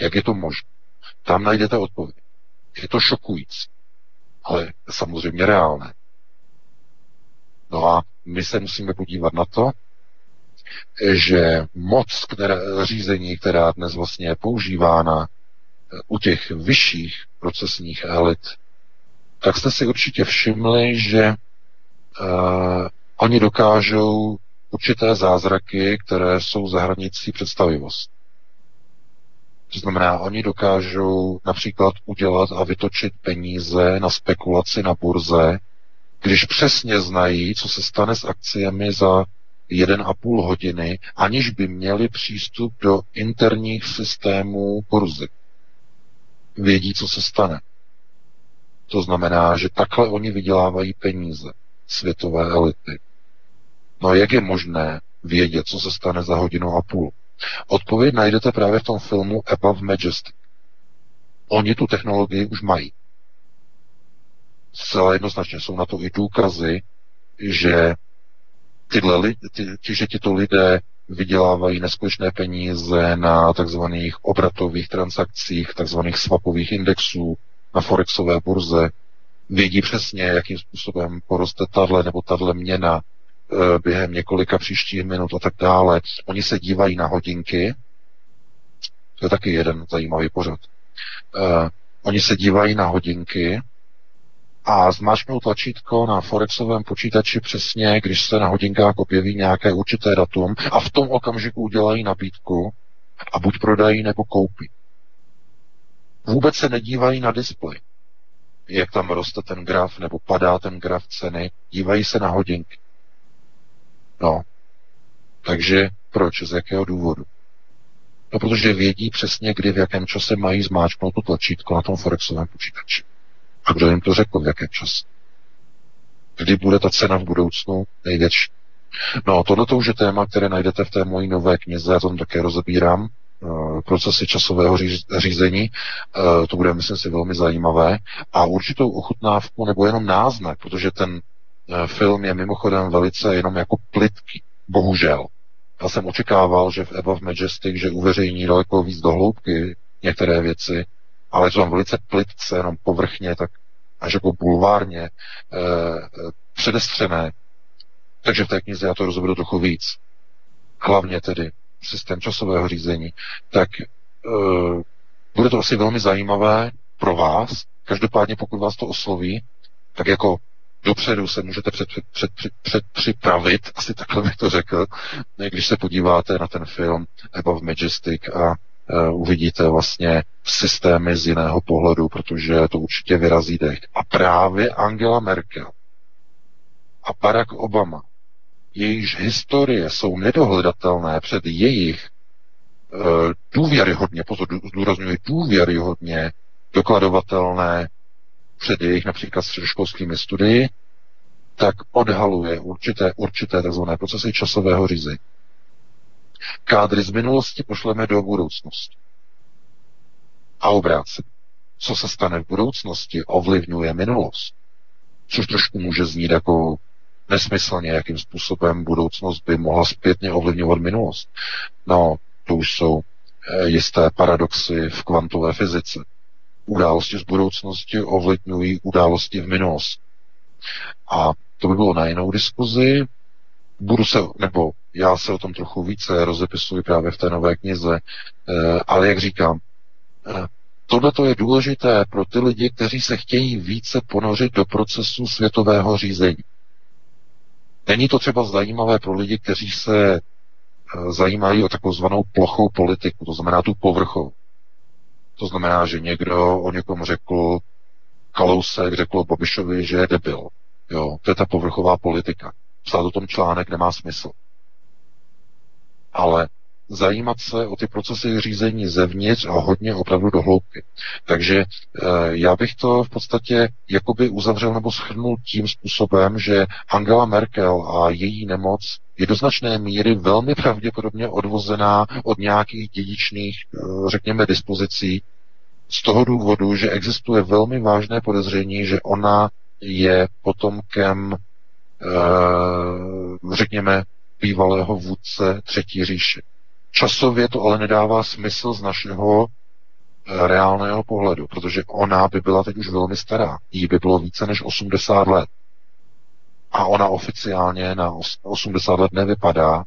S3: Jak je to možné? Tam najdete odpověď. Je to šokující, ale samozřejmě reálné. No a my se musíme podívat na to, že moc které, řízení, která dnes vlastně je používána u těch vyšších procesních elit, tak jste si určitě všimli, že uh, oni dokážou určité zázraky, které jsou za hranicí představivost. To znamená, oni dokážou například udělat a vytočit peníze na spekulaci na burze, když přesně znají, co se stane s akciemi za jeden a půl hodiny, aniž by měli přístup do interních systémů burzy. Vědí, co se stane. To znamená, že takhle oni vydělávají peníze, světové elity. No jak je možné vědět, co se stane za hodinu a půl? Odpověď najdete právě v tom filmu Above Majestic. Oni tu technologii už mají. Zcela jednoznačně jsou na to i důkazy, že tyhle lidi, ty, ty, že tyto lidé vydělávají neskutečné peníze na takzvaných obratových transakcích, takzvaných swapových indexů, na forexové burze, vědí přesně, jakým způsobem poroste tahle nebo tahle měna e, během několika příštích minut a tak dále. Oni se dívají na hodinky, to je taky jeden zajímavý pořad. E, oni se dívají na hodinky a zmáčknou tlačítko na Forexovém počítači přesně, když se na hodinkách objeví nějaké určité datum a v tom okamžiku udělají nabídku a buď prodají nebo koupí. Vůbec se nedívají na displej, jak tam roste ten graf nebo padá ten graf ceny, dívají se na hodinky. No, takže proč? Z jakého důvodu? No, protože vědí přesně, kdy v jakém čase mají zmáčknout to tlačítko na tom Forexovém počítači. A kdo jim to řekl, v jakém čase? Kdy bude ta cena v budoucnu největší? No, tohle už je téma, které najdete v té mojí nové knize, já to také rozebírám, eh, procesy časového řízení. Eh, to bude, myslím si, velmi zajímavé. A určitou ochutnávku, nebo jenom náznak, protože ten eh, film je mimochodem velice jenom jako plitký. Bohužel. Já jsem očekával, že v Above Majestic, že uveřejní daleko víc dohloubky některé věci, ale to tam velice plitce, jenom povrchně, tak až jako bulvárně e, předestřené. Takže v té knize já to rozoberu trochu víc. Hlavně tedy systém časového řízení. Tak e, bude to asi velmi zajímavé pro vás. Každopádně, pokud vás to osloví, tak jako dopředu se můžete před, před, před, před, před asi takhle bych to řekl, když se podíváte na ten film Above Majestic a uvidíte vlastně systémy z jiného pohledu, protože to určitě vyrazí dech. A právě Angela Merkel a Barack Obama, jejichž historie jsou nedohledatelné před jejich uh, důvěryhodně, pozor, zdůrazňuji důvěryhodně dokladovatelné před jejich například středoškolskými studii, tak odhaluje určité, určité tzv. procesy časového řízení. Kádry z minulosti pošleme do budoucnosti. A obráceně. Co se stane v budoucnosti, ovlivňuje minulost. Což trošku může znít jako nesmyslně, jakým způsobem budoucnost by mohla zpětně ovlivňovat minulost. No, to už jsou eh, jisté paradoxy v kvantové fyzice. Události z budoucnosti ovlivňují události v minulosti. A to by bylo na jinou diskuzi. Budu se, nebo já se o tom trochu více rozepisuji právě v té nové knize, eh, ale jak říkám, eh, tohle je důležité pro ty lidi, kteří se chtějí více ponořit do procesu světového řízení. Není to třeba zajímavé pro lidi, kteří se eh, zajímají o takovou plochou politiku, to znamená tu povrchovou. To znamená, že někdo o někom řekl, Kalousek řekl Babišovi, že je debil. Jo, to je ta povrchová politika. Psát o tom článek nemá smysl ale zajímat se o ty procesy řízení zevnitř a hodně opravdu do hloubky. Takže e, já bych to v podstatě jakoby uzavřel nebo schrnul tím způsobem, že Angela Merkel a její nemoc je do značné míry velmi pravděpodobně odvozená od nějakých dědičných, e, řekněme, dispozicí, z toho důvodu, že existuje velmi vážné podezření, že ona je potomkem, řekněme, bývalého vůdce Třetí říše. Časově to ale nedává smysl z našeho eh, reálného pohledu, protože ona by byla teď už velmi stará. Jí by bylo více než 80 let. A ona oficiálně na 80 let nevypadá.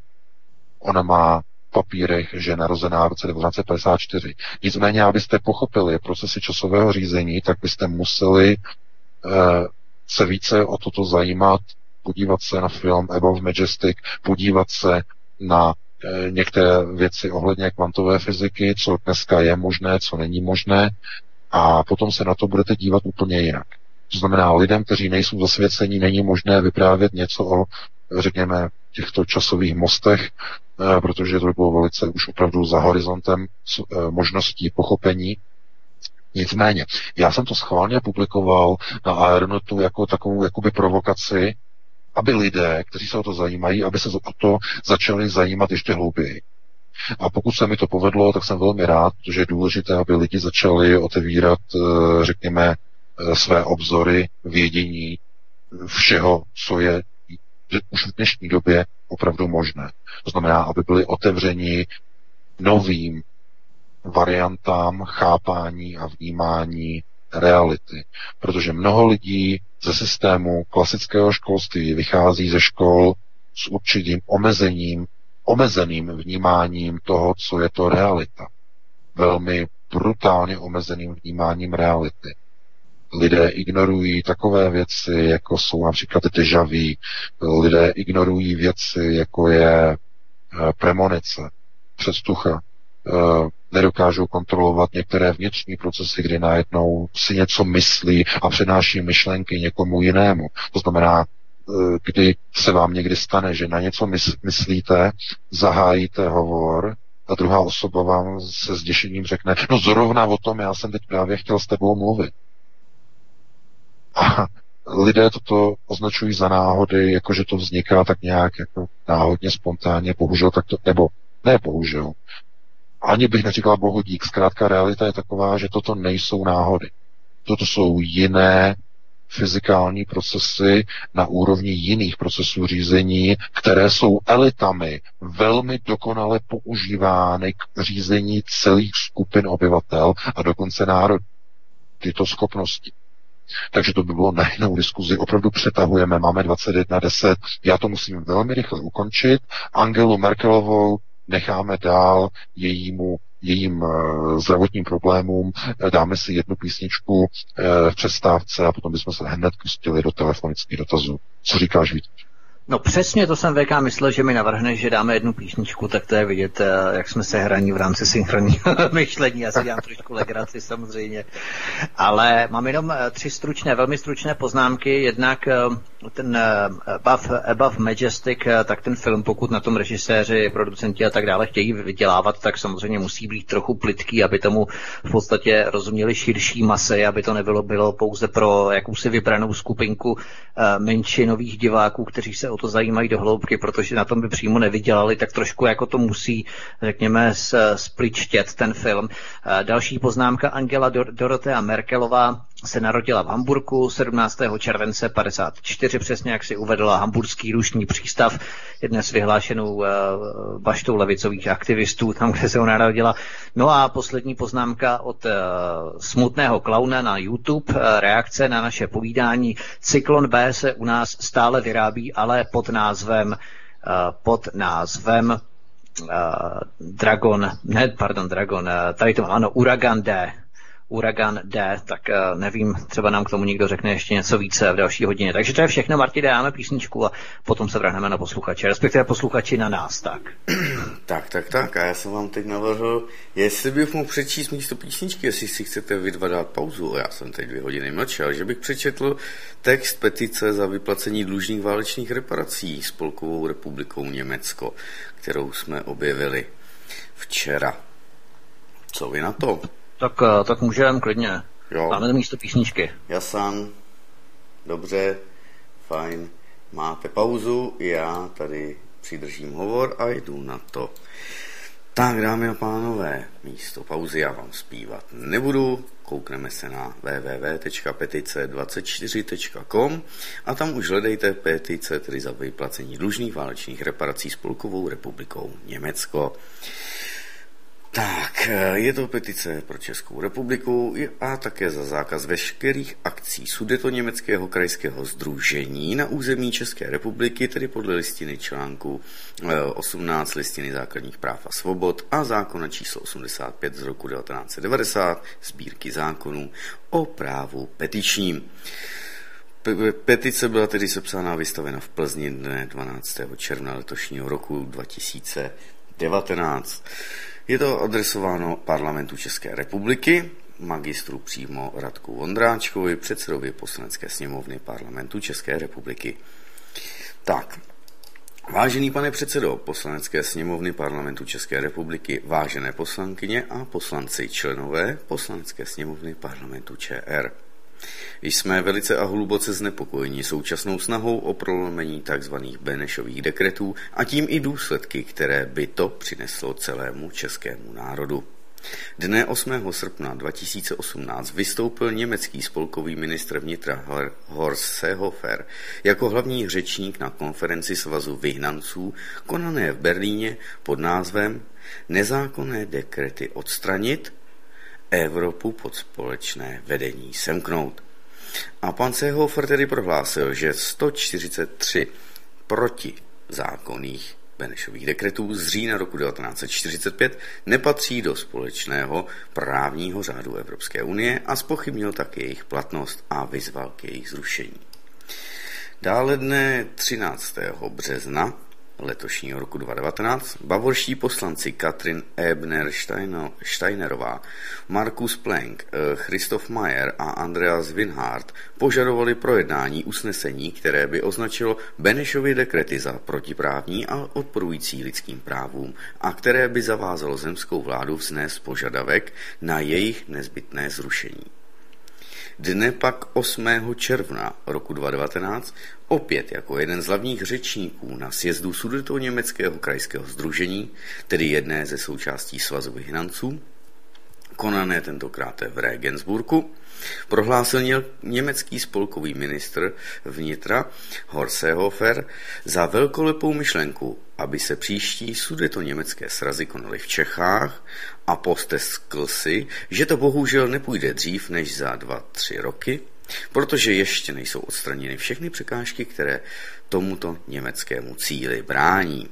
S3: Ona má papírech, že je narozená v roce 1954. Nicméně, abyste pochopili procesy časového řízení, tak byste museli e, se více o toto zajímat, podívat se na film Above Majestic, podívat se na e, některé věci ohledně kvantové fyziky, co dneska je možné, co není možné, a potom se na to budete dívat úplně jinak. To znamená, lidem, kteří nejsou zasvěcení, není možné vyprávět něco o, řekněme, těchto časových mostech, e, protože to by bylo velice už opravdu za horizontem e, možností pochopení. Nicméně, já jsem to schválně publikoval na Aeronotu jako takovou jakoby provokaci, aby lidé, kteří se o to zajímají, aby se o to začali zajímat ještě hlouběji. A pokud se mi to povedlo, tak jsem velmi rád, protože je důležité, aby lidi začali otevírat, eh, řekněme, eh, své obzory, vědění všeho, co je už v dnešní době opravdu možné. To znamená, aby byli otevřeni novým variantám chápání a vnímání reality. Protože mnoho lidí ze systému klasického školství vychází ze škol s určitým omezením, omezeným vnímáním toho, co je to realita. Velmi brutálně omezeným vnímáním reality. Lidé ignorují takové věci, jako jsou například dežaví, lidé ignorují věci, jako je eh, premonice, předstucha, eh, nedokážou kontrolovat některé vnitřní procesy, kdy najednou si něco myslí a přenáší myšlenky někomu jinému. To znamená, eh, kdy se vám někdy stane, že na něco myslíte, zahájíte hovor a druhá osoba vám se zděšením řekne, no zrovna o tom já jsem teď právě chtěl s tebou mluvit. A lidé toto označují za náhody, jako že to vzniká tak nějak jako náhodně, spontánně, bohužel tak to, nebo ne bohužel, ani bych neříkal bohu dík. Zkrátka realita je taková, že toto nejsou náhody. Toto jsou jiné fyzikální procesy na úrovni jiných procesů řízení, které jsou elitami velmi dokonale používány k řízení celých skupin obyvatel a dokonce národ. Tyto schopnosti. Takže to by bylo na jinou diskuzi. Opravdu přetahujeme, máme 21.10. Já to musím velmi rychle ukončit. Angelu Merkelovou necháme dál jejímu, jejím uh, zdravotním problémům, dáme si jednu písničku uh, v přestávce a potom bychom se hned pustili do telefonických dotazů. Co říkáš, Vít?
S2: No přesně to jsem VK myslel, že mi navrhne, že dáme jednu písničku, tak to je vidět, eh, jak jsme se hraní v rámci synchronního myšlení. Já si dělám trošku legraci samozřejmě. Ale mám jenom eh, tři stručné, velmi stručné poznámky. Jednak eh, ten Above, Above Majestic, tak ten film, pokud na tom režiséři, producenti a tak dále chtějí vydělávat, tak samozřejmě musí být trochu plitký, aby tomu v podstatě rozuměli širší masy, aby to nebylo bylo pouze pro jakousi vybranou skupinku menšinových diváků, kteří se o to zajímají do hloubky, protože na tom by přímo nevydělali, tak trošku jako to musí, řekněme, spličtět ten film. Další poznámka Angela Dor- Dorotea Merkelová se narodila v Hamburku 17. července 54, přesně jak si uvedla Hamburský rušní přístav, je dnes vyhlášenou uh, baštou levicových aktivistů, tam, kde se ona narodila. No a poslední poznámka od uh, smutného klauna na YouTube, uh, reakce na naše povídání. Cyklon B se u nás stále vyrábí, ale pod názvem pod názvem Dragon, ne, pardon, Dragon, tady to ano, Uragan D, Uragan D, tak eh, nevím, třeba nám k tomu někdo řekne ještě něco více v další hodině. Takže to je všechno, Marti, dáme písničku a potom se vrhneme na posluchače, respektive posluchači na nás, tak.
S1: tak, tak, tak, a já jsem vám teď navrhl, jestli bych mohl přečíst místo písničky, jestli si chcete vy dva dát pauzu, já jsem teď dvě hodiny mlčel, že bych přečetl text petice za vyplacení dlužných válečných reparací Spolkovou republikou Německo, kterou jsme objevili včera. Co vy na to?
S2: Tak, eh, tak můžeme klidně.
S1: Jo.
S2: Máme to místo písničky.
S1: Jasan, dobře, fajn. Máte pauzu, já tady přidržím hovor a jdu na to. Tak, dámy a pánové, místo pauzy já vám zpívat nebudu, koukneme se na www.petice24.com a tam už hledejte petice, tedy za vyplacení dlužných válečných reparací Spolkovou republikou Německo. Tak, eh, je to petice pro Českou republiku a také za zákaz veškerých akcí sudeto německého krajského združení na území České republiky, tedy podle listiny článku 18 eh, listiny základních práv a svobod a zákona číslo 85 z roku 1990 sbírky zákonů o právu petičním. Petice byla tedy sepsána a vystavena v Plzni dne 12. června letošního roku 2019. Je to adresováno parlamentu České republiky, magistru přímo Radku Vondráčkovi, předsedovi poslanecké sněmovny parlamentu České republiky. Tak, Vážený pane předsedo poslanecké sněmovny parlamentu České republiky, vážené poslankyně a poslanci členové poslanecké sněmovny parlamentu ČR. Jsme velice a hluboce znepokojeni současnou snahou o prolomení tzv. Benešových dekretů a tím i důsledky, které by to přineslo celému českému národu. Dne 8. srpna 2018 vystoupil německý spolkový ministr vnitra Horst Seehofer jako hlavní řečník na konferenci Svazu vyhnanců konané v Berlíně pod názvem Nezákonné dekrety odstranit, Evropu pod společné vedení semknout. A pan Seehofer tedy prohlásil, že 143 protizákonných Benešových dekretů z října roku 1945 nepatří do společného právního řádu Evropské unie a spochybnil tak jejich platnost a vyzval k jejich zrušení. Dále dne 13. března letošního roku 2019 bavorští poslanci Katrin Ebner Steinerová, Markus Planck, eh, Christoph Mayer a Andreas Winhardt požadovali projednání usnesení, které by označilo Benešovy dekrety za protiprávní a odporující lidským právům a které by zavázalo zemskou vládu vznést požadavek na jejich nezbytné zrušení. Dne pak 8. června roku 2019 opět jako jeden z hlavních řečníků na sjezdu Sudeto-německého krajského združení, tedy jedné ze součástí Svazu vyhnanců, konané tentokrát v Regensburgu, prohlásil německý spolkový ministr vnitra Horst Seehofer za velkolepou myšlenku, aby se příští sudeto německé srazy konaly v Čechách a posteskl si, že to bohužel nepůjde dřív než za dva, tři roky, protože ještě nejsou odstraněny všechny překážky, které tomuto německému cíli brání.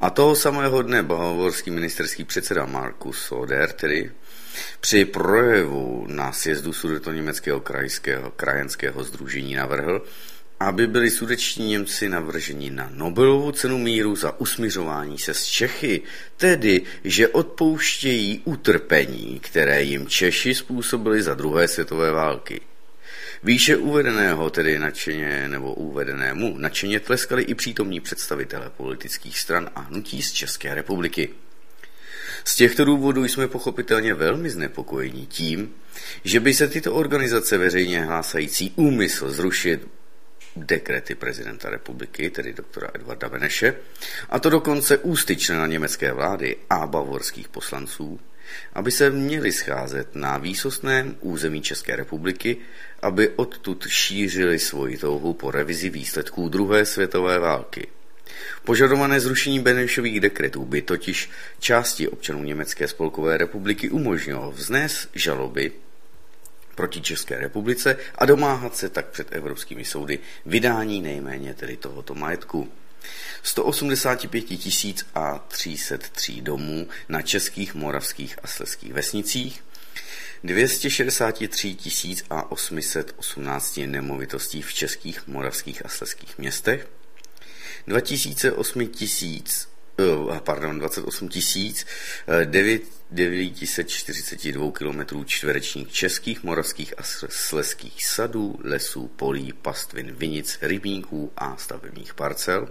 S1: A toho samého dne bavorský ministerský předseda Markus Soder, tedy při projevu na sjezdu německého krajského krajenského združení navrhl, aby byli sudeční Němci navrženi na Nobelovu cenu míru za usmiřování se s Čechy, tedy, že odpouštějí utrpení, které jim Češi způsobili za druhé světové války. Výše uvedeného, tedy nadšeně nebo uvedenému, nadšeně tleskali i přítomní představitelé politických stran a hnutí z České republiky. Z těchto důvodů jsme pochopitelně velmi znepokojeni tím, že by se tyto organizace veřejně hlásající úmysl zrušit dekrety prezidenta republiky, tedy doktora Edvarda Beneše, a to dokonce ústy člena německé vlády a bavorských poslanců, aby se měli scházet na výsostném území České republiky, aby odtud šířili svoji touhu po revizi výsledků druhé světové války. Požadované zrušení Benešových dekretů by totiž části občanů Německé spolkové republiky umožnilo vznést žaloby proti České republice a domáhat se tak před evropskými soudy vydání nejméně tedy tohoto majetku. 185 tisíc a 303 domů na českých, moravských a sleských vesnicích, 263 tisíc a 818 nemovitostí v českých, moravských a sleských městech, 2008 tisíc eh, pardon, 28 tisíc 942 km čtverečních českých, moravských a sleských sadů, lesů, polí, pastvin, vinic, rybníků a stavebních parcel,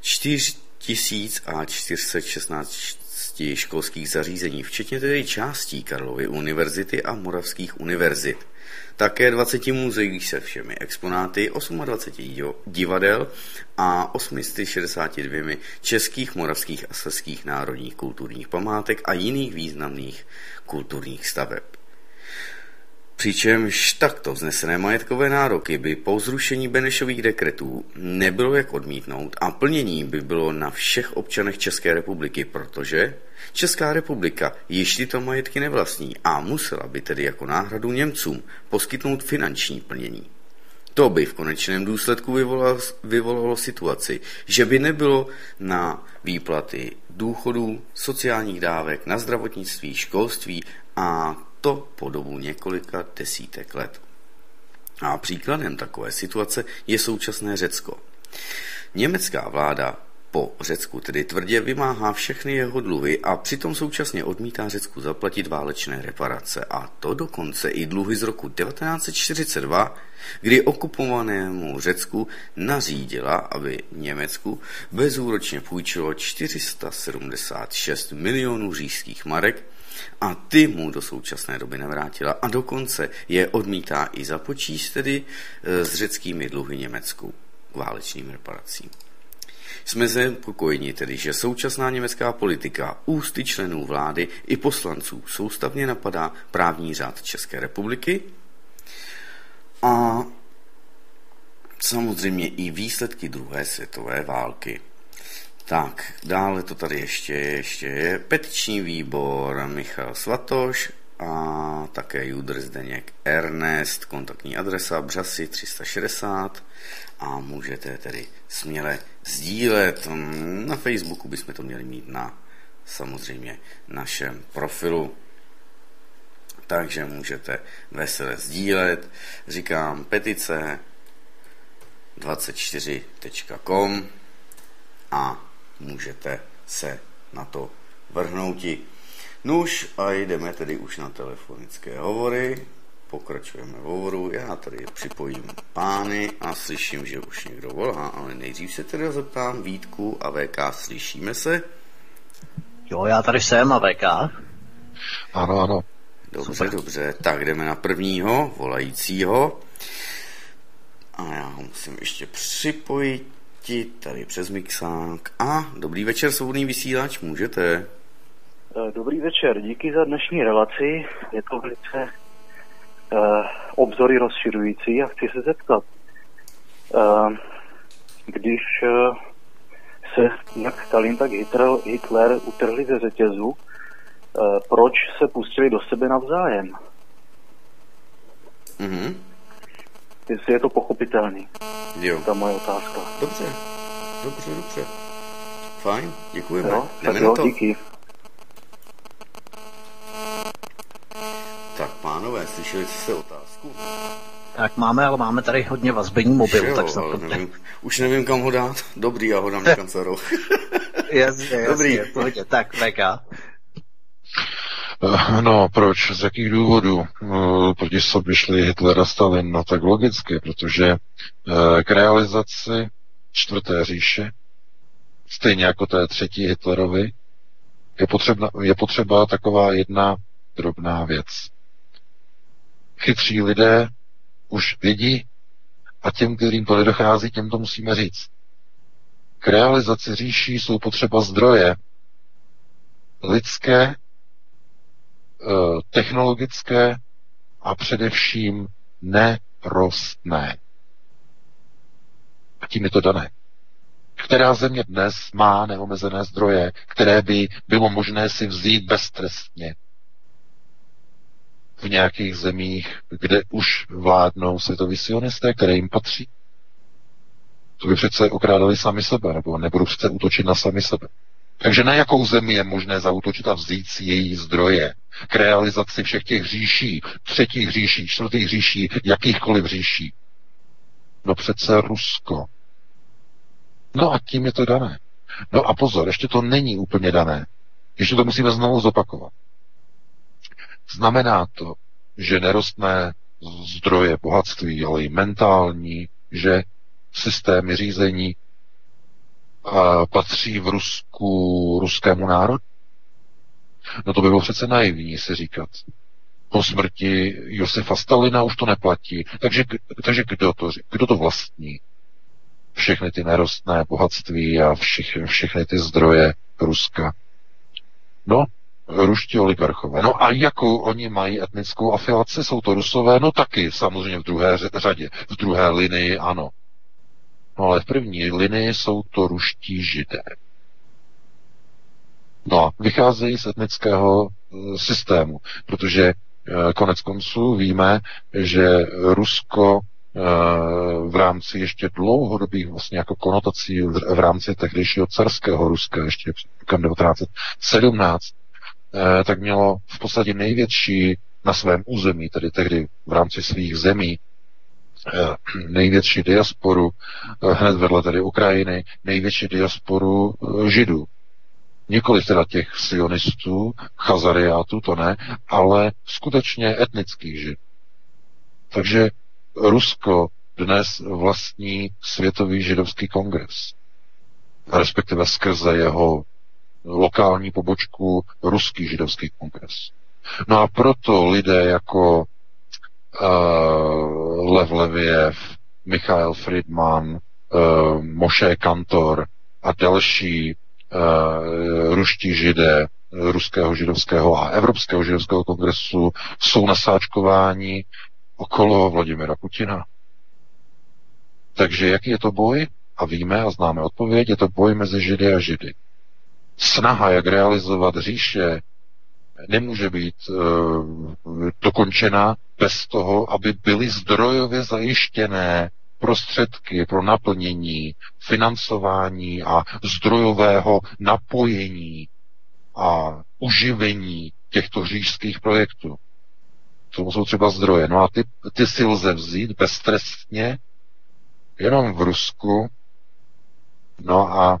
S1: 4 1416 školských zařízení, včetně tedy částí Karlovy univerzity a Moravských univerzit. Také 20 muzeí se všemi exponáty, 28 divadel a 862 českých, moravských a sleských národních kulturních památek a jiných významných kulturních staveb. Přičemž takto vznesené majetkové nároky by po zrušení Benešových dekretů nebylo jak odmítnout a plnění by bylo na všech občanech České republiky, protože Česká republika již tyto majetky nevlastní a musela by tedy jako náhradu Němcům poskytnout finanční plnění. To by v konečném důsledku vyvolalo, vyvolalo situaci, že by nebylo na výplaty důchodů, sociálních dávek, na zdravotnictví, školství a to po dobu několika desítek let. A příkladem takové situace je současné Řecko. Německá vláda po Řecku tedy tvrdě vymáhá všechny jeho dluhy a přitom současně odmítá Řecku zaplatit válečné reparace. A to dokonce i dluhy z roku 1942, kdy okupovanému Řecku nařídila, aby Německu bezúročně půjčilo 476 milionů říšských marek a ty mu do současné doby nevrátila a dokonce je odmítá i započíst tedy e, s řeckými dluhy Německu k válečným reparacím. Jsme znepokojeni tedy, že současná německá politika ústy členů vlády i poslanců soustavně napadá právní řád České republiky a samozřejmě i výsledky druhé světové války. Tak, dále to tady ještě je, ještě je petiční výbor Michal Svatoš a také Judr Zdeněk Ernest, kontaktní adresa Břasy 360 a můžete tedy směle sdílet. Na Facebooku bychom to měli mít na samozřejmě našem profilu. Takže můžete veselé sdílet. Říkám petice 24.com a můžete se na to vrhnouti. Nuž a jdeme tedy už na telefonické hovory. Pokračujeme v hovoru. Já tady připojím pány a slyším, že už někdo volá, ale nejdřív se tedy zeptám Vítku a VK, slyšíme se?
S2: Jo, já tady jsem a VK.
S3: Ano, ano.
S1: Dobře, Super. dobře. Tak jdeme na prvního volajícího. A já ho musím ještě připojit ti tady přes mixák. A dobrý večer, svobodný vysílač, můžete.
S4: Eh, dobrý večer, díky za dnešní relaci. Je to velice obzory rozširující a chci se zeptat, uh, když uh, se jak Stalin, tak Hitler, Hitler utrhli ze řetězu, proč se pustili do sebe navzájem?
S1: Mm-hmm
S4: jestli je to pochopitelný.
S1: Jo.
S4: Ta moje otázka.
S1: Dobře, dobře, dobře. Fajn, děkujeme.
S4: Jo, tak jo, to. díky.
S1: Tak pánové, slyšeli jste se otázku?
S2: Tak máme, ale máme tady hodně vazbení mobil,
S1: jo,
S2: tak snad
S1: to nevím, Už nevím, kam ho dát. Dobrý, já ho dám za roh.
S2: jasně, jasně, Dobrý. Pohodě. Tak, VK.
S3: Eh, no, proč? Z jakých důvodů? Eh, proti sobě šli Hitler a Stalin? No tak logicky, protože eh, k realizaci čtvrté říše, stejně jako té třetí Hitlerovi, je potřeba, je potřeba taková jedna drobná věc. Chytří lidé už vědí a těm, kterým to nedochází, těm to musíme říct. K realizaci říší jsou potřeba zdroje lidské Eh, technologické a především nerostné. A tím je to dané. Která země dnes má neomezené zdroje, které by bylo možné si vzít beztrestně? V nějakých zemích, kde už vládnou světoví sionisté, které jim patří? To by přece okrádali sami sebe, nebo nebudou přece útočit na sami sebe. Takže na jakou zemi je možné zautočit a vzít si její zdroje k realizaci všech těch říší, třetích říší, čtvrtých říší, jakýchkoliv říší? No přece Rusko. No a tím je to dané. No a pozor, ještě to není úplně dané. Ještě to musíme znovu zopakovat. Znamená to, že nerostné zdroje bohatství, ale i mentální, že systémy řízení patří v Rusku ruskému národu? No to by bylo přece naivní si říkat. Po smrti Josefa Stalina už to neplatí. Takže, takže kdo, to, kdo to vlastní? Všechny ty nerostné bohatství a všich, všechny ty zdroje Ruska. No, ruští oligarchové. No a jakou oni mají etnickou afilaci? Jsou to rusové? No taky, samozřejmě v druhé řadě. V druhé linii ano. No ale v první linii jsou to ruští židé. No a vycházejí z etnického e, systému, protože e, konec konců víme, že Rusko e, v rámci ještě dlouhodobých vlastně jako konotací v rámci tehdejšího carského Ruska, ještě rokem 1917, tak mělo v podstatě největší na svém území, tedy tehdy v rámci svých zemí, největší diasporu, hned vedle tedy Ukrajiny, největší diasporu židů. Nikoli teda těch sionistů, chazariátů, to ne, ale skutečně etnických židů. Takže Rusko dnes vlastní Světový židovský kongres, respektive skrze jeho lokální pobočku Ruský židovský kongres. No a proto lidé jako uh, Lev Leviev, Michael Friedman, uh, Moshe Kantor a další uh, ruští židé Ruského židovského a Evropského židovského kongresu jsou nasáčkováni okolo Vladimira Putina. Takže jaký je to boj? A víme a známe odpověď, je to boj mezi Židy a Židy. Snaha, jak realizovat říše, nemůže být uh, dokončena bez toho, aby byly zdrojově zajištěné prostředky pro naplnění, financování a zdrojového napojení a uživení těchto říšských projektů. To jsou třeba zdroje. No a ty, ty si lze vzít beztrestně jenom v Rusku. No a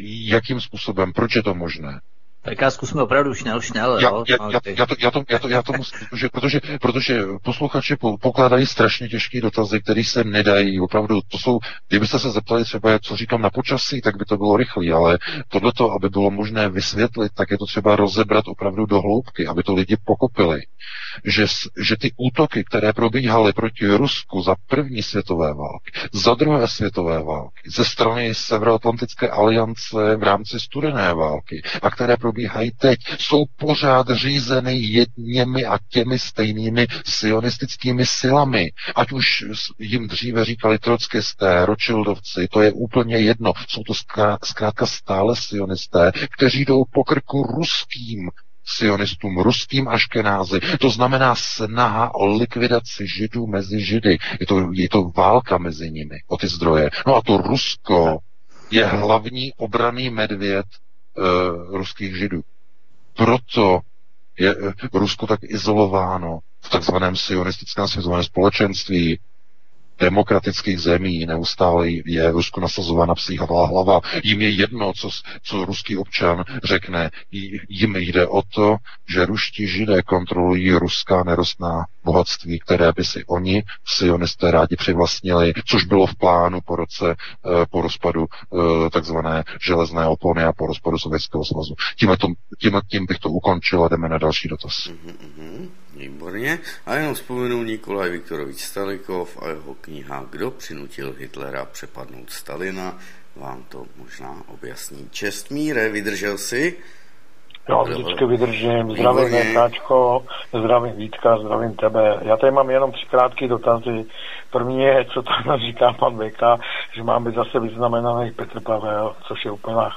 S3: jakým způsobem, proč je to možné?
S2: Tak já zkusme opravdu šnel, šnel, já, jo?
S3: Já, já, já, to, já, to, já, to, já to musím, protože, protože, protože posluchači pokládají strašně těžké dotazy, které se nedají, opravdu, to jsou, kdybyste se zeptali třeba, co říkám na počasí, tak by to bylo rychlé, ale tohleto, aby bylo možné vysvětlit, tak je to třeba rozebrat opravdu do hloubky, aby to lidi pokopili, že, že ty útoky, které probíhaly proti Rusku za první světové války, za druhé světové války, ze strany Severoatlantické aliance v rámci studené války a které probíhají teď, jsou pořád řízeny jedněmi a těmi stejnými sionistickými silami. Ať už jim dříve říkali trockisté, ročildovci, to je úplně jedno. Jsou to zkrátka stále sionisté, kteří jdou po krku ruským sionistům, ruským aškenázy. To znamená snaha o likvidaci židů mezi židy. Je to, je to válka mezi nimi o ty zdroje. No a to Rusko je hlavní obraný medvěd ruských židů. Proto je uh, Rusko tak izolováno v takzvaném sionistickém světovém společenství, demokratických zemí neustále je Rusko nasazována psíhavá hlava. Jim je jedno, co, co ruský občan řekne. Jim jde o to, že ruští židé kontrolují ruská nerostná bohatství, které by si oni, sionisté, rádi přivlastnili, což bylo v plánu po roce, eh, po rozpadu eh, takzvané železné opony a po rozpadu Sovětského svazu. Tím, tím, tím bych to ukončil a jdeme na další dotaz. Mm-hmm.
S1: Výborně. A jenom vzpomenu Nikolaj Viktorovič Stalikov a jeho kniha Kdo přinutil Hitlera přepadnout Stalina. Vám to možná objasní. Čestmíre, vydržel si?
S5: Jo, vždycky vydržím. Zdravím Necháčko, zdravím Vítka, zdravím tebe. Já tady mám jenom tři krátké dotazy. První je, co tam říká pan VK, že mám být zase vyznamenaný Petr Pavel, což je úplná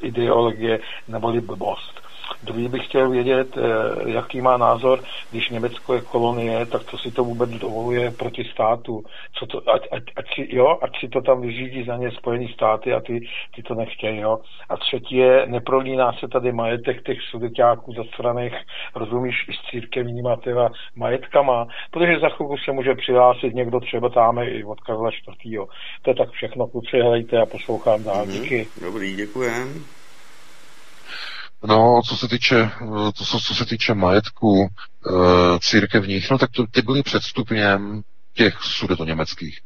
S5: ideologie neboli blbost. Druhý bych chtěl vědět, eh, jaký má názor, když Německo je kolonie, tak co si to vůbec dovoluje proti státu. Co to, ať, ať, ať, si, jo, ať si to tam vyřídí za ně Spojené státy a ty, ty to nechtějí. Jo. A třetí je, neprolíná se tady majetek těch sudeťáků straných, rozumíš, i s církevníma teda majetkama, protože za chvilku se může přihlásit někdo třeba tam i od Karla IV. To je tak všechno, kluci, helejte a poslouchám dál. Mm-hmm. Díky.
S1: Dobrý, děkujem.
S3: No, co se týče, to, co, co se týče majetku e, církevních, no tak to, ty byly před stupněm těch německých.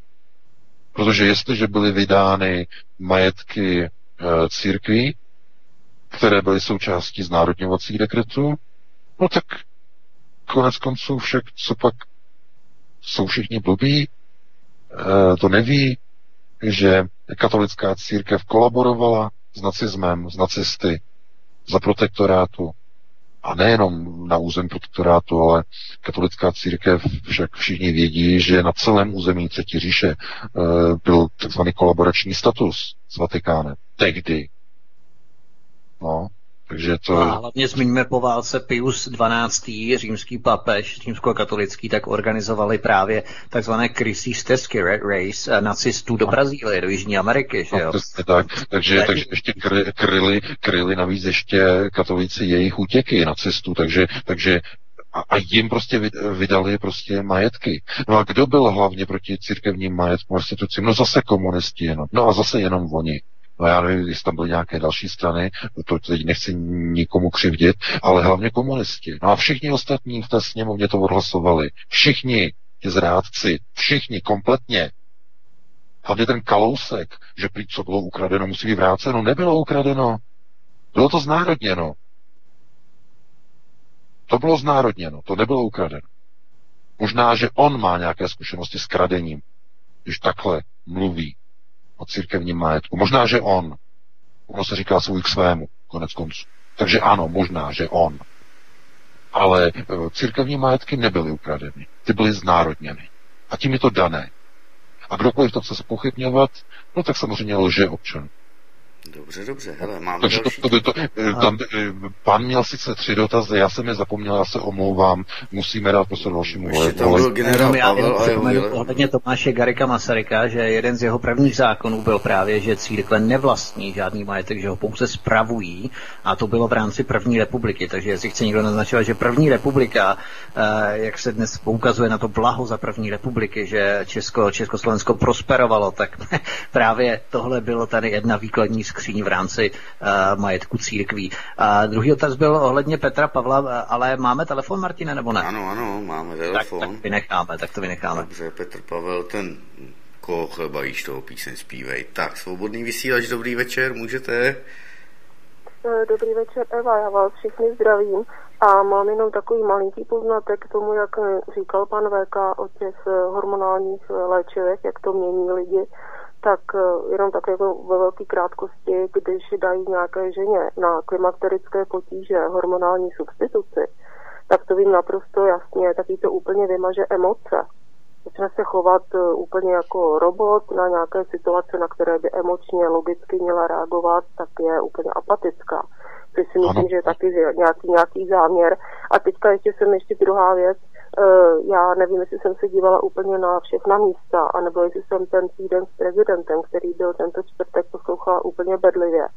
S3: Protože jestliže byly vydány majetky církví, které byly součástí znárodňovacích dekretů, no tak konec konců však, co pak jsou všichni blbí, e, to neví, že katolická církev kolaborovala s nacismem, s nacisty za protektorátu. A nejenom na území protektorátu, ale katolická církev však všichni vědí, že na celém území Třetí říše e, byl tzv. kolaborační status s Vatikánem. Tehdy. No, takže to...
S2: A hlavně zmiňme po válce Pius XII. římský papež, římskokatolický, tak organizovali právě takzvané krysí stezky race nacistů do Brazílie, do Jižní Ameriky. Že jo?
S3: No, tak, takže, takže ještě kry, kryli, kryli navíc ještě katolíci jejich útěky nacistů, takže, takže a, a jim prostě vydali prostě majetky. No a kdo byl hlavně proti církevním majetkům restitucím? No zase komunisti jenom. No a zase jenom oni. No já nevím, jestli tam byly nějaké další strany, to teď nechci nikomu křivdit, ale hlavně komunisti. No a všichni ostatní v té sněmovně to odhlasovali. Všichni, ti zrádci, všichni, kompletně. Hlavně ten kalousek, že prý co bylo ukradeno, musí být vráceno. Nebylo ukradeno. Bylo to znárodněno. To bylo znárodněno, to nebylo ukradeno. Možná, že on má nějaké zkušenosti s kradením, když takhle mluví o církevním majetku. Možná, že on. Ono se říká svůj k svému, konec konců. Takže ano, možná, že on. Ale e, církevní majetky nebyly ukradeny. Ty byly znárodněny. A tím je to dané. A kdokoliv to chce se pochybňovat, no tak samozřejmě lže občan.
S1: Dobře, dobře, hele, máme
S3: Takže
S1: další...
S3: to, to, to, eh, tam, eh, pan měl sice tři dotazy, já jsem je zapomněl, já se omlouvám, musíme dát prostě dalšímu
S1: Ještě tam byl generál Pavel a jeho
S2: Ohledně Tomáše Garika Masaryka, že jeden z jeho prvních zákonů byl právě, že církve nevlastní žádný majetek, že ho pouze spravují a to bylo v rámci první republiky, takže jestli chce někdo naznačovat, že první republika, eh, jak se dnes poukazuje na to blaho za první republiky, že Česko, Československo prosperovalo, tak právě tohle bylo tady jedna výkladní skříň v rámci uh, majetku církví. A druhý otaz byl ohledně Petra Pavla, eh, ale máme telefon, Martine, nebo ne?
S1: Ano, ano, máme telefon.
S2: Tak, tak vynecháme, tak to vynecháme.
S1: Dobře, Petr Pavel, ten koho chleba jíš, toho píseň zpívej. Tak, svobodný vysílač, dobrý večer, můžete?
S6: Eh, dobrý večer, Eva, já vás všichni zdravím a mám jenom takový malinký poznatek k tomu, jak říkal pan VK o těch hormonálních léčivech, jak to mění lidi tak eh, jenom tak jako ve velké krátkosti, když dají nějaké ženě na klimakterické potíže hormonální substituci, tak to vím naprosto jasně, taky to úplně vymaže emoce. Začne se chovat eh, úplně jako robot na nějaké situace, na které by emočně, logicky měla reagovat, tak je úplně apatická. Což si myslím, že je taky nějaký, nějaký záměr. A teďka ještě jsem ještě druhá věc, já nevím, jestli jsem se dívala úplně na všechna místa, anebo jestli jsem ten týden s prezidentem, který byl tento čtvrtek, poslouchala úplně bedlivě.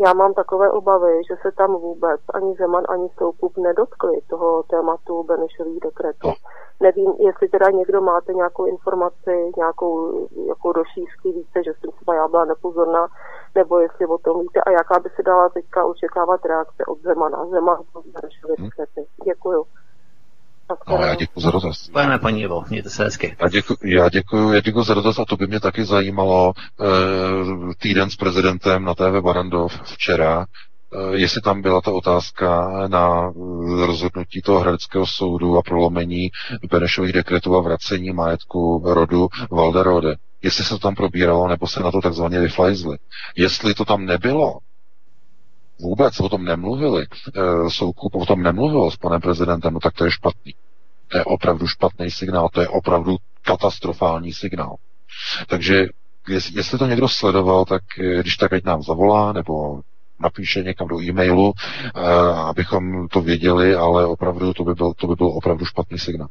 S6: Já mám takové obavy, že se tam vůbec ani Zeman, ani Soukup nedotkli toho tématu Benešových dekretů. Nevím, jestli teda někdo máte nějakou informaci, nějakou jako do šířky více, že jsem třeba já byla nepozorná, nebo jestli o tom víte a jaká by se dala teďka očekávat reakce od Zemana. Zeman Benešových hm. dekrety. Děkuju.
S3: No, já děkuji za dotaz.
S2: Děkujeme, paní Ivo, mějte se hezky.
S3: Já děkuji, já děkuji, já děkuji za dotaz a to by mě taky zajímalo e, týden s prezidentem na TV Barandov včera, e, jestli tam byla ta otázka na rozhodnutí toho hradeckého soudu a prolomení Benešových dekretů a vracení majetku rodu Valderode. Jestli se to tam probíralo, nebo se na to takzvaně vyflajzli. Jestli to tam nebylo, vůbec o tom nemluvili, e, Soukup o tom nemluvil s panem prezidentem, no tak to je špatný. To je opravdu špatný signál, to je opravdu katastrofální signál. Takže jestli to někdo sledoval, tak e, když tak ať nám zavolá, nebo napíše někam do e-mailu, e, abychom to věděli, ale opravdu to by byl, to by byl opravdu špatný signál.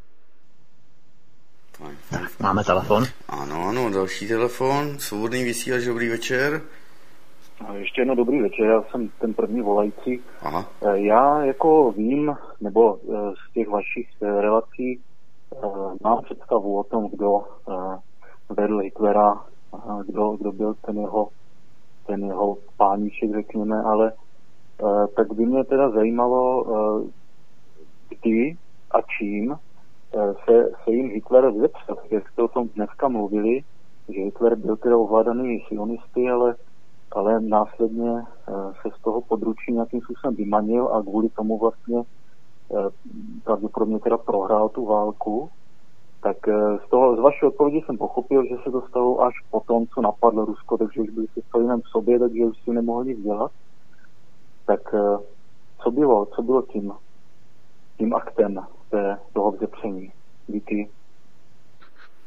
S2: Máme telefon?
S1: Ano, ano, další telefon. Svobodný vysílač, dobrý večer.
S4: Ještě jedno dobrý večer, já jsem ten první volající. Aha. Eh, já jako vím, nebo eh, z těch vašich eh, relací mám představu o tom, kdo vedl Hitlera, kdo, kdo byl ten jeho, ten jeho páníček, řekněme, ale tak by mě teda zajímalo, kdy a čím se, se jim Hitler vzepřel. Jak jste o tom dneska mluvili, že Hitler byl teda ovládaný sionisty, ale ale následně se z toho područí nějakým způsobem vymanil a kvůli tomu vlastně pravděpodobně teda prohrál tu válku tak eh, z, toho, z vaší odpovědi jsem pochopil, že se to stalo až po tom, co napadlo Rusko, takže už byli se v sobě, takže už si nemohli nic dělat. Tak eh, co bylo, co bylo tím, tím aktem té, toho vzepření? Díky.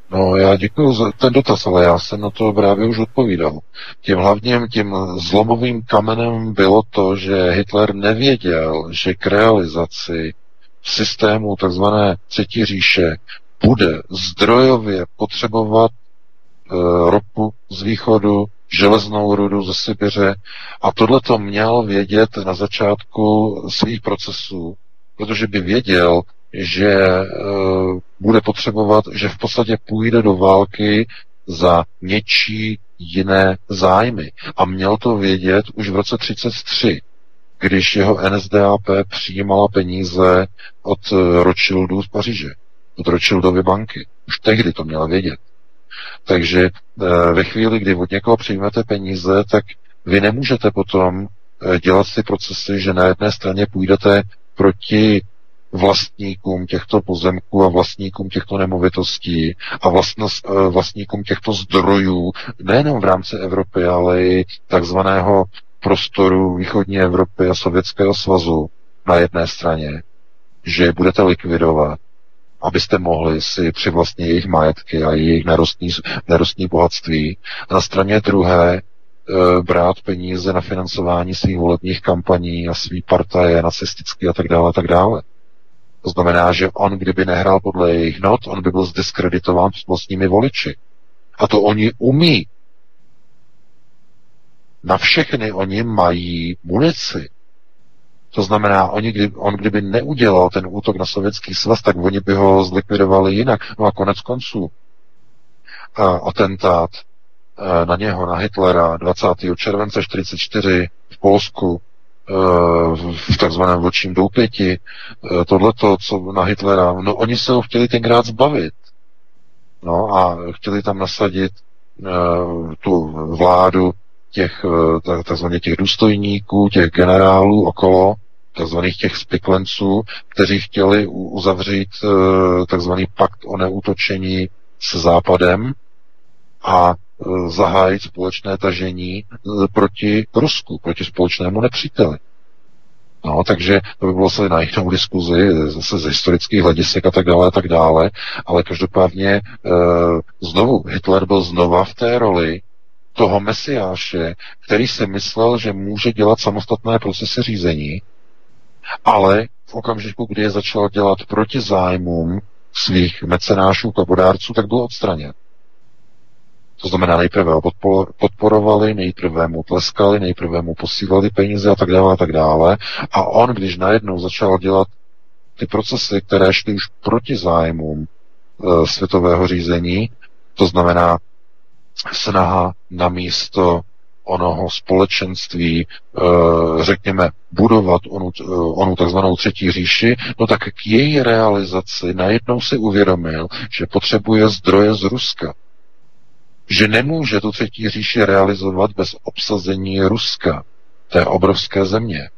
S3: No, já děkuji za ten dotaz, ale já jsem na to právě už odpovídal. Tím hlavním, tím zlomovým kamenem bylo to, že Hitler nevěděl, že k realizaci systému tzv. třetí říše bude zdrojově potřebovat e, ropu z východu, železnou rudu ze Sibiře a tohle to měl vědět na začátku svých procesů, protože by věděl, že e, bude potřebovat, že v podstatě půjde do války za něčí jiné zájmy. A měl to vědět už v roce 33, když jeho NSDAP přijímala peníze od e, Rothschildů z Paříže od Rothschildovy banky. Už tehdy to měla vědět. Takže eh, ve chvíli, kdy od někoho přijmete peníze, tak vy nemůžete potom eh, dělat ty procesy, že na jedné straně půjdete proti vlastníkům těchto pozemků a vlastníkům těchto nemovitostí a vlastnost, eh, vlastníkům těchto zdrojů, nejenom v rámci Evropy, ale i takzvaného prostoru východní Evropy a Sovětského svazu na jedné straně, že budete likvidovat abyste mohli si přivlastnit jejich majetky a jejich nerostní, nerostní bohatství. A na straně druhé e, brát peníze na financování svých volebních kampaní a svý partaje nacistický a tak dále, a tak dále. To znamená, že on, kdyby nehrál podle jejich not, on by byl zdiskreditován s vlastními voliči. A to oni umí. Na všechny oni mají munici. To znamená, oni, kdy, on kdyby neudělal ten útok na sovětský svaz, tak oni by ho zlikvidovali jinak. No a konec konců uh, atentát uh, na něho, na Hitlera 20. července 1944 v Polsku, v takzvaném vlčím doupěti, tohleto, co na Hitlera, no oni se ho chtěli tenkrát zbavit. No a chtěli tam nasadit uh, tu vládu těch takzvaně těch důstojníků, těch generálů okolo, takzvaných těch spiklenců, kteří chtěli uzavřít eh, takzvaný pakt o neútočení s Západem a eh, zahájit společné tažení eh, proti Rusku, proti společnému nepříteli. No, takže to by bylo se na jinou diskuzi, zase z historických hledisek a tak dále a tak dále, ale každopádně e, znovu, Hitler byl znova v té roli toho mesiáše, který si myslel, že může dělat samostatné procesy řízení, ale v okamžiku, kdy je začal dělat proti zájmům svých mecenášů, kabodárců, tak byl odstraněn. To znamená, nejprve ho podporovali, nejprve mu tleskali, nejprve mu posílali peníze a tak dále a tak dále. A on, když najednou začal dělat ty procesy, které šly už proti zájmům e, světového řízení, to znamená snaha na místo onoho společenství, eh, řekněme, budovat onu, onu takzvanou třetí říši, no tak k její realizaci najednou si uvědomil, že potřebuje zdroje z Ruska. Že nemůže tu třetí říši realizovat bez obsazení Ruska, té obrovské země.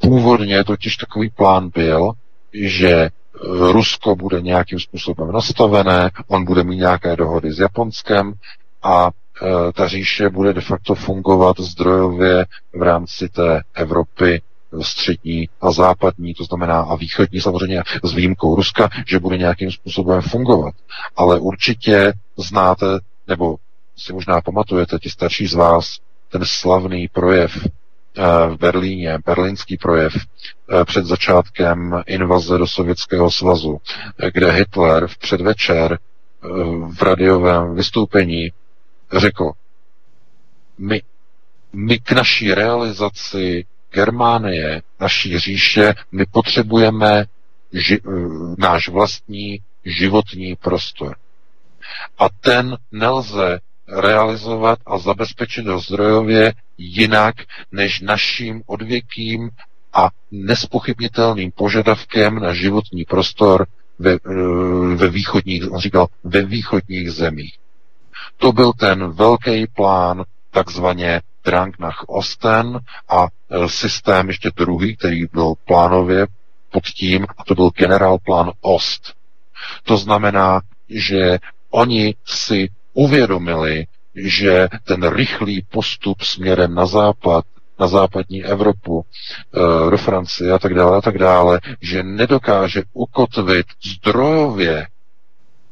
S3: Původně totiž takový plán byl, že eh, Rusko bude nějakým způsobem nastavené, on bude mít nějaké dohody s Japonskem a Eh, ta říše bude de facto fungovat zdrojově v rámci té Evropy střední a západní, to znamená a východní samozřejmě s výjimkou Ruska, že bude nějakým způsobem fungovat. Ale určitě znáte, nebo si možná pamatujete, ti starší z vás, ten slavný projev eh, v Berlíně, berlínský projev eh, před začátkem invaze do Sovětského svazu, kde Hitler v předvečer v radiovém vystoupení řekl, my, my k naší realizaci Germánie, naší říše, my potřebujeme ži, eh, náš vlastní životní prostor. A ten nelze realizovat a zabezpečit ho zdrojově jinak než naším odvěkým a nespochybnitelným požadavkem na životní prostor ve, eh, ve východních, on říkal, ve východních zemích. To byl ten velký plán takzvaně Drang nach Osten a e, systém ještě druhý, který byl plánově pod tím, a to byl generálplán Ost. To znamená, že oni si uvědomili, že ten rychlý postup směrem na západ, na západní Evropu, e, do Francie a tak dále a tak dále, že nedokáže ukotvit zdrojově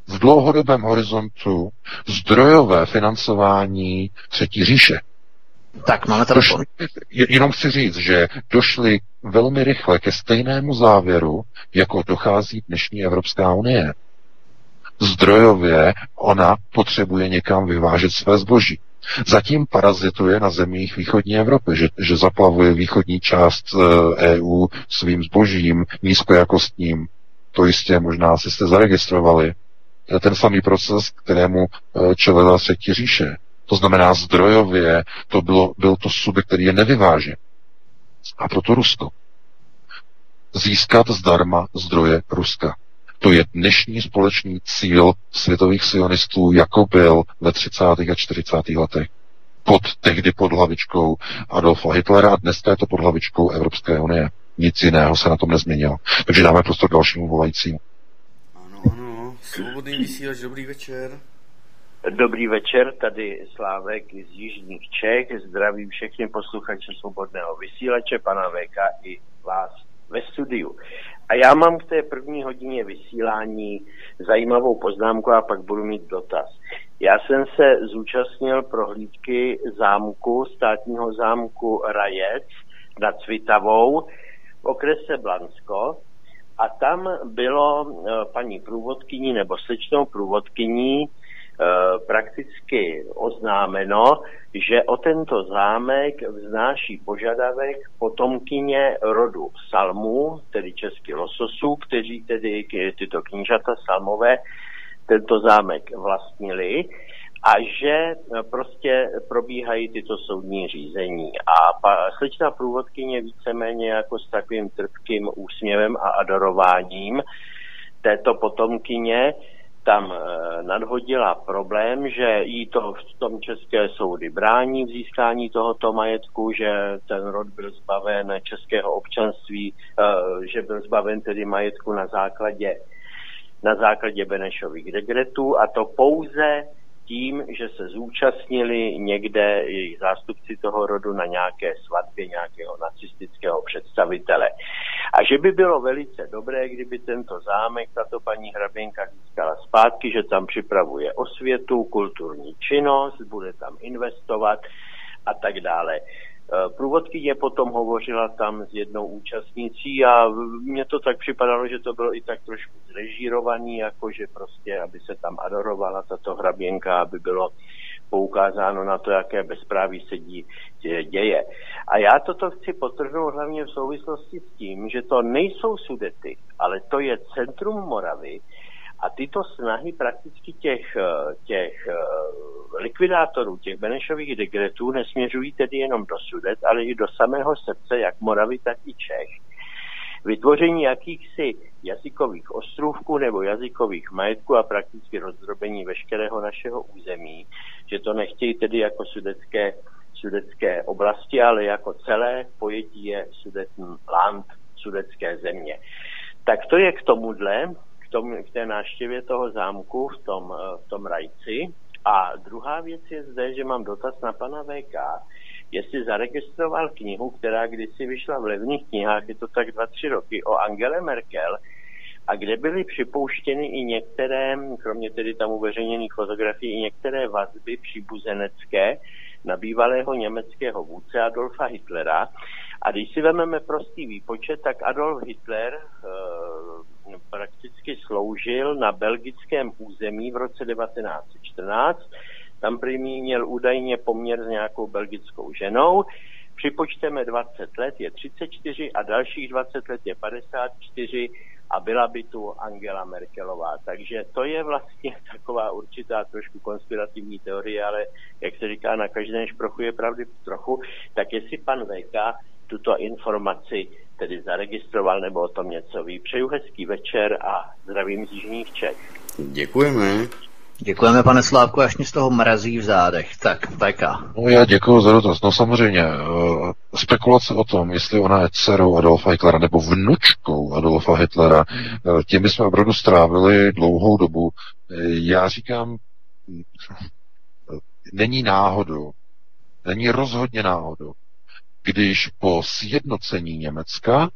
S3: v dlouhodobém horizontu zdrojové financování Třetí říše.
S2: Tak, máme telefon.
S3: Jenom chci říct, že došli velmi rychle ke stejnému závěru, jako dochází dnešní Evropská unie. Zdrojově ona potřebuje někam vyvážet své zboží. Zatím parazituje na zemích východní Evropy, že, že zaplavuje východní část EU e svým zbožím nízkojakostním. To jistě možná si jste zaregistrovali. Ten samý proces, kterému e, čelila třetí říše. To znamená zdrojově, to bylo, byl to subjekt, který je nevyvážen. A proto Rusko. Získat zdarma zdroje Ruska. To je dnešní společný cíl světových sionistů, jako byl ve 30. a 40. letech. Pod, tehdy pod hlavičkou Adolfa Hitlera a dneska je to pod hlavičkou Evropské unie. Nic jiného se na tom nezměnilo. Takže dáme prostor dalšímu volajícímu.
S1: Ano, ano. Svobodný vysílač, dobrý večer.
S7: Dobrý večer, tady Slávek z Jižních Čech. Zdravím všechny posluchače Svobodného vysílače, pana VK i vás ve studiu. A já mám v té první hodině vysílání zajímavou poznámku a pak budu mít dotaz. Já jsem se zúčastnil prohlídky zámku, státního zámku Rajec nad Svitavou v okrese Blansko a tam bylo eh, paní průvodkyní nebo slečnou průvodkyní prakticky oznámeno, že o tento zámek vznáší požadavek potomkyně rodu Salmů, tedy český lososů, kteří tedy tyto knížata Salmové tento zámek vlastnili a že eh, prostě probíhají tyto soudní řízení. A pa, průvodkyně víceméně jako s takovým trpkým úsměvem a adorováním této potomkyně tam eh, nadhodila problém, že jí to v tom české soudy brání v získání tohoto majetku, že ten rod byl zbaven českého občanství, eh, že byl zbaven tedy majetku na základě, na základě Benešových dekretů a to pouze tím, že se zúčastnili někde jejich zástupci toho rodu na nějaké svatbě nějakého nacistického představitele. A že by bylo velice dobré, kdyby tento zámek tato paní hraběnka získala zpátky, že tam připravuje osvětu, kulturní činnost, bude tam investovat a tak dále. Průvodkyně potom hovořila tam s jednou účastnící a mně to tak připadalo, že to bylo i tak trošku zrežírovaný, jako že prostě, aby se tam adorovala tato hraběnka, aby bylo poukázáno na to, jaké bezpráví se dí, děje. A já toto chci potrhnout hlavně v souvislosti s tím, že to nejsou sudety, ale to je centrum Moravy, a tyto snahy prakticky těch, eh, těch eh, likvidátorů, těch Benešových dekretů nesměřují tedy jenom do Sudet, ale i do samého srdce, jak Moravy, tak i Čech. Vytvoření jakýchsi jazykových ostrůvků nebo jazykových majetků a prakticky rozdrobení veškerého našeho území, že to nechtějí tedy jako sudecké, sudecké oblasti, ale jako celé pojetí je Sudetný land, sudecké země. Tak to je k tomuhle tom, k té návštěvě toho zámku v tom, eh, v tom rajci. A druhá věc je zde, že mám dotaz na pana VK, jestli zaregistroval knihu, která kdysi vyšla v levných knihách, je to tak dva, tři roky, o Angele Merkel, a kde byly připouštěny i některé, kromě tedy tam uveřejněných fotografií, i některé vazby příbuzenecké na bývalého německého vůdce Adolfa Hitlera. A když si vezmeme prostý výpočet, tak Adolf Hitler e, prakticky sloužil na belgickém území v roce 1914. Tam první měl údajně poměr s nějakou belgickou ženou. Připočteme 20 let je 34 a dalších 20 let je 54 a byla by tu Angela Merkelová. Takže to je vlastně taková určitá trošku konspirativní teorie, ale jak se říká, na každém šprochu je pravdy trochu. Tak jestli pan VK tuto informaci tedy zaregistroval nebo o tom něco ví. Přeju hezký večer a zdravím z Jižních Čech.
S1: Děkujeme.
S2: Děkujeme, pane Slávku, až mě z toho mrazí v zádech. Tak, VK.
S3: No já děkuji za dotaz. No samozřejmě, uh, spekulace o tom, jestli ona je dcerou Adolfa Hitlera nebo vnučkou Adolfa Hitlera, uh, tím jsme opravdu strávili dlouhou dobu. Uh, já říkám, není náhodou, není rozhodně náhodou, když po sjednocení Německa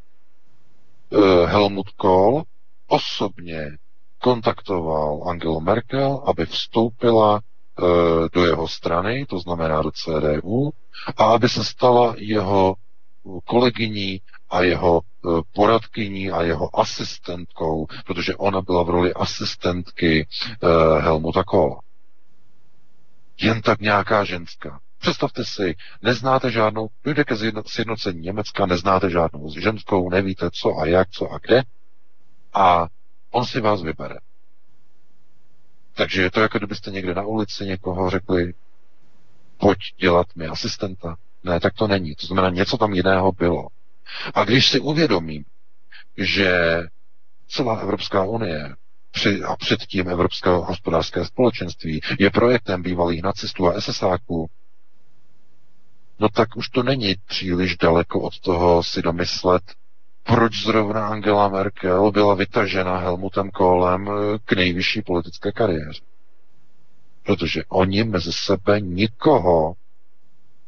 S3: Helmut Kohl osobně kontaktoval Angelu Merkel, aby vstoupila e, do jeho strany, to znamená do CDU, a aby se stala jeho kolegyní a jeho e, poradkyní a jeho asistentkou, protože ona byla v roli asistentky Helmuta Kohla. Jen tak nějaká ženská. Představte si, neznáte žádnou, dojde ke sjednocení Německa, neznáte žádnou ženskou, nevíte co a jak, co a kde. A on si vás vybere. Takže je to jako kdybyste někde na ulici někoho řekli, pojď dělat mi asistenta. Ne, tak to není. To znamená, něco tam jiného bylo. A když si uvědomím, že celá Evropská unie a předtím Evropské hospodářské společenství je projektem bývalých nacistů a SSáků, no tak už to není příliš daleko od toho si domyslet, proč zrovna Angela Merkel byla vytažena Helmutem Kohlem eh, k nejvyšší politické kariéře. Protože oni mezi sebe nikoho,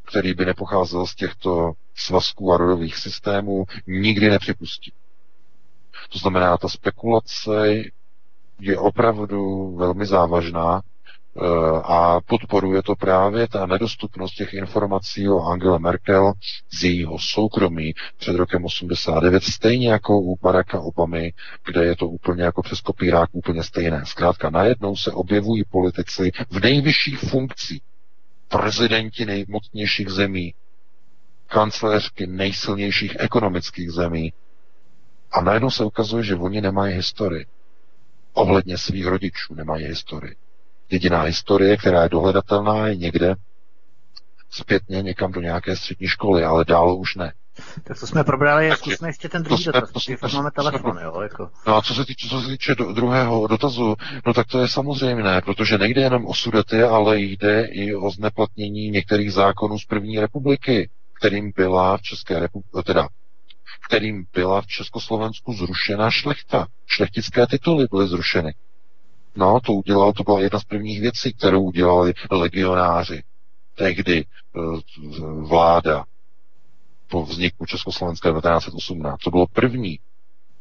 S3: který by nepocházel z těchto svazků a rodových systémů, nikdy nepřipustí. To znamená, ta spekulace je opravdu velmi závažná a podporuje to právě ta nedostupnost těch informací o Angele Merkel z jejího soukromí před rokem 89, stejně jako u Baracka Obamy, kde je to úplně jako přes kopírák úplně stejné. Zkrátka najednou se objevují politici v nejvyšších funkcích, prezidenti nejmocnějších zemí, kancléřky nejsilnějších ekonomických zemí. A najednou se ukazuje, že oni nemají historii. Ohledně svých rodičů nemají historii. Jediná historie, která je dohledatelná, je někde zpětně někam do nějaké střední školy, ale dál už ne.
S2: Tak to jsme probrali, Takže, zkusme ještě ten druhý dotaz, protože fakt máme telefon, jo, jako.
S3: No a co se týče, co se týče do, druhého dotazu, no tak to je samozřejmé, protože nejde jenom o sudety, ale jde i o zneplatnění některých zákonů z první republiky, kterým byla v České republice, teda kterým byla v Československu zrušena šlechta. Šlechtické tituly byly zrušeny. No, to udělal, to byla jedna z prvních věcí, kterou udělali legionáři. Tehdy eh, vláda po vzniku Československé 1918. To bylo první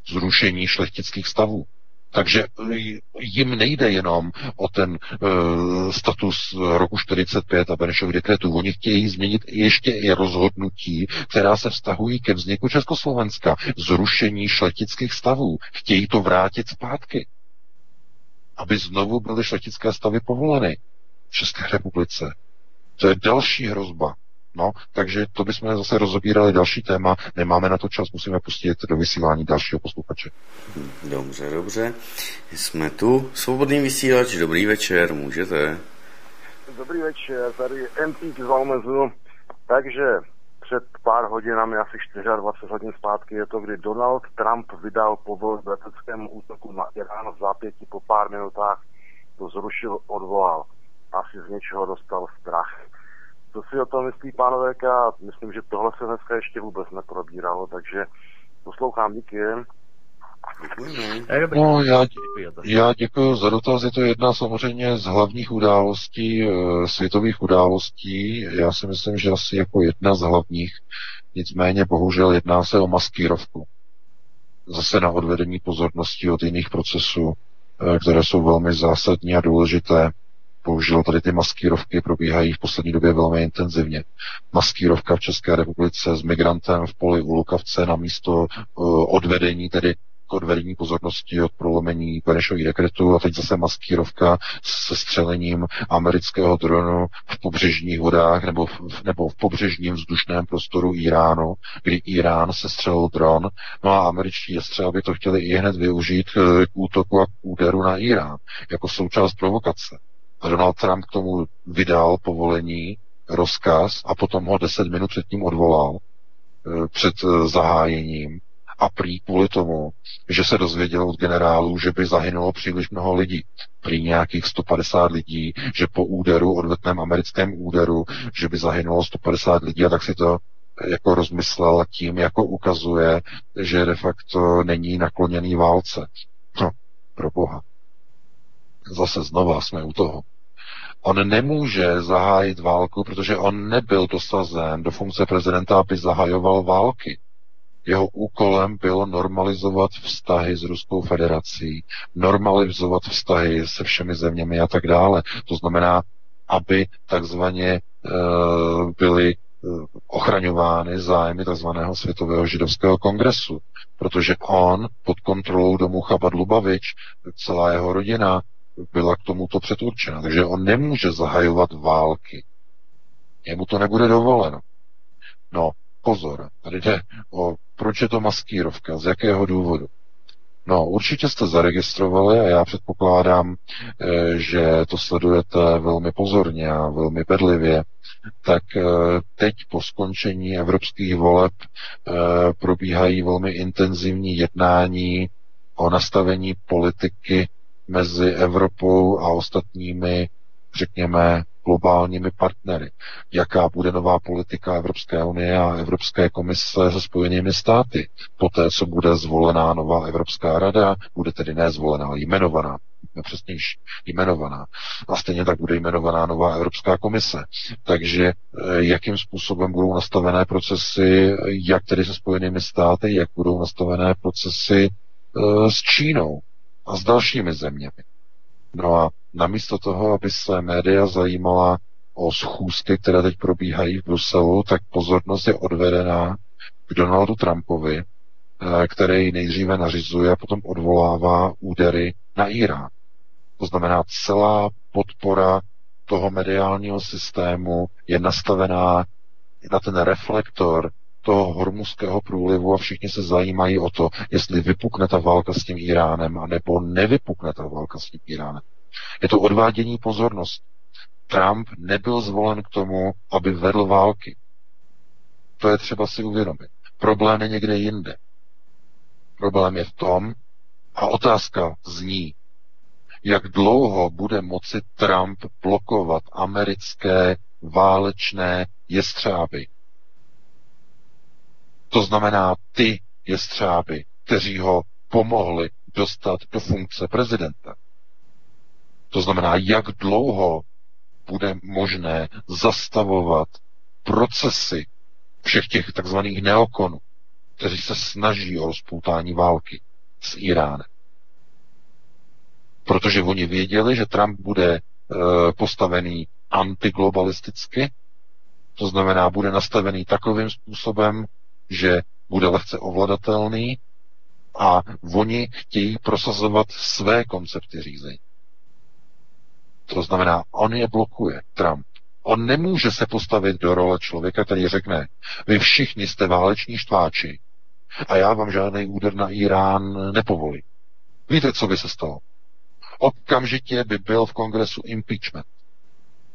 S3: zrušení šlechtických stavů. Takže eh, jim nejde jenom o ten uh, status roku 45 a Benešových dekretů. Oni chtějí změnit ještě i rozhodnutí, která se vztahují ke vzniku Československa. Zrušení šlechtických stavů. Chtějí to vrátit zpátky aby znovu byly šlechtické stavy povoleny v České republice. To je další hrozba. No, takže to bychom zase rozobírali další téma. Nemáme na to čas, musíme pustit do vysílání dalšího posluchače.
S1: Dobře, dobře. Jsme tu. Svobodný vysílač, dobrý večer, můžete.
S8: Dobrý večer, tady MPík z Valmezu. Takže před pár hodinami, asi 24 hodin zpátky, je to, kdy Donald Trump vydal povolení leteckému útoku na Irán v zápěti po pár minutách to zrušil, odvolal. Asi z něčeho dostal strach. Co si o tom myslí pánové? Já myslím, že tohle se dneska ještě vůbec neprobíralo, takže poslouchám, díky.
S3: No, já, já děkuji za dotaz. Je to jedna samozřejmě z hlavních událostí, eh, světových událostí. Já si myslím, že asi jako jedna z hlavních. Nicméně bohužel jedná se o maskírovku. Zase na odvedení pozornosti od jiných procesů, eh, které jsou velmi zásadní a důležité. Bohužel tady ty maskírovky probíhají v poslední době velmi intenzivně. Maskírovka v České republice s migrantem v poli u Lukavce na místo uh, odvedení, tedy k odvedení pozornosti od prolomení Benešových dekretů a teď zase maskírovka se střelením amerického dronu v pobřežních vodách nebo v, nebo v pobřežním vzdušném prostoru Iránu, kdy Irán se střelil dron, no a američtí by to chtěli i hned využít k útoku a k úderu na Irán jako součást provokace. A Donald Trump k tomu vydal povolení, rozkaz a potom ho deset minut předtím odvolal eh, před eh, zahájením A prý kvůli tomu, že se dozvěděl od generálů, že by zahynulo příliš mnoho lidí. Prý nějakých 150 lidí, že po úderu, odvetném americkém úderu, že by zahynulo 150 lidí a tak si to jako rozmyslel tím, jako ukazuje, že de facto není nakloněný válce. No, pro boha. Zase znova jsme u toho. On nemůže zahájit válku, protože on nebyl dosazen do funkce prezidenta, aby zahajoval války. Jeho úkolem bylo normalizovat vztahy s Ruskou federací, normalizovat vztahy se všemi zeměmi a tak dále. To znamená, aby takzvaně e, byly Eh, ochraňovány zájmy tzv. Světového židovského kongresu, protože on pod kontrolou domu Chabad Lubavič, celá jeho rodina byla k tomuto předurčena. Takže on nemůže zahajovat války. Jemu to nebude dovoleno. No, pozor, tady jde o, proč je to maskírovka, z jakého důvodu. No, určitě jste zaregistrovali a já předpokládám, eh, že to sledujete velmi pozorně a velmi bedlivě tak eh, teď po skončení evropských voleb eh, probíhají velmi intenzivní jednání o nastavení politiky mezi Evropou a ostatními, řekněme, globálními partnery. Jaká bude nová politika Evropské unie a Evropské komise se spojenými státy. Poté, co bude zvolená nová Evropská rada, bude tedy nezvolená, ale jmenovaná přesnější, jmenovaná. A stejně tak bude jmenovaná nová Evropská komise. Takže eh, jakým způsobem budou nastavené procesy, jak tedy se Spojenými státy, jak budou nastavené procesy e, s Čínou a s dalšími zeměmi. No a namísto toho, aby se média zajímala o schůzky, které teď probíhají v Bruselu, tak pozornost je odvedená k Donaldu Trumpovi, eh, který nejdříve nařizuje a potom odvolává údery na Irán. To znamená, celá podpora toho mediálního systému je nastavená na ten reflektor toho hormuského průlivu a všichni se zajímají o to, jestli vypukne ta válka s tím Iránem, anebo nevypukne ta válka s tím Iránem. Je to odvádění pozornosti. Trump nebyl zvolen k tomu, aby vedl války. To je třeba si uvědomit. Problém je někde jinde. Problém je v tom, a otázka zní, jak dlouho bude moci Trump blokovat americké válečné jestřáby. To znamená ty jestřáby, kteří ho pomohli dostat do funkce prezidenta. To znamená, jak dlouho bude možné zastavovat procesy všech těch takzvaných neokonů, kteří se snaží o rozpoutání války s Iránem protože oni věděli, že Trump bude e, postavený antiglobalisticky, to znamená, bude nastavený takovým způsobem, že bude lehce ovladatelný a oni chtějí prosazovat své koncepty řízení. To znamená, on je blokuje, Trump. On nemůže se postavit do role člověka, který řekne, vy všichni jste váleční štváči a já vám žádný úder na Irán nepovolím. Víte, co by se stalo? okamžitě by byl v kongresu impeachment.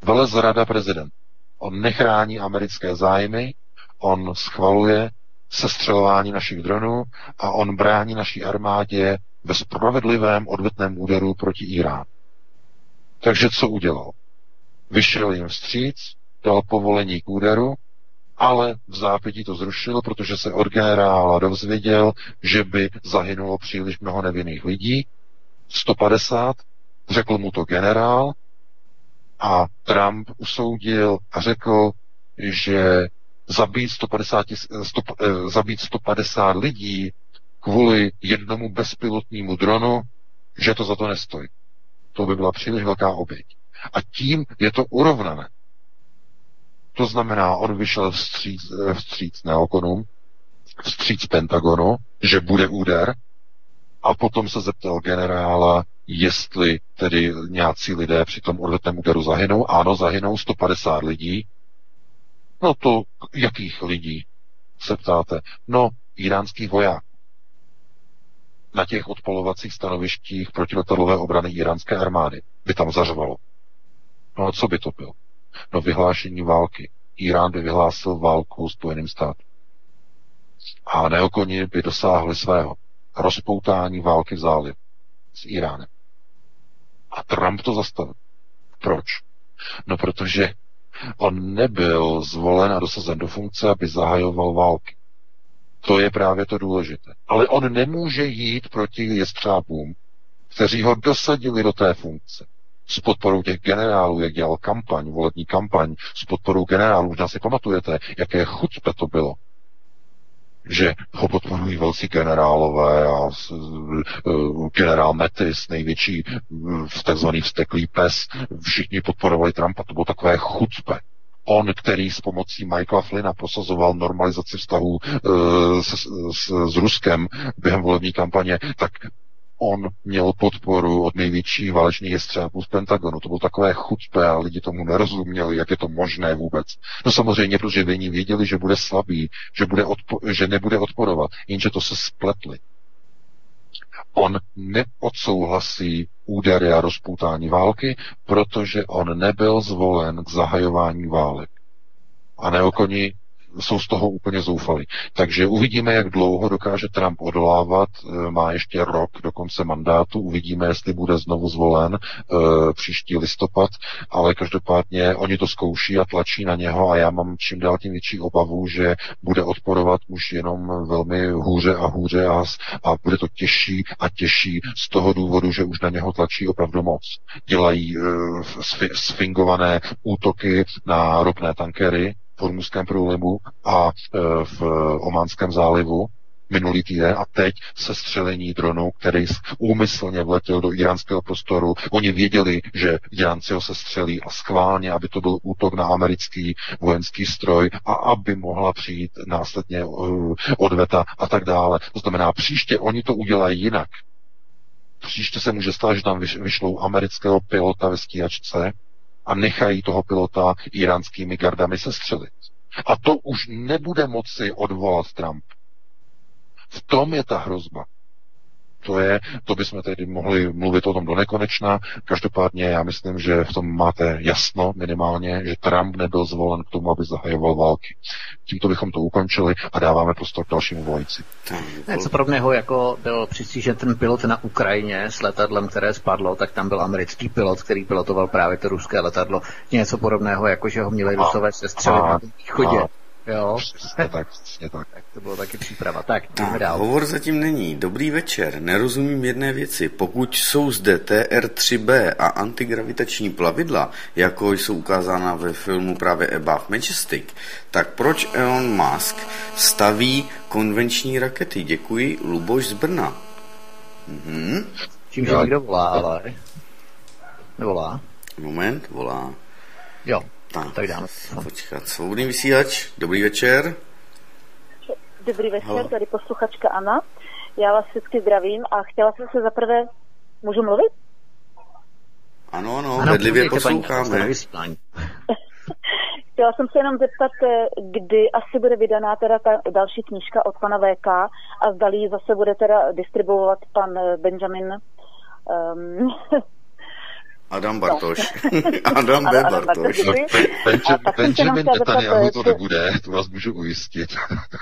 S3: Velez rada prezident. On nechrání americké zájmy, on schvaluje sestřelování našich dronů a on brání naší armádě ve spravedlivém odvetném úderu proti Iránu. Takže co udělal? Vyšel jim vstříc, dal povolení k úderu, ale v zápětí to zrušil, protože se od generála dozvěděl, že by zahynulo příliš mnoho nevinných lidí 150, řekl mu to generál a Trump usoudil a řekl, že zabít 150, 100, eh, zabít 150 lidí kvůli jednomu bezpilotnímu dronu, že to za to nestojí. To by byla příliš velká oběť. A tím je to urovnané. To znamená, on vyšel vstříc, eh, vstříc neokonům, vstříc Pentagonu, že bude úder, a potom se zeptal generála, jestli tedy nějací lidé při tom odvetném úderu zahynou. Ano, zahynou 150 lidí. No to jakých lidí, se ptáte? No, iránských vojáků. Na těch odpolovacích stanovištích protiletadlové obrany iránské armády by tam zařvalo. No a co by to bylo? No vyhlášení války. Irán by vyhlásil válku Spojeným státům. a neokoni by dosáhli svého rozpoutání války v zálivu s Iránem. A Trump to zastavil. Proč? No protože on nebyl zvolen a dosazen do funkce, aby zahajoval války. To je právě to důležité. Ale on nemůže jít proti jestřábům, kteří ho dosadili do té funkce. S podporou těch generálů, jak dělal kampaň, volební kampaň, s podporou generálů, možná si pamatujete, jaké chuťpe to bylo že ho podporují velcí generálové a uh, generál Metis, největší uh, takzvaný vsteklý pes, všichni podporovali Trumpa, to bylo takové chucpe. On, který s pomocí Michaela Flynna prosazoval normalizaci vztahů uh, s, s, s Ruskem během volební kampaně, tak on měl podporu od největších válečných jestřábů z Pentagonu. To bylo takové chutpe a lidi tomu nerozuměli, jak je to možné vůbec. No samozřejmě, protože věděli, že bude slabý, že, bude odpo- že nebude odporovat, jenže to se spletli. On neodsouhlasí údery a rozpoutání války, protože on nebyl zvolen k zahajování válek. A neokoni jsou z toho úplně zoufalí. Takže uvidíme, jak dlouho dokáže Trump odolávat. Eh, má ještě rok do konce mandátu. Uvidíme, jestli bude znovu zvolen e, příští listopad, ale každopádně oni to zkouší a tlačí na něho a já mám čím dál tím větší obavu, že bude odporovat už jenom velmi hůře a hůře a, a bude to těžší a těžší z toho důvodu, že už na něho tlačí opravdu moc. Dělají e, sfingované útoky na ropné tankery, v Hormuzském průlivu a e, v Ománském zálivu minulý týden a teď se střelení dronu, který úmyslně vletěl do iránského prostoru. Oni věděli, že Iránci ho se střelí a schválně, aby to byl útok na americký vojenský stroj a aby mohla přijít následně uh, odveta a tak dále. To znamená, příště oni to udělají jinak. Příště se může stát, že tam vyšlou amerického pilota ve stíhačce, a nechají toho pilota iránskými gardami sestřelit. A to už nebude moci odvolat Trump. V tom je ta hrozba. To je, to bychom tedy mohli mluvit o tom do nekonečna. Každopádně já myslím, že v tom máte jasno minimálně, že Trump nebyl zvolen k tomu, aby zahajoval války. Tímto bychom to ukončili a dáváme prostor k dalšímu volající.
S2: Něco podobného, jako byl přistřížen ten pilot na Ukrajině s letadlem, které spadlo, tak tam byl americký pilot, který pilotoval právě to ruské letadlo. Něco podobného, jako že ho měli rusové sestřelit na východě. A Jo.
S3: Přesně tak, přesně tak.
S2: tak. to bylo taky příprava. Tak, jdeme dál.
S1: Hovor zatím není. Dobrý večer. Nerozumím jedné věci. Pokud jsou zde TR-3B a antigravitační plavidla, jako jsou ukázána ve filmu právě Above Majestic, tak proč Elon Musk staví konvenční rakety? Děkuji, Luboš z Brna. Mhm.
S2: Čím, že někdo volá, ale... Nevolá.
S1: Moment, volá.
S2: Jo, tak, tak dáme.
S1: Počkat, svobodný vysílač, dobrý večer.
S9: Dobrý večer, Halo. tady posluchačka Anna. Já vás vždycky zdravím a chtěla jsem se zaprvé... Můžu mluvit?
S1: Ano, ano, ano bedlivě posloucháme.
S9: Chtěla jsem se jenom zeptat, eh, kdy asi bude vydaná teda ta další knížka od pana VK a zdali ji zase bude teda distribuovat pan eh, Benjamin um,
S1: Adam Bartoš. Adam B. Bartoš. No,
S3: Benjamin Netanyahu to nebude, to vás můžu ujistit.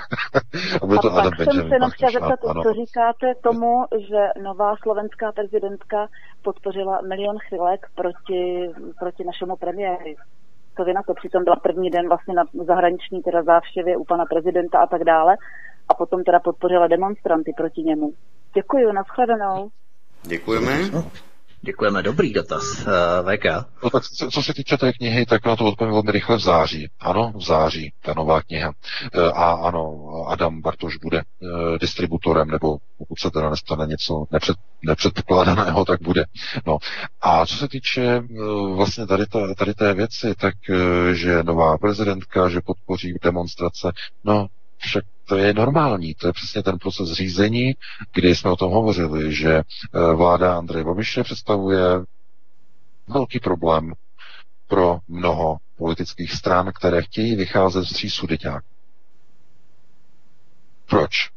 S9: a bude to Adam Benjamin jsem se jenom chtěla zeptat, co říkáte tomu, že nová slovenská prezidentka podpořila milion chvilek proti, proti našemu premiéru. To vy na to přitom byla první den vlastně na zahraniční teda závštěvě u pana prezidenta a tak dále a potom teda podpořila demonstranty proti němu. Děkuji, nashledanou.
S1: Děkujeme.
S2: Děkujeme, dobrý dotaz, uh, eh, VK.
S3: No tak co, co se týče té knihy, tak na to odpovím velmi rychle v září. Ano, v září, ta nová kniha. Uh, a ano, Adam Bartoš bude uh, distributorem, nebo pokud se teda nestane něco nepřed, nepředpokládaného, tak bude. No. A co se týče uh, vlastně tady, ta, tady té věci, tak uh, že nová prezidentka, že podpoří demonstrace, no však to je normální, to je přesně ten proces řízení, kdy jsme o tom hovořili, že eh, vláda Andreje Babiše představuje velký problém pro mnoho politických stran, které chtějí vycházet z tří sudeťák. Proč?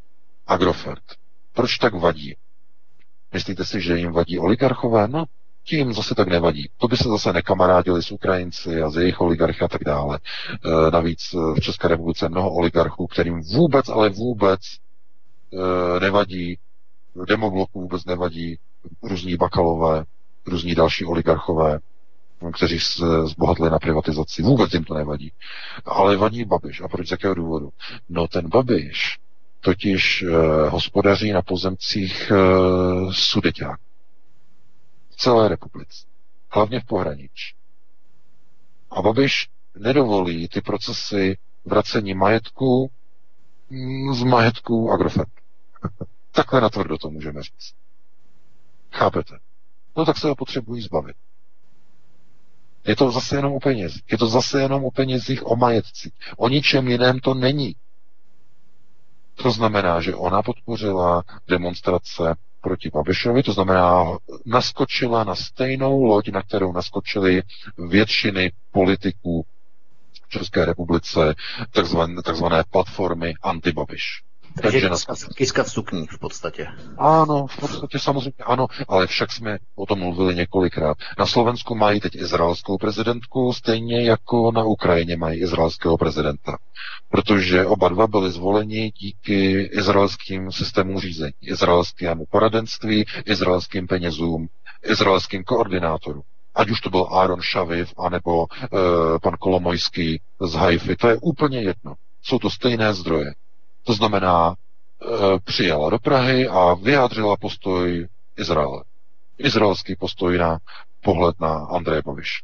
S3: Agrofert. Proč tak vadí? Myslíte si, že jim vadí oligarchové? No, tím zase tak nevadí. To by se zase nekamarádili s Ukrajinci a z jejich oligarchy a tak dále. E, navíc v České republice mnoho oligarchů, kterým vůbec, ale vůbec e, nevadí, demobloku vůbec nevadí, různí bakalové, různí další oligarchové, kteří se zbohatli na privatizaci. Vůbec jim to nevadí. Ale vadí Babiš. A proč z jakého důvodu? No ten Babiš totiž hospodaří na pozemcích eh, sudeťák. Celé republice. Hlavně v pohraničí. A Babiš nedovolí ty procesy vracení majetku z majetku Agrofert. Takhle natvrdo to můžeme říct. Chápete? No tak se ho potřebují zbavit. Je to zase jenom o penězích. Je to zase jenom o penězích, o majetcích. O ničem jiném to není. To znamená, že ona podpořila demonstrace proti Babišovi, to znamená, naskočila na stejnou loď, na kterou naskočili většiny politiků v České republice, takzvané, takzvané platformy anti-Babiš.
S2: Takže kiska v sukních v podstatě.
S3: Ano, v podstatě samozřejmě ano, ale však jsme o tom mluvili několikrát. Na Slovensku mají teď izraelskou prezidentku, stejně jako na Ukrajině mají izraelského prezidenta. Protože oba dva byli zvoleni díky izraelským systémům řízení, izraelskému poradenství, izraelským penězům, izraelským koordinátorům ať už to byl Aaron Šaviv, anebo e, pan Kolomojský z Haify, to je úplně jedno. Jsou to stejné zdroje. To znamená, e, přijela do Prahy a vyjádřila postoj Izraele. Izraelský postoj na pohled na Andreje Babiš.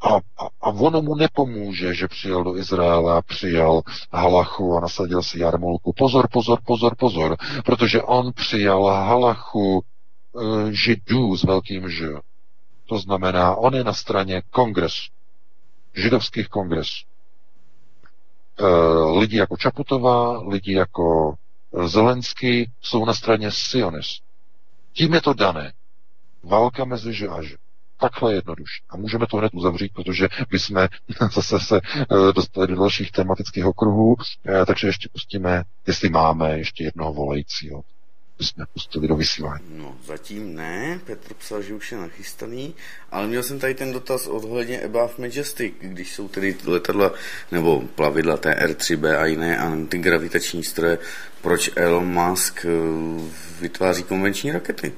S3: A, a, a ono mu nepomůže, že přijel do Izraele a přijal halachu a nasadil si jarmulku. Pozor, pozor, pozor, pozor, protože on přijal halachu e, židů s velkým ž. To znamená, on je na straně kongresu, židovských kongresů. Eh, lidi jako Čaputová, lidi jako eh, Zelenský jsou na straně Sionis. Tím je to dané. Válka mezi že a že. Takhle jednoduše. A můžeme to hned uzavřít, protože my jsme zase se eh, dostali do dalších tematických okruhů, takže ještě pustíme, jestli máme ještě jednoho volajícího jsme pustili do vysílání.
S1: No, zatím ne. Petr psal, že už je nachystaný, ale měl jsem tady ten dotaz ohledně Above Majestic, když jsou tedy letadla nebo plavidla TR-3B a jiné antigravitační stroje, proč Elon Musk eh, vytváří konvenční rakety?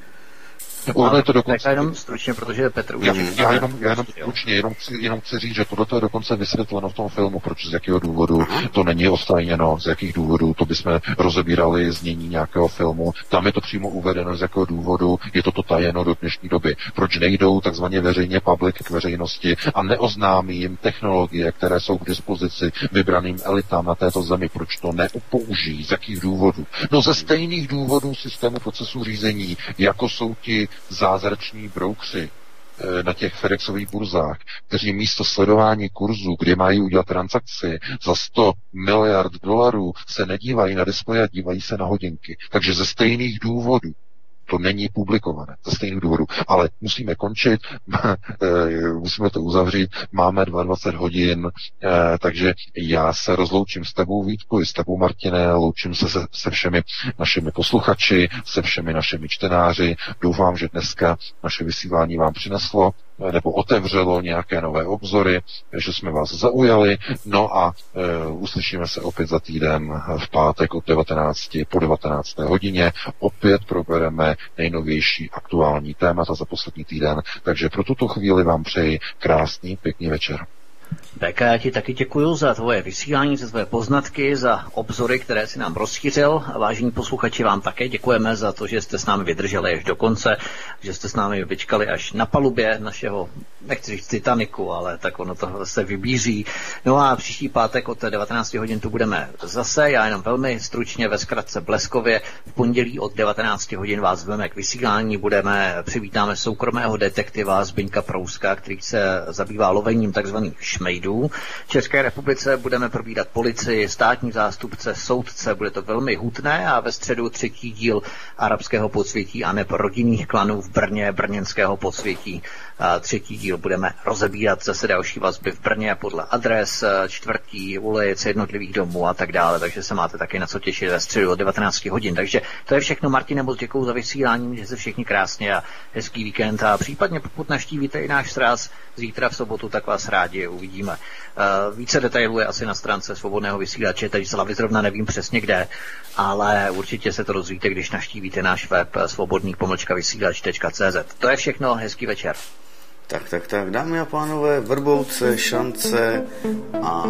S2: Je to dokonce... jenom stručně, protože Petr už... Já,
S3: já, jenom, já jenom stručně, jenom chci, jenom chci říct, že tohle je dokonce vysvětleno v tom filmu, proč z jakého důvodu to není ostajněno, z jakých důvodů, to bychom rozebírali znění nějakého filmu. Tam je to přímo uvedeno, z jakého důvodu je toto tajeno do dnešní doby. Proč nejdou takzvaně veřejně public k veřejnosti a neoznámí jim technologie, které jsou k dispozici vybraným elitám na této zemi, proč to neupoužijí, z jakých důvodů. No ze stejných důvodů systému procesu řízení, jako jsou ti zázrační broukři eh, na těch Ferexových burzách, kteří místo sledování kurzu, kde mají udělat transakci za 100 miliard dolarů, se nedívají na displeje a dívají se na hodinky. Takže ze stejných důvodů to není publikované ze stejných důvodů. Ale musíme končit, eh, musíme to uzavřít, máme 22 hodin, eh, takže já se rozloučím s tebou Vítku i s tebou Martine, loučím se se, se všemi našimi posluchači, se všemi našimi čtenáři. Doufám, že dneska naše vysílání vám přineslo nebo otevřelo nějaké nové obzory, že jsme vás zaujali. No a e, uslyšíme se opět za týden v pátek od 19 po 19. hodině. Opět probereme nejnovější aktuální témata za poslední týden. Takže pro tuto chvíli vám přeji krásný, pěkný večer.
S2: BK, já ti taky děkuji za tvoje vysílání, za tvoje poznatky, za obzory, které si nám rozšířil. Vážení posluchači, vám také děkujeme za to, že jste s námi vydrželi až do konce, že jste s námi vyčkali až na palubě našeho, nechci říct Titaniku, ale tak ono to se vybíří. No a příští pátek od 19 hodin tu budeme zase, já jenom velmi stručně ve zkratce bleskově. V pondělí od 19 hodin vás zveme k vysílání, budeme, přivítáme soukromého detektiva Zbyňka Prouska, který se zabývá lovením takzvaných šmejdů. V České republice budeme probírat policii, státní zástupce, soudce, bude to velmi hutné a ve středu třetí díl arabského podsvětí a neb rodinných klanů v Brně, brněnského podsvětí. Třetí díl budeme rozebírat zase další vazby v Brně podle adres, čtvrtí ulic, jednotlivých domů a tak dále, takže se máte taky na co těšit ve středu od 19 hodin. Takže to je všechno. Martin, moc děkuji za vysílání, že se všichni krásně a hezký víkend a případně pokud naštívíte i náš sraz zítra v sobotu, tak vás rádi uvidíme. Více detailů je asi na stránce svobodného vysílače, teď z zrovna nevím přesně kde, ale určitě se to dozvíte, když naštívíte náš web svobodný pomlčka vysílač.cz. To je všechno, hezký večer.
S1: Tak, tak, tak, dámy a pánové, Vrbouce, Šance a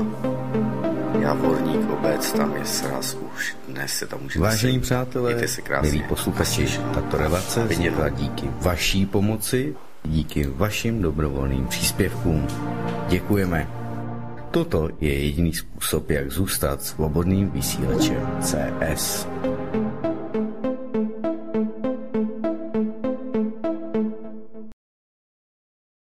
S1: Javorník obec, tam je sraz už dnes se tam můžete
S10: Vážení přátelé, milí posluchači, tato relace vznikla díky vaší pomoci, díky vašim dobrovolným příspěvkům. Děkujeme. Toto je jediný způsob, jak zůstat svobodným vysílačem CS.